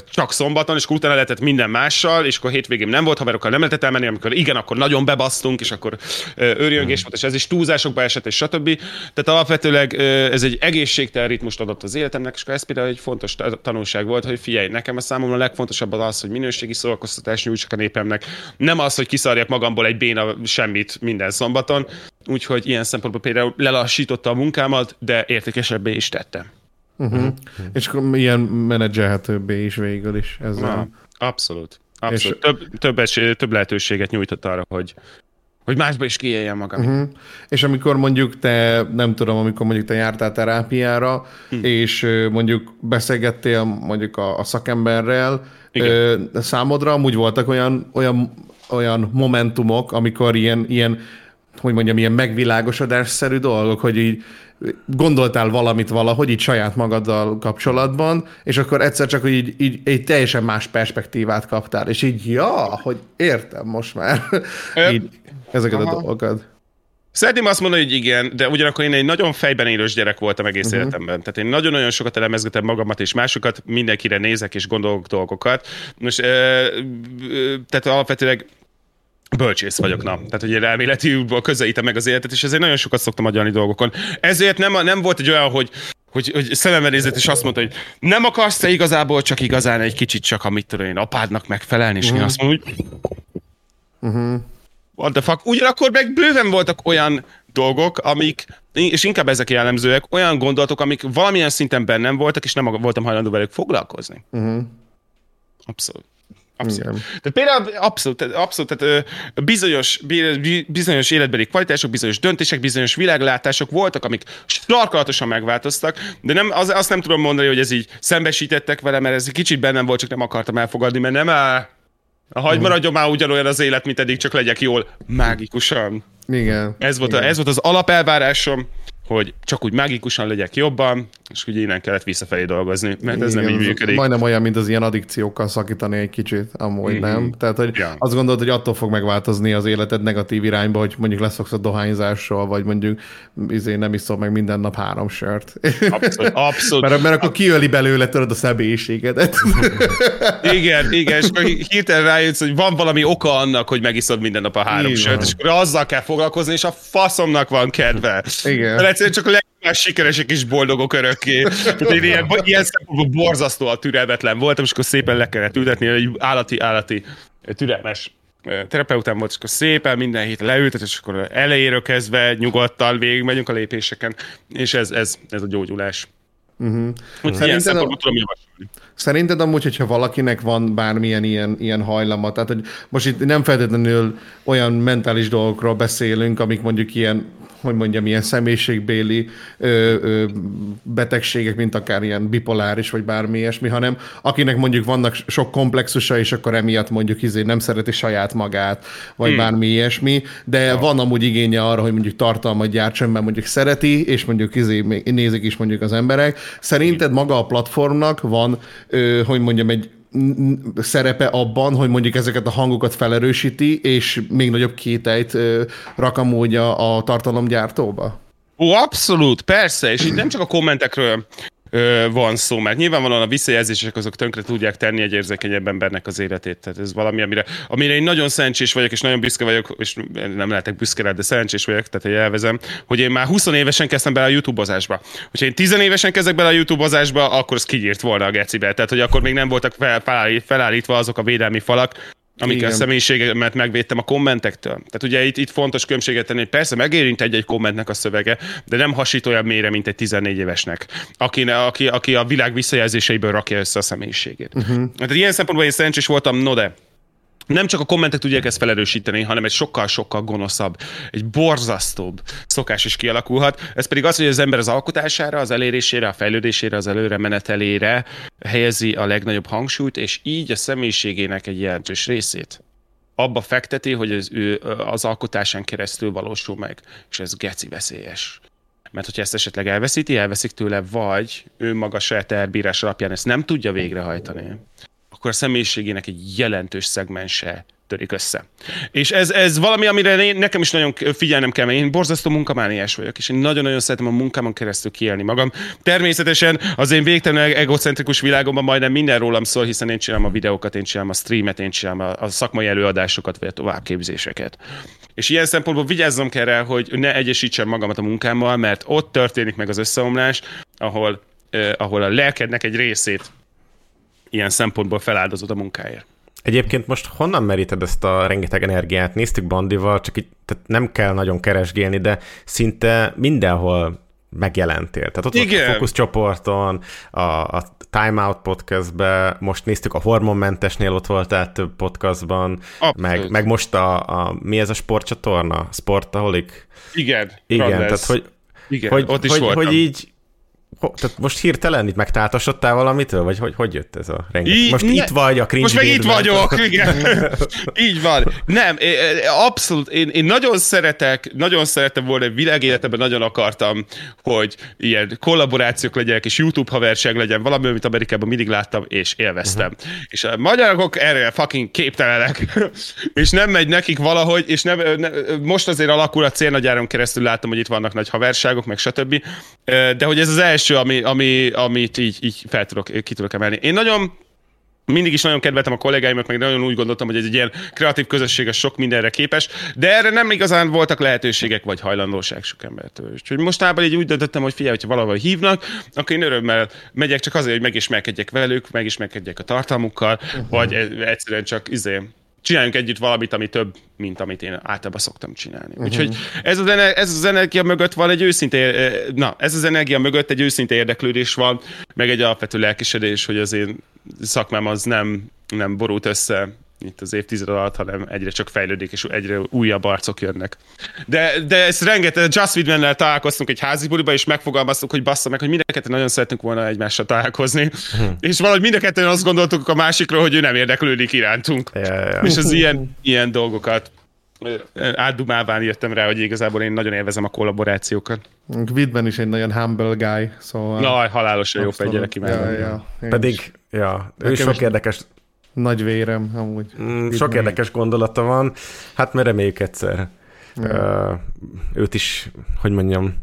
Speaker 4: csak szombaton, és akkor utána lehetett minden mással, és akkor hétvégén nem volt, haverokkal nem lehetett elmenni, amikor igen, akkor nagyon bebasztunk, és akkor őrjöngés volt, és ez is túlzásokba esett, és stb. Tehát alapvetőleg ez egy egészségtelen ritmust adott az életemnek, és akkor ez például egy fontos tanulság volt, hogy figyelj, nekem a számomra a legfontosabb az az, hogy minőségi szórakoztatást nyújtsak a népemnek, nem az, hogy kiszarjak magamból egy béna semmit minden szombaton, úgyhogy ilyen szempontból például lelassította a munkámat, de értékesebbé is tette.
Speaker 3: Uh-huh. És akkor ilyen menedzselhetőbbé is végül is ezzel.
Speaker 4: Na, abszolút. Abszolút. Több, több, esély, több lehetőséget nyújtott arra, hogy, hogy másba is kiéljen magam.
Speaker 3: Uh-huh. És amikor mondjuk te, nem tudom, amikor mondjuk te jártál terápiára, hm. és ö, mondjuk beszélgettél mondjuk a, a szakemberrel, ö, számodra amúgy voltak olyan, olyan, olyan momentumok, amikor ilyen, ilyen hogy mondjam, ilyen megvilágosodásszerű dolgok, hogy így gondoltál valamit valahogy így saját magaddal kapcsolatban, és akkor egyszer csak hogy így, így egy teljesen más perspektívát kaptál, és így, ja, hogy értem most már így, ezeket
Speaker 4: Aha.
Speaker 3: a dolgokat.
Speaker 4: Szeretném azt mondani, hogy igen, de ugyanakkor én egy nagyon fejben élős gyerek voltam egész
Speaker 3: Mhm.
Speaker 4: uh-huh. életemben. Tehát én nagyon-nagyon sokat elemezgetem magamat és másokat, mindenkire nézek és gondolok dolgokat. Most, ö, ö, tehát alapvetőleg bölcsész vagyok, na. Tehát, hogy én elméleti közelítem meg az életet, és ezért nagyon sokat szoktam agyalni dolgokon. Ezért nem, nem volt egy olyan, hogy hogy, hogy szemembe nézett, és azt mondta, hogy nem akarsz te igazából csak igazán egy kicsit csak, amit tudom én, apádnak megfelelni, és uh-huh. én azt mondom, hogy
Speaker 3: Uh-huh.
Speaker 4: What the fuck. Ugyanakkor meg bőven voltak olyan dolgok, amik, és inkább ezek jellemzőek, olyan gondolatok, amik valamilyen szinten bennem voltak, és nem voltam hajlandó velük foglalkozni.
Speaker 3: Uh-huh.
Speaker 4: Abszolút. Abszolút.
Speaker 3: Igen.
Speaker 4: Tehát például abszolút, abszolút tehát, bizonyos, bi- bizonyos életbeli kvalitások, bizonyos döntések, bizonyos világlátások voltak, amik sarkalatosan megváltoztak, de nem, az, azt nem tudom mondani, hogy ez így szembesítettek vele, mert ez egy kicsit bennem volt, csak nem akartam elfogadni, mert nem áll. Hagyd maradjon már ugyanolyan az élet, mint eddig, csak legyek jól mágikusan.
Speaker 3: Igen.
Speaker 4: Ez volt, a,
Speaker 3: Igen.
Speaker 4: ez volt az alapelvárásom, hogy csak úgy mágikusan legyek jobban, és ugye innen kellett visszafelé dolgozni, mert ez nem
Speaker 3: Igen,
Speaker 4: így működik.
Speaker 3: Majdnem olyan, mint az ilyen addikciókkal szakítani egy kicsit, amúgy
Speaker 4: Mhm.
Speaker 3: nem. Tehát, hogy
Speaker 4: Ja.
Speaker 3: azt gondolod, hogy attól fog megváltozni az életed negatív irányba, hogy mondjuk leszoksz a dohányzásról, vagy mondjuk izé nem iszol meg minden nap három sört.
Speaker 4: Abszolút, abszolút.
Speaker 3: mert, mert akkor kiöli belőle tudod a személyiségedet.
Speaker 4: Igen, igen, és akkor hirtelen rájössz, hogy van valami oka annak, hogy megiszod minden nap a három
Speaker 3: Így
Speaker 4: sört, és akkor azzal kell foglalkozni, és a faszomnak van kedve.
Speaker 3: Igen.
Speaker 4: Mert egyszerűen csak a legnagyobb sikeresek és boldogok örökké. Tehát én ilyen, ilyen szempontból borzasztóan türelmetlen voltam, és akkor szépen le kellett ültetni, egy állati, állati türelmes ö, terapeutám volt, és akkor szépen minden hét leültet, és akkor elejéről kezdve nyugodtan végigmegyünk a lépéseken, és ez, ez, ez a gyógyulás. Uh-huh. Úgyhogy ilyen
Speaker 3: Szerinted a-
Speaker 4: tudom javasolni.
Speaker 3: Szerinted amúgy, hogyha valakinek van bármilyen ilyen, ilyen hajlama, tehát hogy most itt nem feltétlenül olyan mentális dolgokról beszélünk, amik mondjuk ilyen, hogy mondjam, ilyen személyiségbéli ö, ö, betegségek, mint akár ilyen bipoláris, vagy bármi ilyesmi, hanem akinek mondjuk vannak sok komplexusa, és akkor emiatt mondjuk izé nem szereti saját magát, vagy hmm. bármi ilyesmi, de ja. van amúgy igénye arra, hogy mondjuk tartalmat gyártson, mert mondjuk szereti, és mondjuk izé nézik is mondjuk az emberek. Szerinted maga a platformnak van, ö, hogy mondjam, egy szerepe abban, hogy mondjuk ezeket a hangokat felerősíti, és még nagyobb kételyt rak amúgy a, a tartalomgyártóba?
Speaker 4: Ó, abszolút, persze, és itt nem csak a kommentekről van szó, mert nyilvánvalóan a visszajelzések azok tönkre tudják tenni egy érzékenyebb embernek az életét. Tehát ez valami, amire, amire én nagyon szerencsés vagyok, és nagyon büszke vagyok, és nem lehetek büszke rá, de szerencsés vagyok, tehát hogy elvezem, hogy én már 20 évesen kezdtem bele a YouTube-ozásba. Hogyha én 10 évesen kezdek bele a YouTube-ozásba, akkor az kinyírt volna a gecibe. Tehát, hogy akkor még nem voltak fel, felállít, felállítva azok a védelmi falak, amikkel a személyiségemet megvédtem a kommentektől. Tehát ugye itt, itt fontos különbséget tenni, hogy persze megérint egy-egy kommentnek a szövege, de nem hasít olyan mélyre, mint egy 14 évesnek, aki, aki, aki a világ visszajelzéseiből rakja össze a személyiségét. Uh-huh. Tehát ilyen szempontból én szerencsés voltam, no de nem csak a kommentek tudják ezt felerősíteni, hanem egy sokkal-sokkal gonoszabb, egy borzasztóbb szokás is kialakulhat. Ez pedig az, hogy az ember az alkotására, az elérésére, a fejlődésére, az előre menetelére helyezi a legnagyobb hangsúlyt, és így a személyiségének egy jelentős részét abba fekteti, hogy az ő az alkotásán keresztül valósul meg, és ez geci veszélyes. Mert hogyha ezt esetleg elveszíti, elveszik tőle, vagy ő maga saját elbírás alapján ezt nem tudja végrehajtani, akkor a személyiségének egy jelentős szegmense törik össze. És ez, ez valami, amire én, nekem is nagyon figyelnem kell, mert én borzasztó munkamániás vagyok, és én nagyon-nagyon szeretem a munkámon keresztül kiélni magam. Természetesen az én végtelenül egocentrikus világomban majdnem minden rólam szól, hiszen én csinálom a videókat, én csinálom a streamet, én csinálom a, a szakmai előadásokat, vagy a továbbképzéseket. És ilyen szempontból vigyázzam kell rá, hogy ne egyesítsem magamat a munkámmal, mert ott történik meg az összeomlás, ahol, eh, ahol a lelkednek egy részét ilyen szempontból feláldozod a munkáért.
Speaker 2: Egyébként most honnan meríted ezt a rengeteg energiát? Néztük Bandival, csak így tehát nem kell nagyon keresgélni, de szinte mindenhol megjelentél. Tehát ott
Speaker 4: Igen.
Speaker 2: a Focus csoporton, a, a Time Out podcastbe, most néztük a Hormonmentesnél, ott voltál több podcastban,
Speaker 4: Abszolút.
Speaker 2: meg, meg most a, a, mi ez a sportcsatorna? Sportaholic?
Speaker 4: Igen,
Speaker 2: Igen, tehát hogy,
Speaker 4: Igen,
Speaker 2: hogy,
Speaker 4: ott is
Speaker 2: hogy,
Speaker 4: voltam.
Speaker 2: hogy így tehát most hirtelen itt megtáltasodtál valamitől, vagy hogy, hogy jött ez a rengeteg?
Speaker 4: Így-
Speaker 2: most
Speaker 4: ne-
Speaker 2: itt vagy a cringe
Speaker 4: Most meg itt vagyok, [LAUGHS] igen. Így van. Nem, abszolút. Én, én nagyon szeretek, nagyon szerettem volna, világéletemben nagyon akartam, hogy ilyen kollaborációk legyenek, és YouTube haverság legyen, valami, amit Amerikában mindig láttam, és élveztem. Uh-huh. És a magyarok erre fucking képtelenek, [LAUGHS] és nem megy nekik valahogy, és nem, ne, most azért alakul a célnagyáron keresztül látom, hogy itt vannak nagy haverságok, meg stb. De hogy ez az első, ami, ami, amit így, így fel tudok, ki tudok emelni. Én nagyon mindig is nagyon kedveltem a kollégáimat, meg nagyon úgy gondoltam, hogy ez egy ilyen kreatív közösség, ez sok mindenre képes, de erre nem igazán voltak lehetőségek vagy hajlandóság sok embertől. Úgyhogy mostában így úgy döntöttem, hogy figyelj, hogyha valahol hívnak, akkor én örömmel megyek csak azért, hogy megismerkedjek velük, megismerkedjek a tartalmukkal, uh-huh. vagy e- egyszerűen csak izé, csináljunk együtt valamit, ami több, mint amit én általában szoktam csinálni. Uh-huh. Úgyhogy ez az, ez az energia mögött van egy őszinte, eh, na, ez az energia mögött egy őszinte érdeklődés van, meg egy alapvető lelkesedés, hogy az én szakmám az nem, nem borult össze itt az évtized alatt, hanem egyre csak fejlődik, és egyre újabb arcok jönnek. De, de ez rengeteg, Just Widmannel találkoztunk egy házi buliba, és megfogalmaztuk, hogy bassza meg, hogy mind a nagyon szeretünk volna egymással találkozni. és valahogy mind a ketten azt gondoltuk a másikról, hogy ő nem érdeklődik irántunk.
Speaker 2: Ja, ja.
Speaker 4: És az ilyen, ilyen dolgokat átdumálván jöttem rá, hogy igazából én nagyon élvezem a kollaborációkat.
Speaker 3: Vidben is egy nagyon humble guy, szóval...
Speaker 4: Na, halálosan jó fegyelek, imádom.
Speaker 3: Ja, ja,
Speaker 2: Pedig,
Speaker 3: is.
Speaker 2: ja, ő
Speaker 3: Nekem
Speaker 2: sok
Speaker 3: is-
Speaker 2: érdekes,
Speaker 3: Nagy vérem, amúgy.
Speaker 2: mm, sok érdekes gondolata van, hát mert reméljük egyszer. Ö, őt is, hogy mondjam,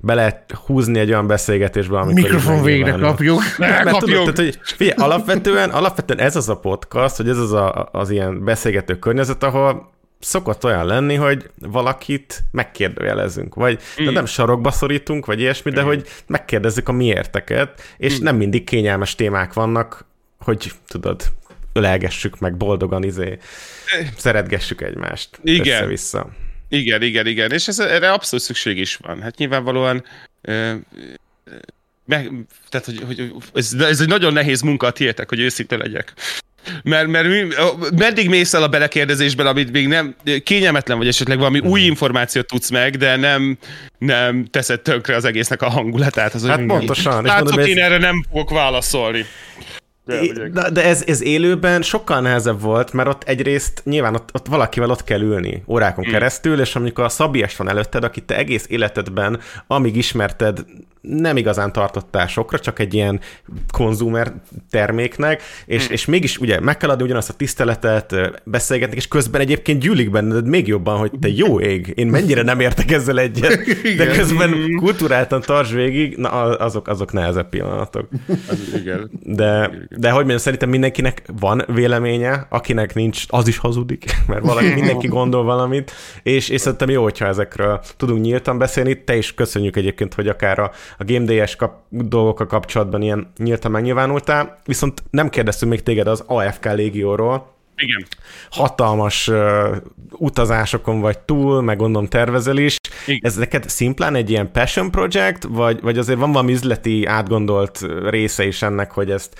Speaker 2: be lehet húzni egy olyan beszélgetésbe, amikor...
Speaker 3: Mikrofon végre kapjuk. [LAUGHS]
Speaker 2: Mert
Speaker 4: kapjuk.
Speaker 2: tudod, tehát, hogy figyelj, alapvetően, alapvetően ez az a podcast, hogy ez az a, az ilyen beszélgető környezet, ahol szokott olyan lenni, hogy valakit megkérdőjelezünk, vagy mm. de nem sarokba szorítunk, vagy ilyesmi, de hogy megkérdezzük a miérteket, és
Speaker 4: Mm.
Speaker 2: nem mindig kényelmes témák vannak, hogy tudod, ölelgessük meg boldogan, izé, szeretgessük egymást.
Speaker 4: Igen.
Speaker 2: Össze-vissza.
Speaker 4: Igen, igen, igen, és ez, erre abszolút szükség is van. Hát nyilvánvalóan ö, meg, tehát, hogy, hogy ez, ez egy nagyon nehéz munka a tiétek, hogy őszinte legyek. Mert, mert mi, meddig mész el a belekérdezésben, amit még nem kényelmetlen, vagy esetleg valami új információt tudsz meg, de nem, nem teszed tönkre az egésznek a hangulatát. Az,
Speaker 2: Hát pontosan,
Speaker 4: Látszok,
Speaker 2: mondom, ez-
Speaker 4: én erre nem fogok válaszolni.
Speaker 2: É- De, de ez, ez élőben sokkal nehezebb volt, mert ott egyrészt nyilván ott, ott valakivel ott kell ülni órákon hmm. keresztül, és amikor a Szabies van előtted, akit te egész életedben, amíg ismerted, nem igazán tartottál sokra, csak egy ilyen konzumer terméknek, és, és mégis ugye meg kell adni ugyanazt a tiszteletet, ö, beszélgetni, és közben egyébként gyűlik benned még jobban, hogy te jó ég, én mennyire nem értek ezzel egyet, [LAUGHS] de közben kulturáltan tarts végig, na azok, azok nehezebb pillanatok.
Speaker 4: Igen.
Speaker 2: De, de hogy mondjam, szerintem mindenkinek van véleménye, akinek nincs, az is hazudik, [LAUGHS] mert valaki, mindenki gondol valamit, és, és szerintem jó, hogyha ezekről tudunk nyíltan beszélni. Te is köszönjük egyébként, hogy akár a, a Game DS kap, dolgokkal kapcsolatban ilyen nyíltan megnyilvánultál, viszont nem kérdeztünk még téged az AFK légióról,
Speaker 4: Igen.
Speaker 2: hatalmas uh, utazásokon vagy túl, meg gondolom tervezel is.
Speaker 4: Igen.
Speaker 2: Ez neked szimplán egy ilyen passion project, vagy, vagy azért van valami üzleti átgondolt része is ennek, hogy ezt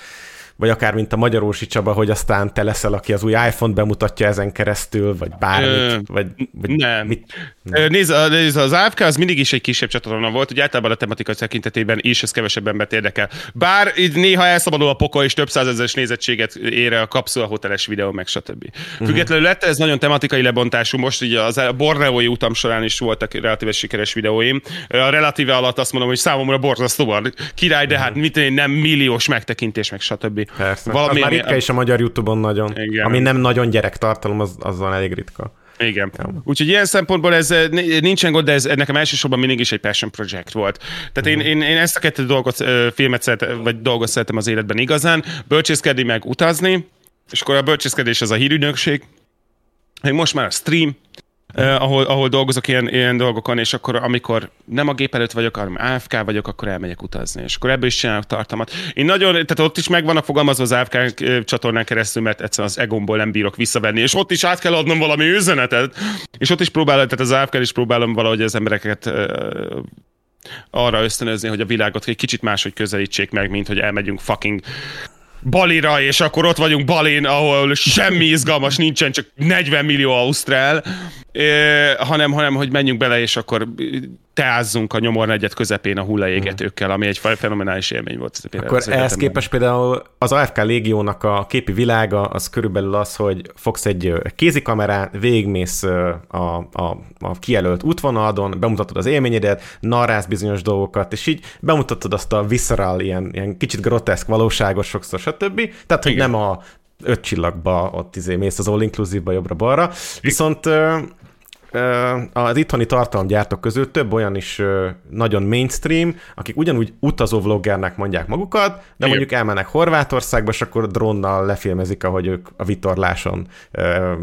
Speaker 2: vagy akár mint a Magyarósi Csaba, hogy aztán te leszel, aki az új iPhone-t bemutatja ezen keresztül, vagy bármit,
Speaker 4: Ö,
Speaker 2: vagy, vagy
Speaker 4: nem.
Speaker 2: mit?
Speaker 4: Nézd, nézd, az AFK az mindig is egy kisebb csatorna volt, hogy általában a tematika tekintetében is ez kevesebb embert érdekel. Bár így néha elszabadul a pokol, és több százezeres nézettséget ér a kapszula hoteles videó, meg stb. Uh-huh. Függetlenül lett ez nagyon tematikai lebontású, most ugye az a Borneói utam során is voltak relatíve sikeres videóim. A relatíve alatt azt mondom, hogy számomra borzasztóan király, de hát mit én nem milliós megtekintés, meg stb.
Speaker 2: Persze. Valami az már ritka is a magyar YouTube-on nagyon.
Speaker 4: Igen.
Speaker 2: Ami nem nagyon gyerektartalom, az, az van elég ritka.
Speaker 4: Igen. Úgyhogy ilyen szempontból ez eh, ni- nincsen gond, de ez nekem elsősorban mindig is egy passion project volt. Tehát én, én, én ezt a kettő dolgot, ö, filmet szeretem, vagy dolgot szeretem az életben igazán, bölcsészkedni meg utazni, és akkor a bölcsészkedés az a hírügynökség, meg most már a stream, Uh, ahol, ahol dolgozok ilyen, ilyen dolgokon, és akkor amikor nem a gép előtt vagyok, hanem AFK vagyok, akkor elmegyek utazni, és akkor ebből is csinálok tartalmat. Én nagyon, tehát ott is meg vannak fogalmazva az AFK csatornán keresztül, mert egyszerűen az egomból nem bírok visszavenni, és ott is át kell adnom valami üzenetet, és ott is próbálom, tehát az AFK is próbálom valahogy az embereket ö, arra ösztönözni, hogy a világot egy kicsit máshogy közelítsék meg, mint hogy elmegyünk fucking Balira, és akkor ott vagyunk Balin, ahol semmi izgalmas nincsen, csak 40 millió ausztrál, eh, hanem, hanem, hogy menjünk bele, és akkor teázzunk a nyomornegyed közepén a hullaégetőkkel, ami egy fenomenális élmény volt. például
Speaker 2: Akkor ehhez képest például az AFK légiónak a képi világa az körülbelül az, hogy fogsz egy végmész ö, a, a, a kijelölt útvonalon, bemutatod az élményedet, narrálsz bizonyos dolgokat, és így bemutatod azt a visceral, ilyen, ilyen kicsit groteszk, valóságos sokszor, stb. Tehát, hogy
Speaker 4: Igen.
Speaker 2: nem a öt csillagba ott izé mész az all-inclusive-ba jobbra-balra. Viszont az itthoni tartalomgyártók közül több olyan is nagyon mainstream, akik ugyanúgy utazó vloggernek mondják magukat, de
Speaker 4: Igen.
Speaker 2: mondjuk elmennek Horvátországba, és akkor drónnal lefilmezik, ahogy ők a vitorláson,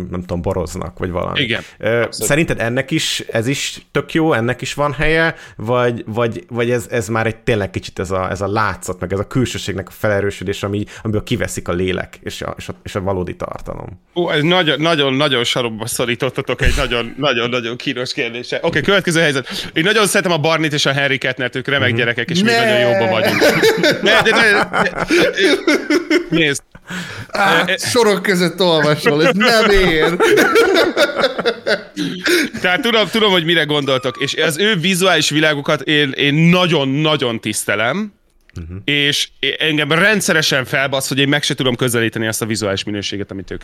Speaker 2: nem tudom, boroznak, vagy valami.
Speaker 4: Igen, abszolút.
Speaker 2: Szerinted ennek is, ez is tök jó, ennek is van helye, vagy, vagy, vagy ez, ez már egy tényleg kicsit ez a, ez a látszat, meg ez a külsőségnek a felerősödés, ami, amiből kiveszik a lélek és a, és a, és a valódi tartalom?
Speaker 4: Ó, ez nagyon, nagyon, nagyon sarokba szorítottatok egy nagyon, nagyon, nagyon kínos kérdése. Oké, okay, következő helyzet. Én nagyon szeretem a Barnit és a Harry Kettnert, ők remek gyerekek, és mi
Speaker 3: Ne!
Speaker 4: nagyon jóban vagyunk. Ne, de, ne, ne, nézd,
Speaker 3: Á, sorok között olvasol, ez nem ér.
Speaker 4: Tehát tudom, tudom, hogy mire gondoltok, és az ő vizuális világukat én, én nagyon-nagyon tisztelem, Uh-huh. És engem rendszeresen felbasz, hogy én meg se tudom közelíteni azt a vizuális minőséget, amit ők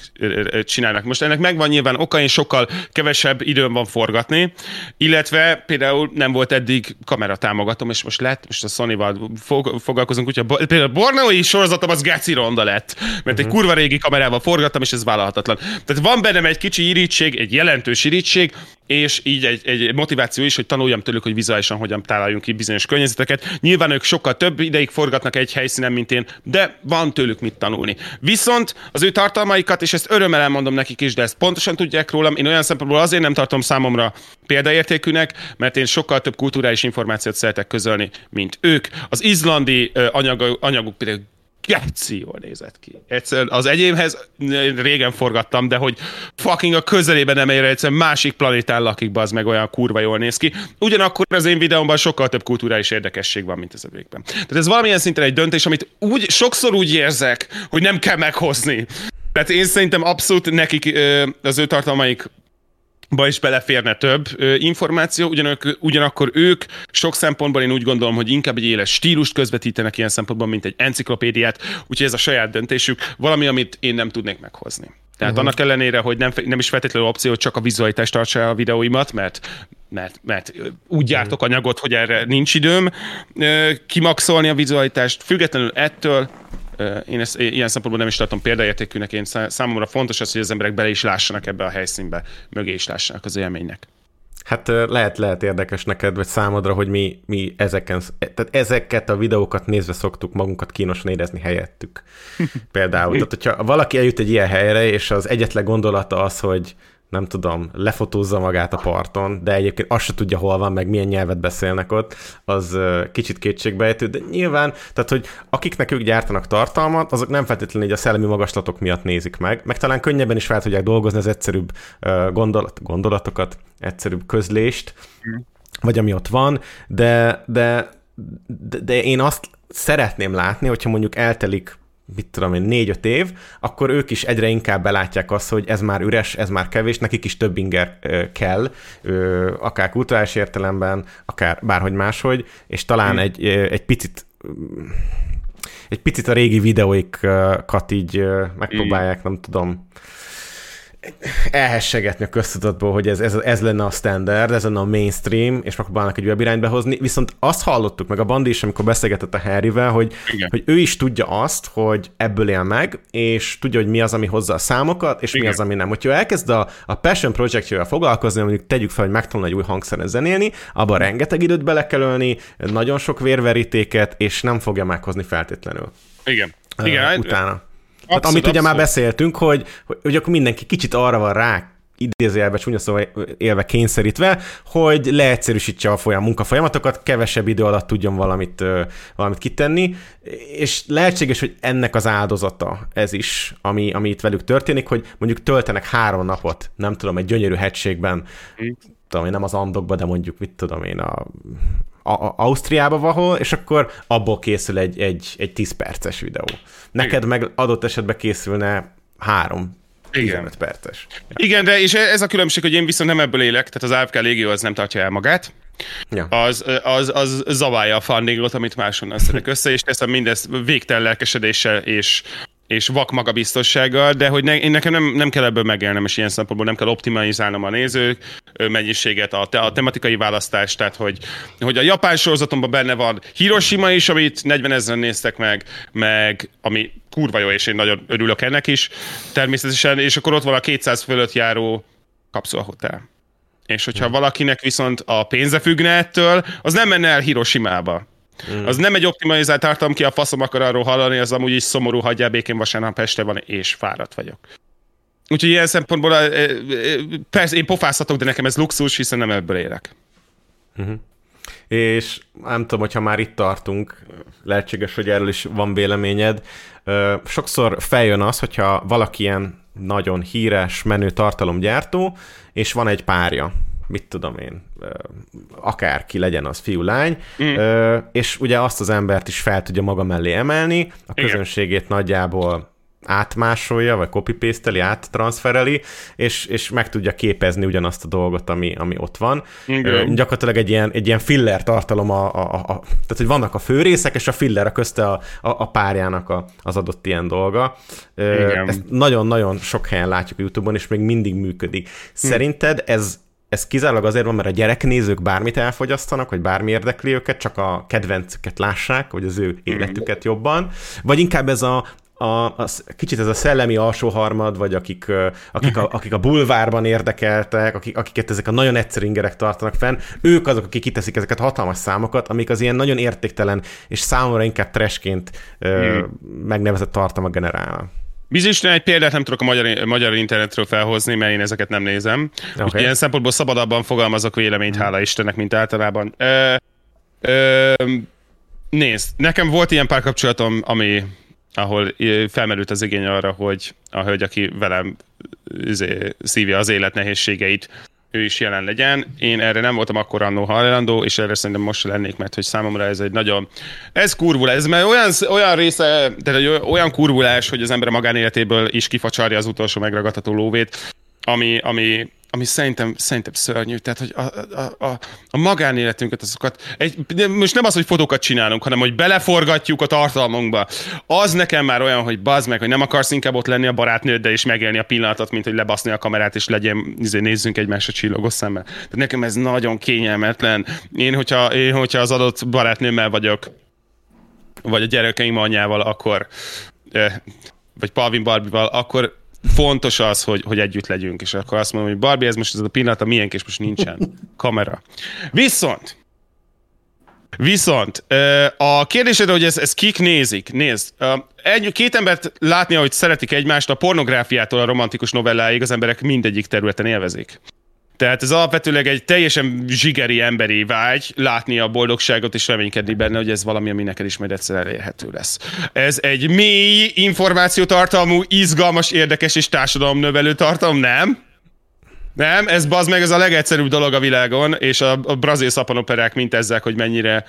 Speaker 4: csinálnak. Most ennek megvan nyilván oka, én sokkal kevesebb időm van forgatni, illetve például nem volt eddig kameratámogatom, és most lett, most a Sony-val fog, foglalkozunk, úgyhogy például a Borneoi sorozatom az geci ronda lett, mert uh-huh. egy kurva régi kamerával forgattam, és ez vállalhatatlan. Tehát van bennem egy kicsi irítség, egy jelentős irítség, és így egy, egy motiváció is, hogy tanuljam tőlük, hogy vizuálisan hogyan találjunk ki bizonyos környezeteket. Nyilván ők sokkal több ideig forgatnak egy helyszínen, mint én, de van tőlük mit tanulni. Viszont az ő tartalmaikat, és ezt örömmel elmondom nekik is, de ezt pontosan tudják rólam, én olyan szempontból azért nem tartom számomra példaértékűnek, mert én sokkal több kulturális információt szeretek közölni, mint ők. Az izlandi anyag, anyaguk például geci jól nézett ki. Egyszerűen az egyémhez régen forgattam, de hogy fucking a közelében nem érje, egyszerűen másik planétán lakik, az meg olyan kurva jól néz ki. Ugyanakkor az én videómban sokkal több kulturális érdekesség van, mint ez a végben. Tehát ez valamilyen szinten egy döntés, amit úgy, sokszor úgy érzek, hogy nem kell meghozni. Tehát én szerintem abszolút nekik az ő tartalmaik ba is beleférne több ö, információ, ugyanak, ugyanakkor ők sok szempontból én úgy gondolom, hogy inkább egy éles stílust közvetítenek ilyen szempontból, mint egy enciklopédiát, úgyhogy ez a saját döntésük, valami, amit én nem tudnék meghozni. Tehát uh-huh. annak ellenére, hogy nem, nem is feltétlenül opció, hogy csak a vizualitást tartsa a videóimat, mert, mert, mert úgy gyártok uh-huh. anyagot, hogy erre nincs időm kimaxolni a vizualitást. Függetlenül ettől én ezt ilyen szempontból nem is tartom példaértékűnek, én számomra fontos az, hogy az emberek bele is lássanak ebbe a helyszínbe, mögé is lássanak az élménynek.
Speaker 2: Hát lehet, lehet érdekes neked, vagy számodra, hogy mi, mi ezeken, tehát ezeket a videókat nézve szoktuk magunkat kínosan érezni helyettük. [LAUGHS] Például. Tehát, hogyha valaki eljut egy ilyen helyre, és az egyetlen gondolata az, hogy nem tudom, lefotózza magát a parton, de egyébként azt se tudja, hol van, meg milyen nyelvet beszélnek ott, az kicsit kétségbejtő, de nyilván, tehát, hogy akiknek ők gyártanak tartalmat, azok nem feltétlenül így a szellemi magaslatok miatt nézik meg, meg talán könnyebben is fel tudják dolgozni az egyszerűbb gondolat, gondolatokat, egyszerűbb közlést, vagy ami ott van, de, de, de, de én azt szeretném látni, hogyha mondjuk eltelik mit tudom én, négy-öt év, akkor ők is egyre inkább belátják azt, hogy ez már üres, ez már kevés, nekik is több inger kell, akár kulturális értelemben, akár bárhogy máshogy, és talán hmm. egy, egy picit egy picit a régi videóikat így megpróbálják, nem tudom, elhessegetni a köztudatból, hogy ez, ez, ez lenne a standard, ez lenne a mainstream, és megpróbálnak egy irányba hozni, viszont azt hallottuk meg a Bandi is, amikor beszélgetett a Harryvel, hogy, hogy ő is tudja azt, hogy ebből él meg, és tudja, hogy mi az, ami hozza a számokat, és Igen. mi az, ami nem. Hogyha elkezd a, a passion projektjével foglalkozni, mondjuk tegyük fel, hogy megtanul egy új hangszeren zenélni, abban rengeteg időt bele kell ölni, nagyon sok vérverítéket, és nem fogja meghozni feltétlenül.
Speaker 4: Igen. Igen.
Speaker 2: Uh, utána. Abszolút, hát, amit abszolút. ugye már beszéltünk, hogy, hogy, hogy akkor mindenki kicsit arra van rá idézőjelbe, csúnya szóval élve kényszerítve, hogy leegyszerűsítse a folyam munkafolyamatokat, kevesebb idő alatt tudjon valamit, valamit kitenni, és lehetséges, hogy ennek az áldozata ez is, ami, ami itt velük történik, hogy mondjuk töltenek három napot, nem tudom, egy gyönyörű hegységben, mm. tudom én, nem az Andokba, de mondjuk, mit tudom én, a a, Ausztriába valahol, és akkor abból készül egy, egy, egy 10 perces videó. Neked Igen. meg adott esetben készülne három 15 Igen. perces.
Speaker 4: Igen, de és ez a különbség, hogy én viszont nem ebből élek, tehát az AFK légió az nem tartja el magát, Ja. Az, az, az zaválja a fundingot, amit máshonnan szedek össze, és teszem mindezt végtelen lelkesedéssel és és vak magabiztossággal, de hogy ne, én nekem nem, nem kell ebből megélnem, és ilyen szempontból nem kell optimalizálnom a nézők mennyiséget, a, te, a tematikai választást, tehát hogy, hogy a japán sorozatomban benne van Hiroshima is, amit 40 ezeren néztek meg, meg ami kurva jó, és én nagyon örülök ennek is, természetesen, és akkor ott van a 200 fölött járó kapszulhotel. És hogyha valakinek viszont a pénze függne ettől, az nem menne el Hiroshimába Mm. Az nem egy optimalizált tartalom, ki a faszom akar arról hallani, az amúgy is szomorú, hagyjál békén vasárnap este van, és fáradt vagyok. Úgyhogy ilyen szempontból persze én pofázhatok, de nekem ez luxus, hiszen nem ebből élek.
Speaker 2: Uh-huh. És nem tudom, hogyha már itt tartunk, lehetséges, hogy erről is van véleményed. Sokszor feljön az, hogyha valaki ilyen nagyon híres, menő tartalomgyártó, és van egy párja, mit tudom én, akárki legyen az fiú-lány, mm. és ugye azt az embert is fel tudja maga mellé emelni, a közönségét Igen. nagyjából átmásolja, vagy copy-pasteli, áttranszfereli, és, és meg tudja képezni ugyanazt a dolgot, ami, ami ott van.
Speaker 4: Igen.
Speaker 2: Gyakorlatilag egy ilyen, egy ilyen filler tartalom, a, a, a, a, tehát hogy vannak a főrészek, és a filler a közte a, a, a párjának a, az adott ilyen dolga.
Speaker 4: Igen.
Speaker 2: Ezt nagyon-nagyon sok helyen látjuk YouTube-on, és még mindig működik. Szerinted ez, ez kizárólag azért van, mert a gyereknézők bármit elfogyasztanak, vagy bármi érdekli őket, csak a kedvencüket lássák, vagy az ő életüket jobban, vagy inkább ez a, a, a, kicsit ez a szellemi alsóharmad, vagy akik, akik, a, akik a bulvárban érdekeltek, akik, akiket ezek a nagyon egyszerű ingerek tartanak fenn, ők azok, akik kiteszik ezeket a hatalmas számokat, amik az ilyen nagyon értéktelen, és számomra inkább trashként ö, megnevezett tartalmak generálnak.
Speaker 4: Bizonyos egy példát nem tudok a magyar, magyar internetről felhozni, mert én ezeket nem nézem. Okay. Úgyhogy ilyen szempontból szabadabban fogalmazok véleményt, hála Istennek, mint általában. Ö, ö, nézd, nekem volt ilyen párkapcsolatom, ami, ahol felmerült az igény arra, hogy a hölgy, aki velem izé, szívja az élet nehézségeit, ő is jelen legyen. Én erre nem voltam akkor annó hajlandó, és erre szerintem most lennék, mert hogy számomra ez egy nagyon... Ez kurvul, ez mert olyan, olyan része, tehát olyan kurvulás, hogy az ember magánéletéből is kifacsarja az utolsó megragadható lóvét, ami, ami, ami szerintem, szerintem szörnyű. Tehát, hogy a, a, a, a magánéletünket, azokat, egy, most nem az, hogy fotókat csinálunk, hanem hogy beleforgatjuk a tartalmunkba. Az nekem már olyan, hogy bazd meg, hogy nem akarsz inkább ott lenni a barátnőddel és megélni a pillanatot, mint hogy lebaszni a kamerát és legyen, izé, nézzünk egymásra csillogos szemmel. Tehát nekem ez nagyon kényelmetlen. Én, hogyha, én, hogyha az adott barátnőmmel vagyok, vagy a gyerekeim anyjával, akkor eh, vagy Palvin Barbival, akkor fontos az, hogy, hogy együtt legyünk, és akkor azt mondom, hogy Barbie, ez most ez a pillanat a miénk, és most nincsen [LAUGHS] kamera. Viszont, viszont a kérdésedre, hogy ez, ez kik nézik, nézd, egy, két embert látni, hogy szeretik egymást, a pornográfiától a romantikus novelláig az emberek mindegyik területen élvezik. Tehát ez alapvetőleg egy teljesen zsigeri emberi vágy látni a boldogságot és reménykedni benne, hogy ez valami, ami neked is majd egyszer elérhető lesz. Ez egy mély információtartalmú, izgalmas, érdekes és társadalomnövelő tartalom, nem? Nem, ez bazd meg, ez a legegyszerűbb dolog a világon, és a, a brazil szapanoperák mint ezek, hogy mennyire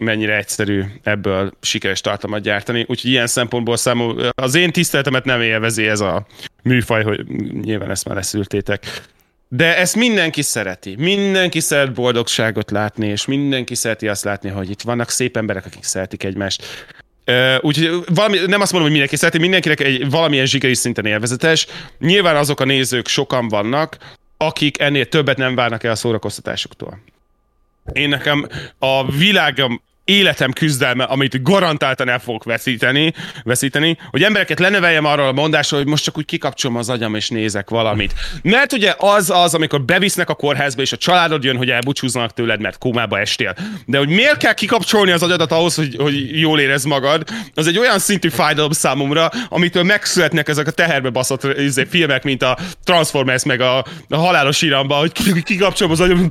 Speaker 4: mennyire egyszerű ebből sikeres tartalmat gyártani. Úgyhogy ilyen szempontból számomra az én tiszteletemet nem élvezi ez a műfaj, hogy nyilván ezt már leszültétek. De ezt mindenki szereti. Mindenki szeret boldogságot látni, és mindenki szereti azt látni, hogy itt vannak szép emberek, akik szeretik egymást. Uh, úgyhogy valami, nem azt mondom, hogy mindenki szereti, mindenkinek egy valamilyen zsigeri szinten élvezetes. Nyilván azok a nézők sokan vannak, akik ennél többet nem várnak el a szórakoztatásuktól. Én nekem a világom életem küzdelme, amit garantáltan el fogok veszíteni, veszíteni, hogy embereket leneveljem arról a mondásról, hogy most csak úgy kikapcsolom az agyam és nézek valamit. Mert ugye az az, amikor bevisznek a kórházba, és a családod jön, hogy elbúcsúznak tőled, mert kómába estél. De hogy miért kell kikapcsolni az agyadat ahhoz, hogy, hogy jól érez magad, az egy olyan szintű fájdalom számomra, amitől megszületnek ezek a teherbe baszott izé, filmek, mint a Transformers, meg a, a halálos iramba, hogy kikapcsolom az agyam.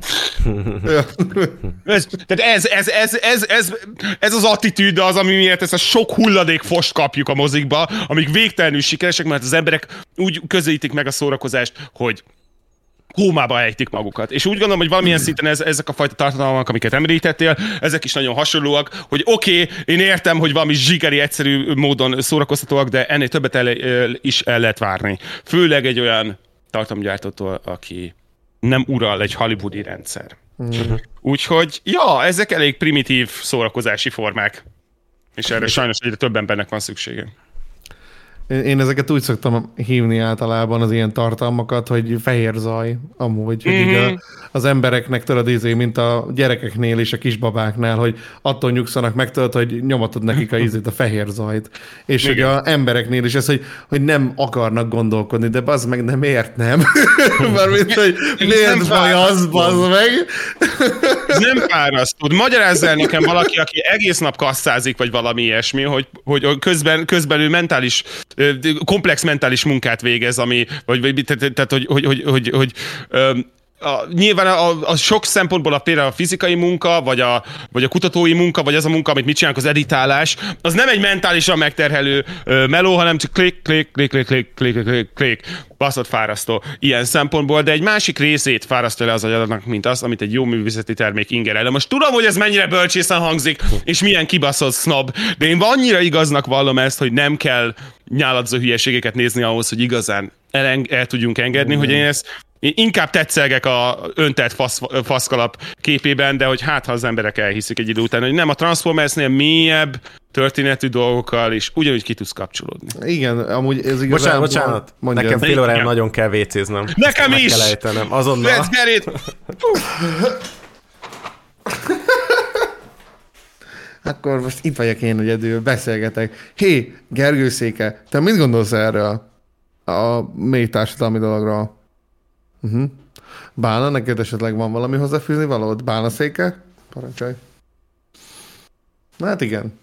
Speaker 4: ez, [LAUGHS] tehát ez, ez, ez, ez, ez ez, ez az attitűd az, ami miatt ezt a sok hulladék fost kapjuk a mozikba, amik végtelenül sikeresek, mert az emberek úgy közelítik meg a szórakozást, hogy kómába ejtik magukat. És úgy gondolom, hogy valamilyen szinten ez, ezek a fajta tartalmak, amiket említettél, ezek is nagyon hasonlóak, hogy oké, okay, én értem, hogy valami zsigeri, egyszerű módon szórakoztatóak, de ennél többet el, is el lehet várni. Főleg egy olyan tartalomgyártótól, aki nem ural egy hollywoodi rendszer. Mm. Úgyhogy, ja, ezek elég primitív szórakozási formák. És erre sajnos egyre több embernek van szüksége.
Speaker 3: Én ezeket úgy szoktam hívni általában az ilyen tartalmakat, hogy fehér zaj, amúgy, hogy mm-hmm. így a, az embereknek tudod, izé, mint a gyerekeknél és a kisbabáknál, hogy attól nyugszanak meg, tudod, hogy nyomatod nekik a ízét, a fehér zajt. És Igen. hogy a embereknél is ez, hogy, hogy nem akarnak gondolkodni, de bazd meg, de [LAUGHS] miért nem? Mármint, hogy miért vagy az, bazd meg?
Speaker 4: Ez nem fárasztod. Magyarázz el nekem valaki, aki egész nap kasszázik, vagy valami ilyesmi, hogy, hogy közben, közben ő mentális komplex mentális munkát végez, ami, vagy, vagy tehát, tehát hogy, hogy, hogy, hogy, hogy a, nyilván a, a, sok szempontból a, például a fizikai munka, vagy a, vagy a kutatói munka, vagy az a munka, amit mit csinálunk, az editálás, az nem egy mentálisan megterhelő ö, meló, hanem csak klik, klik, klik, klik, klik, klik, klik, klik, baszott fárasztó ilyen szempontból, de egy másik részét fárasztja le az agyadnak, mint az, amit egy jó művészeti termék inger el. Most tudom, hogy ez mennyire bölcsészen hangzik, és milyen kibaszott snob, de én annyira igaznak vallom ezt, hogy nem kell nyáladzó hülyeségeket nézni ahhoz, hogy igazán el, el tudjunk engedni, mm. hogy én ezt én inkább tetszelgek a öntelt fasz, faszkalap képében, de hogy hát, ha az emberek elhiszik egy idő után, hogy nem a Transformersnél mélyebb történetű dolgokkal, és ugyanúgy ki tudsz kapcsolódni.
Speaker 3: Igen, amúgy ez igazán...
Speaker 2: Bocsánat, bocsánat. Mondja. Nekem fél órája nagyon kell vécéznem.
Speaker 4: Nekem
Speaker 2: Meg
Speaker 4: is!
Speaker 2: kell ejtenem, azonnal.
Speaker 4: Let's get it!
Speaker 3: Akkor most itt vagyok én egyedül, beszélgetek. Hé, Gergő Széke, te mit gondolsz erről a mély társadalmi dologról? Uh-huh. Bálna, neked esetleg van valami hozzáfűzni valód? Bálna széke? Parancsolj. Na hát igen.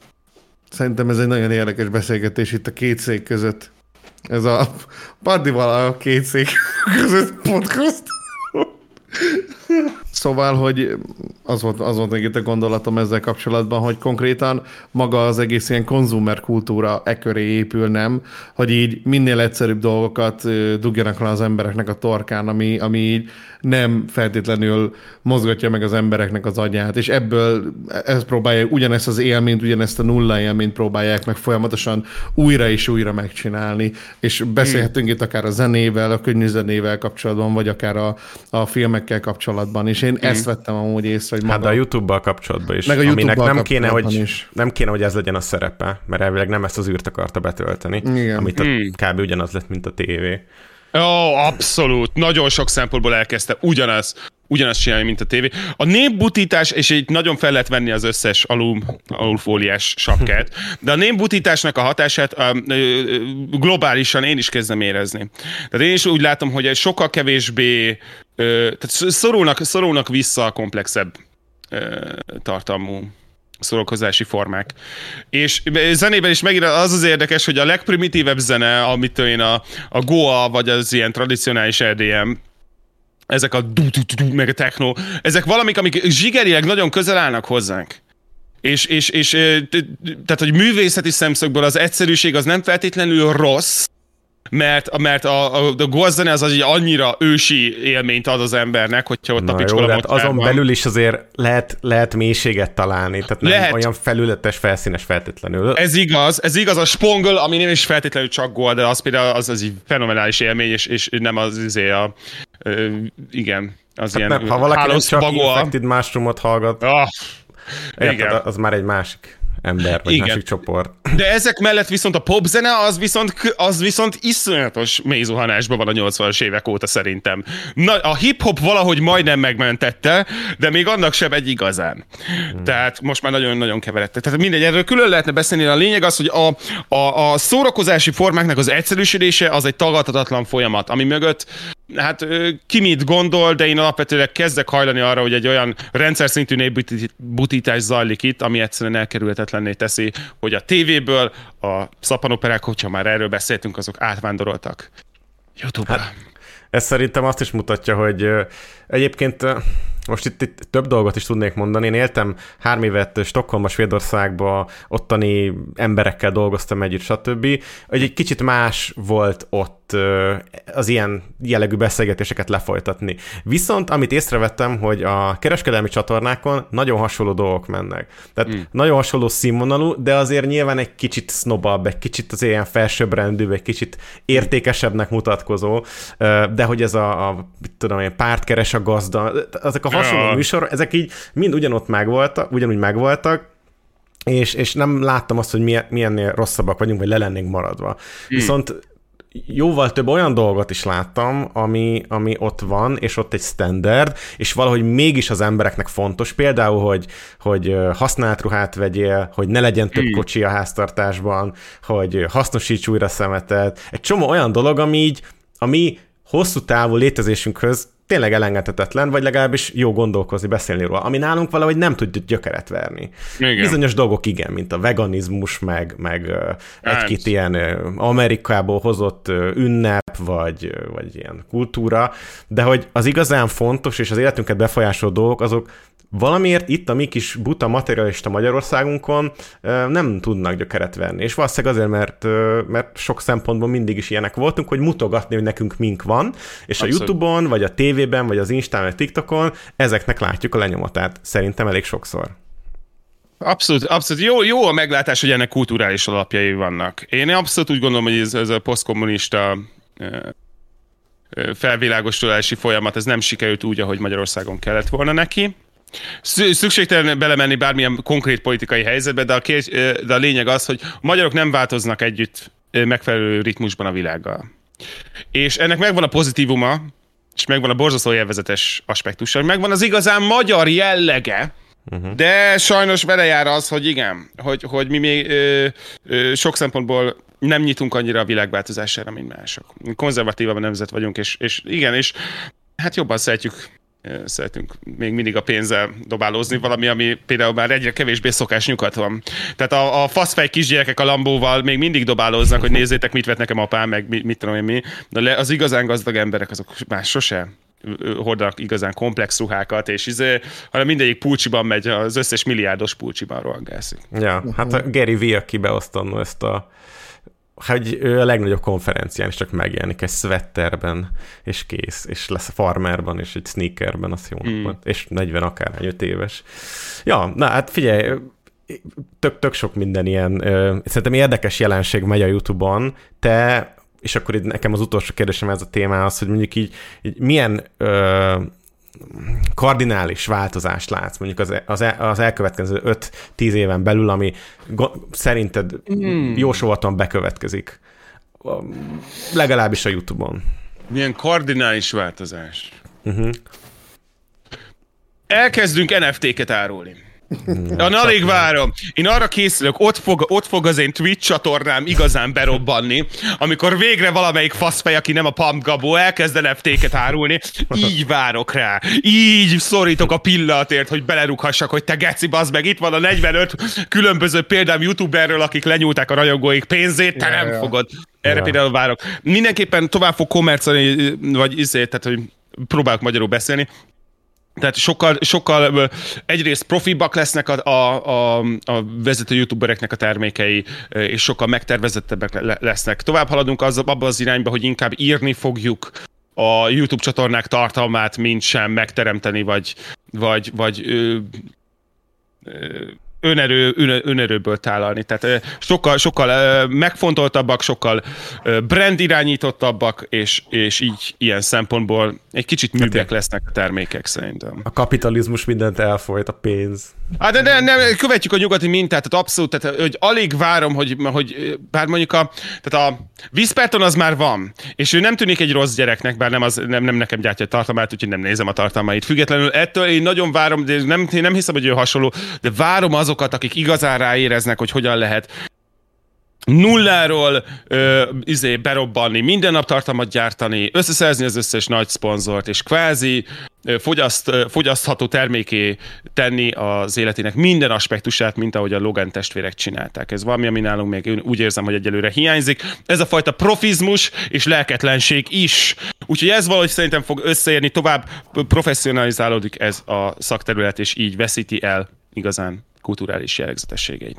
Speaker 3: Szerintem ez egy nagyon érdekes beszélgetés itt a két szék között. Ez a Paddival a két szék [LAUGHS] között podcast. Szóval, hogy az volt, az volt még itt a gondolatom ezzel kapcsolatban, hogy konkrétan maga az egész ilyen konzumer kultúra e köré épül, nem? Hogy így minél egyszerűbb dolgokat dugjanak le az embereknek a torkán, ami, ami így nem feltétlenül mozgatja meg az embereknek az agyát, és ebből ez próbálják ugyanezt az élményt, ugyanezt a nulla élményt próbálják meg folyamatosan újra és újra megcsinálni, és beszélhetünk hmm. itt akár a zenével, a könnyű zenével kapcsolatban, vagy akár a, a filmekkel kapcsolatban, és én hmm. ezt vettem amúgy észre, hogy maga...
Speaker 2: Hát de a YouTube-bal kapcsolatban is, meg a aminek nem kéne, hogy, is. nem kéne, hogy ez legyen a szerepe, mert elvileg nem ezt az űrt akarta betölteni, Igen. amit a, hmm. kb. ugyanaz lett, mint a tévé.
Speaker 4: Ó, abszolút. Nagyon sok szempontból elkezdte ugyanaz, ugyanazt csinálni, mint a tévé. A népbutítás, és így nagyon fel lehet venni az összes alul, alulfóliás sapkát, de a népbutításnak a hatását um, globálisan én is kezdem érezni. Tehát én is úgy látom, hogy sokkal kevésbé, uh, tehát szorulnak, szorulnak vissza a komplexebb uh, tartalmú szórakozási formák. És zenében is megint az az érdekes, hogy a legprimitívebb zene, amit én a, a Goa, vagy az ilyen tradicionális EDM, ezek a du du du meg a techno, ezek valamik, amik zsigerileg nagyon közel állnak hozzánk. És, és, és tehát, hogy művészeti szemszögből az egyszerűség az nem feltétlenül rossz, mert, mert a, a, a gozzene az, az egy annyira ősi élményt ad az embernek, hogyha ott Na a picskola
Speaker 2: jó, azon van. belül is azért lehet, lehet mélységet találni, tehát nem lehet. olyan felületes, felszínes feltétlenül.
Speaker 4: Ez igaz, ez igaz, a spongol, ami nem is feltétlenül csak gól, de az például az, az egy fenomenális élmény, és, és nem az izé a, ö, igen, az hát ilyen
Speaker 2: nem, ha valaki nem csak bagol. Infected Mushroomot hallgat, oh, érted, igen. az már egy másik ember, vagy Igen. másik csoport.
Speaker 4: De ezek mellett viszont a popzene az viszont, az viszont iszonyatos mélyzuhanásban van a 80-as évek óta szerintem. Na, a hip-hop valahogy majdnem megmentette, de még annak sem egy igazán. Hmm. Tehát most már nagyon-nagyon keveredtek. Tehát mindegy, erről külön lehetne beszélni. A lényeg az, hogy a, a, a szórakozási formáknak az egyszerűsítése az egy tagadhatatlan folyamat, ami mögött hát ki mit gondol, de én alapvetően kezdek hajlani arra, hogy egy olyan rendszer szintű népbutítás zajlik itt, ami egyszerűen elkerülhetetlenné teszi, hogy a tévéből a szappanoperák, hogyha már erről beszéltünk, azok átvándoroltak YouTube-ra. Hát,
Speaker 2: ez szerintem azt is mutatja, hogy egyébként most itt, itt több dolgot is tudnék mondani. Én éltem három évet Stockholmba, Svédországba, ottani emberekkel dolgoztam együtt, stb. Hogy egy kicsit más volt ott az ilyen jellegű beszélgetéseket lefolytatni. Viszont amit észrevettem, hogy a kereskedelmi csatornákon nagyon hasonló dolgok mennek. Tehát mm. nagyon hasonló színvonalú, de azért nyilván egy kicsit snobabb, egy kicsit az ilyen felsőbbrendű, egy kicsit értékesebbnek mutatkozó, de hogy ez a, a tudom én, pártkeres a gazda, ezek a hasonló ja. műsor, ezek így mind ugyanott megvoltak, ugyanúgy megvoltak, és, és nem láttam azt, hogy milyen, milyennél rosszabbak vagyunk, vagy le lennénk maradva. Hmm. Viszont jóval több olyan dolgot is láttam, ami, ami ott van, és ott egy standard, és valahogy mégis az embereknek fontos, például, hogy, hogy használt ruhát vegyél, hogy ne legyen több hmm. kocsi a háztartásban, hogy hasznosíts újra szemetet, egy csomó olyan dolog, ami így, ami hosszú távú létezésünkhöz tényleg elengedhetetlen, vagy legalábbis jó gondolkozni, beszélni róla, ami nálunk valahogy nem tud gyökeret verni.
Speaker 4: Igen.
Speaker 2: Bizonyos dolgok igen, mint a veganizmus, meg, meg
Speaker 4: Hát.
Speaker 2: egy-két ilyen Amerikából hozott ünnep, vagy, vagy ilyen kultúra, de hogy az igazán fontos és az életünket befolyásoló dolgok, azok valamiért itt a mi kis buta materialista Magyarországunkon nem tudnak gyökeret verni. És valószínűleg azért, mert, mert sok szempontból mindig is ilyenek voltunk, hogy mutogatni, hogy nekünk mink van, és a
Speaker 4: Abszolút.
Speaker 2: YouTube-on, vagy a tévében, vagy az Instán, vagy TikTokon ezeknek látjuk a lenyomatát. Szerintem elég sokszor.
Speaker 4: Abszolút, abszolút. Jó, jó a meglátás, hogy ennek kulturális alapjai vannak. Én abszolút úgy gondolom, hogy ez, ez a posztkommunista felvilágosodási folyamat, ez nem sikerült úgy, ahogy Magyarországon kellett volna neki. Szü- Szükségtelen belemenni bármilyen konkrét politikai helyzetbe, de a, kér, de a lényeg az, hogy a magyarok nem változnak együtt megfelelő ritmusban a világgal. És ennek megvan a pozitívuma, és megvan a borzasztó élvezetes aspektusa, megvan az igazán magyar jellege, Uh-huh. De sajnos vele jár az, hogy igen, hogy, hogy mi még ö, ö, sok szempontból nem nyitunk annyira a világváltozására, mint mások. Konzervatívabb nemzet vagyunk, és, és igen, és hát jobban szeretjük szeretünk még mindig a pénzzel dobálózni, valami, ami például már egyre kevésbé szokás nyugaton. Tehát a, a faszfej kisgyerekek a lambóval még mindig dobálóznak, hogy nézzétek, mit vett nekem apám, meg mit, mit tudom én mi. De az igazán gazdag emberek, azok már sose hordanak igazán komplex ruhákat, és izé, hanem mindegyik pulcsiban megy, az összes milliárdos pulcsiban rohangászik.
Speaker 2: Ja, hát a Gary Vee, aki beosztanó ezt a hogy ő a legnagyobb konferencián is csak megjelenik egy sweaterben, és kész, és lesz farmerban, és egy sneakerben, azt jó mm. és 40 akárhány 5 éves. Ja, na hát figyelj, tök, tök sok minden ilyen, ö, szerintem érdekes jelenség megy a YouTube-on, te, és akkor itt nekem az utolsó kérdésem ez a téma az, hogy mondjuk így, így milyen ö, kardinális változást látsz mondjuk az, az, el- az elkövetkező 5-10 éven belül, ami go- szerinted hmm. jósolhatóan bekövetkezik? Legalábbis a YouTube-on.
Speaker 4: Milyen kardinális változás. Uh-huh. Elkezdünk NFT-ket árulni. Na, alig várom. Én arra készülök, ott fog, ott fog az én Twitch csatornám igazán berobbanni, amikor végre valamelyik faszfej, aki nem a Pump Gabó, elkezd NFT-ket árulni. Így várok rá. Így szorítok a pillanatért, hogy belerughassak, hogy te geci, bazd meg, itt van a 45 különböző példám youtuberről, akik lenyúlták a rajongóik pénzét, te nem
Speaker 3: ja.
Speaker 4: fogod. Erre
Speaker 2: Ja.
Speaker 4: például várok. Mindenképpen tovább fog kommercelni, vagy izé, tehát, hogy próbálok magyarul beszélni. Tehát sokkal, sokkal egyrészt profibbak lesznek a, a, a, a vezető youtubereknek a termékei, és sokkal megtervezettebbek le- lesznek. Tovább haladunk az, abba az irányba, hogy inkább írni fogjuk a YouTube csatornák tartalmát, mint sem megteremteni, vagy, vagy, vagy ö, ö, önerő, ön, önerőből tálalni. Tehát sokkal, sokkal megfontoltabbak, sokkal brand irányítottabbak, és, és így ilyen szempontból egy kicsit műbbek lesznek a termékek szerintem.
Speaker 2: A kapitalizmus mindent elfolyt, a pénz.
Speaker 4: Hát de nem, nem, követjük a nyugati mintát, tehát abszolút, tehát, hogy alig várom, hogy, hogy bár mondjuk a, tehát a Viszperton az már van, és ő nem tűnik egy rossz gyereknek, bár nem, az, nem, nem nekem gyártja a tartalmát, úgyhogy nem nézem a tartalmait. Függetlenül ettől én nagyon várom, de nem, én nem hiszem, hogy ő hasonló, de várom azokat, akik igazán ráéreznek, hogy hogyan lehet nulláról ö, izé, berobbanni, minden nap tartalmat gyártani, összeszerzni az összes nagy szponzort, és kvázi ö, fogyaszt, ö, fogyasztható terméké tenni az életének minden aspektusát, mint ahogy a Logan testvérek csinálták. Ez valami, ami nálunk még úgy érzem, hogy egyelőre hiányzik. Ez a fajta profizmus és lelketlenség is. Úgyhogy ez valahogy szerintem fog összeérni, tovább professzionalizálódik ez a szakterület, és így veszíti el igazán kulturális jellegzetességeit.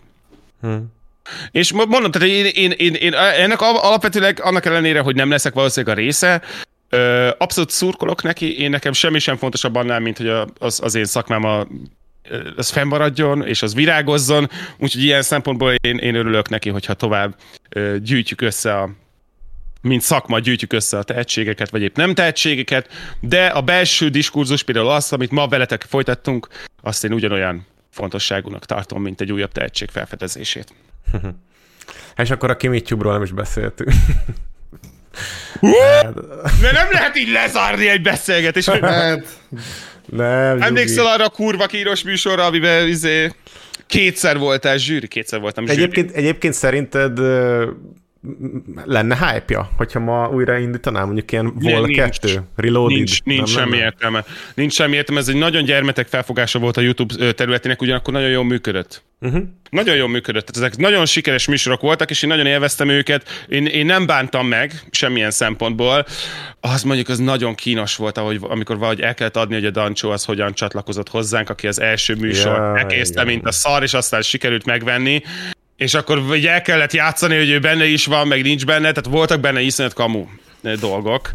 Speaker 4: És mo- mondom, tehát én, én, én, én ennek al- alapvetőleg annak ellenére, hogy nem leszek valószínűleg a része, ö, abszolút szurkolok neki, én nekem semmi sem fontosabb annál, mint hogy az, az én szakmám a, az fennmaradjon, és az virágozzon, úgyhogy ilyen szempontból én, én örülök neki, hogyha tovább ö, gyűjtjük össze a mint szakma gyűjtjük össze a tehetségeket, vagy épp nem tehetségeket, de a belső diskurzus, például az, amit ma veletek folytattunk, azt én ugyanolyan fontosságúnak tartom, mint egy újabb tehetség felfedezését. [LAUGHS]
Speaker 2: És akkor a Kimitube-ról nem is beszéltünk.
Speaker 4: De nem lehet így lezárni egy beszélgetést.
Speaker 3: Hát,
Speaker 2: Nem,
Speaker 4: Emlékszel arra a kurva kíros műsorra, amiben izé, kétszer voltál zsűri? Kétszer voltam zsűri.
Speaker 2: Egyébként, egyébként szerinted lenne hype-ja, hogyha ma újra indítanám mondjuk ilyen Vol
Speaker 4: nincs.
Speaker 2: 2, Reloaded.
Speaker 4: Nincs, nincs
Speaker 2: nem
Speaker 4: semmi
Speaker 2: lenne?
Speaker 4: értelme. Nincs semmi értelme, ez egy nagyon gyermetek felfogása volt a YouTube területének, ugyanakkor nagyon jól működött.
Speaker 2: Uh-huh.
Speaker 4: Nagyon jól működött. Tehát ezek nagyon sikeres műsorok voltak, és én nagyon élveztem őket. Én, én nem bántam meg semmilyen szempontból. Az mondjuk az nagyon kínos volt, ahogy, amikor valahogy el kellett adni, hogy a Dancsó az hogyan csatlakozott hozzánk, aki az első műsor
Speaker 2: Ja,
Speaker 4: elkészte,
Speaker 2: igen.
Speaker 4: mint a szar, és aztán sikerült megvenni. És akkor ugye el kellett játszani, hogy ő benne is van, meg nincs benne, tehát voltak benne iszonyat kamu ö, dolgok.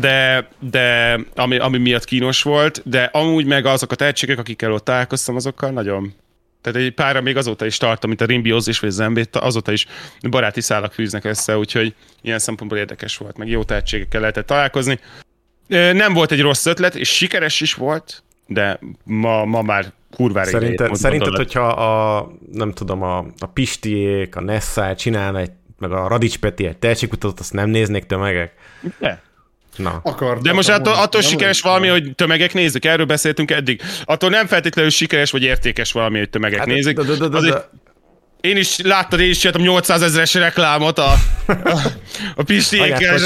Speaker 4: De, de ami, ami miatt kínos volt, de amúgy meg azok a tehetségek, akikkel ott találkoztam, azokkal nagyon tehát egy párra még azóta is tartom, mint a Rimbióz és vagy Zembét, azóta is baráti szálak fűznek össze, úgyhogy ilyen szempontból érdekes volt, meg jó tehetségekkel lehetett találkozni. Nem volt egy rossz ötlet, és sikeres is volt, de ma, ma már kurvára idejét
Speaker 2: Szerinted,
Speaker 4: mond-
Speaker 2: szerinted hogyha a, nem tudom, a, a Pistiék, a Nessai csinálna egy, meg a Radics Peti egy tehetségkutatót, azt nem néznék tömegek?
Speaker 4: De.
Speaker 2: Na.
Speaker 3: Akartam,
Speaker 4: De most attól,
Speaker 3: amúgy.
Speaker 4: attól
Speaker 3: Nem
Speaker 4: sikeres
Speaker 3: olyan.
Speaker 4: valami, hogy tömegek nézik, erről beszéltünk eddig. Attól nem feltétlenül sikeres vagy értékes valami, hogy tömegek
Speaker 2: Hát,
Speaker 4: nézik.
Speaker 2: de- de- de- de-
Speaker 4: Azért-
Speaker 2: de-
Speaker 4: Én is láttad, én is csináltam 800 ezeres reklámot a, a, [LAUGHS] a Pistiékkel.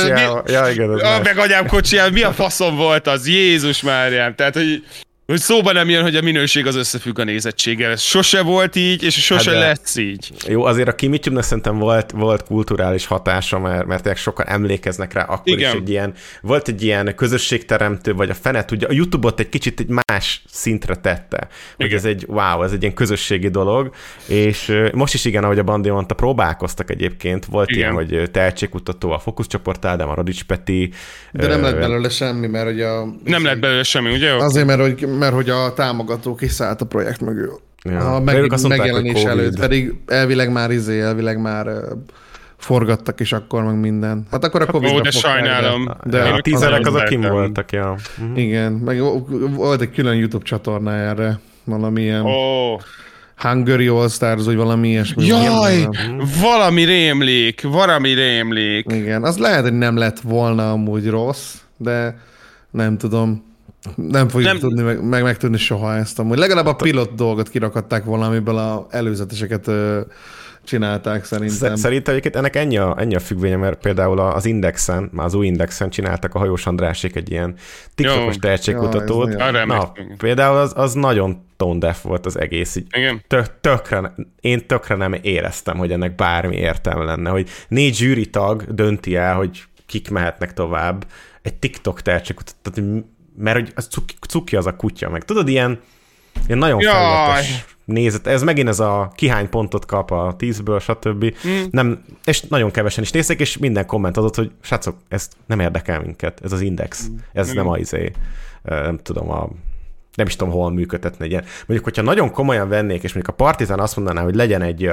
Speaker 2: Ja, igen,
Speaker 4: a,
Speaker 2: más.
Speaker 4: meg anyám kocsijával. Mi a faszom volt az? Jézus Máriám. Tehát, hogy, hogy szóba nem jön, hogy a minőség az összefügg a nézettséggel. Ez sose volt így, és sose
Speaker 2: Hát de-
Speaker 4: lesz így.
Speaker 2: Jó, azért a Kimitube-nek szerintem volt, volt kulturális hatása, mert, mert sokan emlékeznek rá akkor
Speaker 4: Igen.
Speaker 2: is egy ilyen, volt egy ilyen közösségteremtő, vagy a fene tudja, a YouTube-ot egy kicsit egy más szintre tette, hogy
Speaker 4: Igen.
Speaker 2: ez egy, wow, ez egy ilyen közösségi dolog, és most is igen, ahogy a Bandi mondta, próbálkoztak egyébként, volt
Speaker 4: Igen.
Speaker 2: ilyen, hogy tehetségkutató a fókuszcsoport Ádám, a Radics Peti.
Speaker 3: De nem
Speaker 2: ö,
Speaker 3: lett belőle semmi, mert hogy a...
Speaker 4: Nem lett belőle semmi, ugye?
Speaker 3: Azért, mert hogy, mert hogy a támogató kiszállt a projekt mögül.
Speaker 2: Ja.
Speaker 3: A meg,
Speaker 2: ők azt mondták,
Speaker 3: megjelenés előtt, pedig elvileg már izé, elvileg már forgattak is akkor meg minden. Hát akkor a covid
Speaker 4: Ó, de sajnálom.
Speaker 3: De, de
Speaker 2: a tízerek azok kim voltak, ja. Mhm.
Speaker 3: Igen, meg volt egy külön YouTube csatorna erre, valamilyen oh. Hungary All Stars, vagy valami ilyesmi.
Speaker 4: Jaj,
Speaker 3: Valami-
Speaker 4: valami rémlék, valami rémlék.
Speaker 3: Igen, az lehet, hogy nem lett volna amúgy rossz, de nem tudom. Nem fogjuk
Speaker 4: Nem-
Speaker 3: tudni meg, meg megtudni soha ezt amúgy. Legalább a pilot dolgot kirakadták valamiből a előzeteseket ö, csinálták szerintem.
Speaker 2: Sz- Szerintem egyébként ennek ennyi a, ennyi a függvénye, mert például az Indexen, már az új Indexen csináltak a Hajós Andrásék egy ilyen TikTokos tehetségkutatót.
Speaker 3: Ja,
Speaker 2: Na, például az, az nagyon tone deaf volt az egész. Így
Speaker 4: Igen.
Speaker 2: tök, tökre, én tökre nem éreztem, hogy ennek bármi értelme lenne, hogy négy zsűri tag dönti el, hogy kik mehetnek tovább. Egy TikTok tehetségkutató, tehát, mert hogy az cuki, cuki az a kutya, meg tudod, ilyen, ilyen nagyon
Speaker 4: Jaj.
Speaker 2: felületes nézet. Ez megint ez a kihány pontot kap a tízből, stb. Mm. Nem, és nagyon kevesen is nézték, és minden komment adott, hogy srácok, ez nem érdekel minket, ez az index, ez nem a izé, nem tudom, a nem is tudom, hol működtetni egy ilyen. Mondjuk, hogyha nagyon komolyan vennék, és mondjuk a Partizán azt mondaná, hogy legyen egy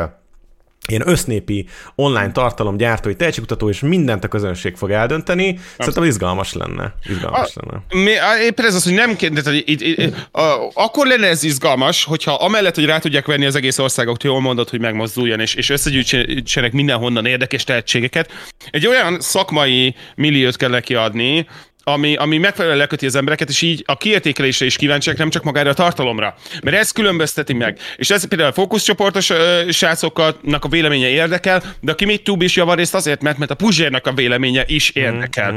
Speaker 2: ilyen össznépi online tartalomgyártói tehetségkutató, és mindent a közönség fog eldönteni, szerintem izgalmas lenne. Izgalmas lenne.
Speaker 4: Mi, á, éppen ez az, hogy nem kérdez, hogy itt, itt, a, akkor lenne ez izgalmas, hogyha amellett, hogy rá tudják venni az egész országot, jól mondod, hogy megmozduljon, és, és összegyűjtsenek mindenhonnan érdekes tehetségeket, egy olyan szakmai milliót kell neki adni, ami, ami megfelelően leköti az embereket, és így a kiértékelésre is kíváncsiak, nem csak magára a tartalomra. Mert ez különbözteti meg. És ez például a fókuszcsoportos ö, srácoknak a véleménye érdekel, de a Kimitube is javarészt azért, mert, mert a Puzsérnak a véleménye is érdekel.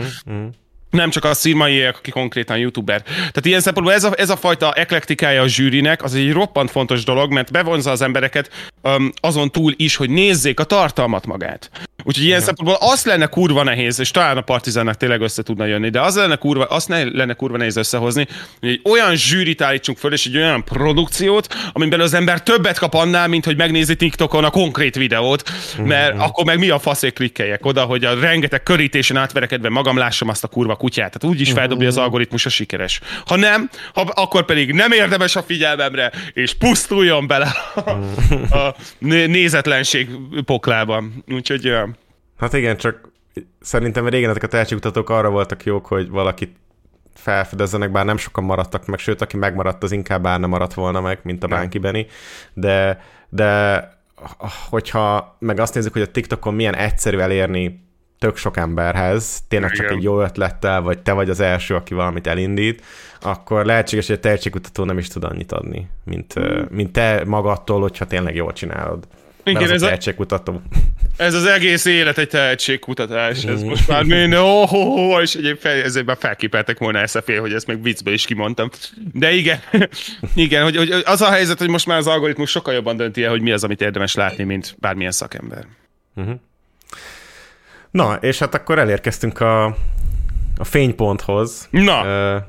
Speaker 4: Nem csak a szirmaiak, aki konkrétan youtuber. Tehát ilyen szempontból ez a, ez a fajta eklektikája a zsűrinek, az egy roppant fontos dolog, mert bevonza az embereket um, azon túl is, hogy nézzék a tartalmat magát. Úgyhogy ilyen szempontból azt lenne kurva nehéz, és talán a partizánnak tényleg össze tudna jönni, de az lenne kurva, azt ne, lenne kurva nehéz összehozni, hogy egy olyan zsűrit állítsunk föl, és egy olyan produkciót, amiben az ember többet kap annál, mint hogy megnézi TikTokon a konkrét videót, mert mm-hmm. akkor meg mi a faszé klikkeljek oda, hogy a rengeteg körítésen átverekedve magam lássam azt a kurva kutyát. Tehát úgy is feldobja az algoritmus a sikeres. Ha nem, ha, akkor pedig nem érdemes a figyelmemre, és pusztuljon bele a, a né- nézetlenség poklában. Úgyhogy olyan.
Speaker 2: Hát igen, csak szerintem régen ezek a tehetségkutatók arra voltak jók, hogy valakit felfedezzenek, bár nem sokan maradtak meg, sőt, aki megmaradt, az inkább bár nem maradt volna meg, mint a Bánki Benni, de, de hogyha meg azt nézzük, hogy a TikTokon milyen egyszerű elérni tök sok emberhez, tényleg csak
Speaker 4: Igen.
Speaker 2: egy jó ötlettel, vagy te vagy az első, aki valamit elindít, akkor lehetséges, hogy a tehetségkutató nem is tud annyit adni, mint, ö, mint te magadtól, hogyha tényleg jól csinálod. Igen,
Speaker 4: ez
Speaker 2: a tehetségkutató.
Speaker 4: Ez az egész élet egy tehetségkutatás, ez most már minden, oh, oh, oh, és egyébként fel, ezért már felkipeltek volna ezt a fél, hogy ezt meg viccből is kimondtam. De igen, [LAUGHS] igen, hogy, hogy az a helyzet, hogy most már az algoritmus sokkal jobban dönti el, hogy mi az, amit érdemes látni, mint bármilyen szakember.
Speaker 2: Na, és hát akkor elérkeztünk a, a fényponthoz.
Speaker 4: Na.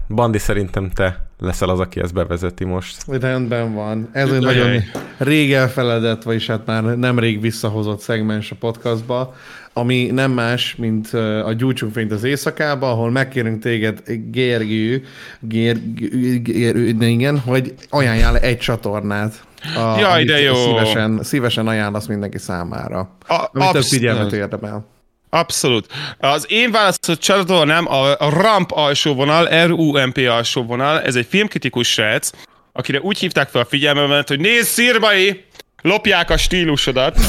Speaker 2: Bandi, szerintem te leszel az, aki ezt bevezeti most.
Speaker 3: Rendben van. Ez egy nagyon rég elfeledett, vagyis hát már nemrég visszahozott szegmens a podcastba, ami nem más, mint a Gyújtsunk fényt az éjszakába, ahol megkérünk téged, Gergő, Gergő, Gergő, igen, hogy ajánljál egy csatornát. A,
Speaker 4: Jaj,
Speaker 3: amit
Speaker 4: de jó.
Speaker 3: Szívesen, szívesen ajánlasz mindenki számára.
Speaker 4: A-
Speaker 3: Amit
Speaker 4: abszolút.
Speaker 3: figyelmet érdemel.
Speaker 4: Abszolút. Az én választott csatornám a, a RAMP alsó vonal, RUMP alsó vonal, ez egy filmkritikus srác, akire úgy hívták fel a figyelmemet, hogy nézd, szirmai, lopják a stílusodat.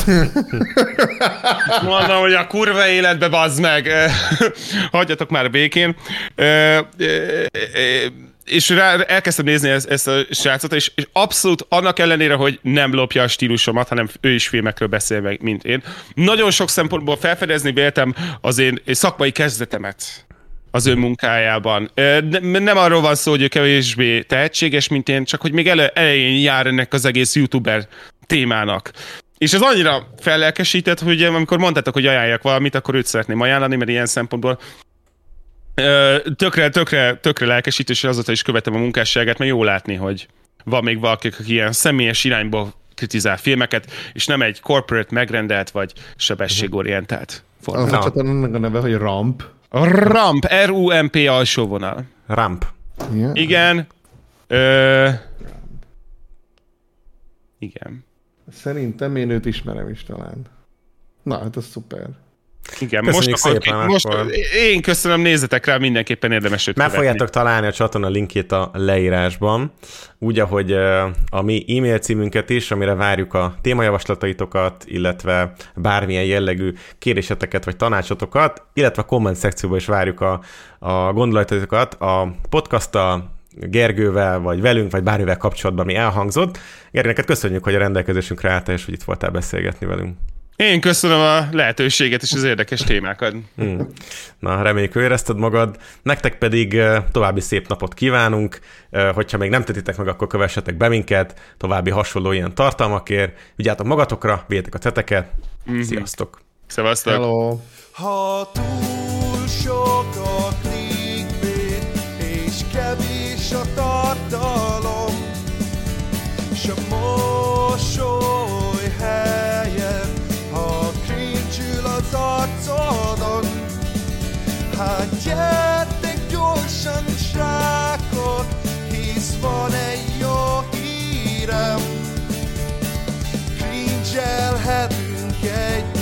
Speaker 4: [LAUGHS] Mondom, hogy a kurva életbe bazd meg. [LAUGHS] Hagyjatok már békén. És rá, elkezdtem nézni ezt, ezt a srácot, és, és abszolút annak ellenére, hogy nem lopja a stílusomat, hanem ő is filmekről beszél meg, mint én. Nagyon sok szempontból felfedezni véltem az én szakmai kezdetemet az ő munkájában. Nem arról van szó, hogy ő kevésbé tehetséges, mint én, csak hogy még ele, elején jár ennek az egész youtuber témának. És ez annyira fellelkesített, hogy amikor mondtátok, hogy ajánljak valamit, akkor őt szeretném ajánlani, mert ilyen szempontból tökre, tökre, tökre lelkesítő, és azóta is követem a munkásságát, mert jó látni, hogy van még valaki, aki ilyen személyes irányból kritizál filmeket, és nem egy corporate megrendelt, vagy sebességorientált
Speaker 3: Az
Speaker 4: formában.
Speaker 3: a csatornának a neve, hogy Ramp.
Speaker 4: Ramp, R-U-M-P alsó vonal.
Speaker 2: Ramp.
Speaker 3: Igen.
Speaker 4: Igen. Ö... Igen.
Speaker 3: Szerintem én őt ismerem is talán. Na, hát az szuper.
Speaker 4: Igen,
Speaker 2: Köszönjük
Speaker 4: most,
Speaker 2: szépen,
Speaker 4: most
Speaker 2: akkor.
Speaker 4: én köszönöm, nézzetek rá, mindenképpen érdemes őt
Speaker 2: Meg fogjátok találni a csatorna linkjét a leírásban, úgy, ahogy a mi e-mail címünket is, amire várjuk a témajavaslataitokat, illetve bármilyen jellegű kéréseteket vagy tanácsotokat, illetve a komment szekcióban is várjuk a, a gondolataitokat a podcasttal, Gergővel, vagy velünk, vagy bármivel kapcsolatban, ami elhangzott. Gergő, neked köszönjük, hogy a rendelkezésünkre álltál, és hogy itt voltál beszélgetni velünk.
Speaker 4: Én köszönöm a lehetőséget és az érdekes témákat.
Speaker 2: Hmm. Na, reméljük, hogy érezted magad. Nektek pedig további szép napot kívánunk. Hogyha még nem tetitek meg, akkor kövessetek be minket további hasonló ilyen tartalmakért. Vigyázzatok magatokra, vigyétek a teteket. Mm-hmm. Sziasztok!
Speaker 4: Szevasztok!
Speaker 3: Hello!
Speaker 1: Ha túl hát gyertek gyorsan, srákok, hisz van egy jó hírem, cringe-elhetünk egy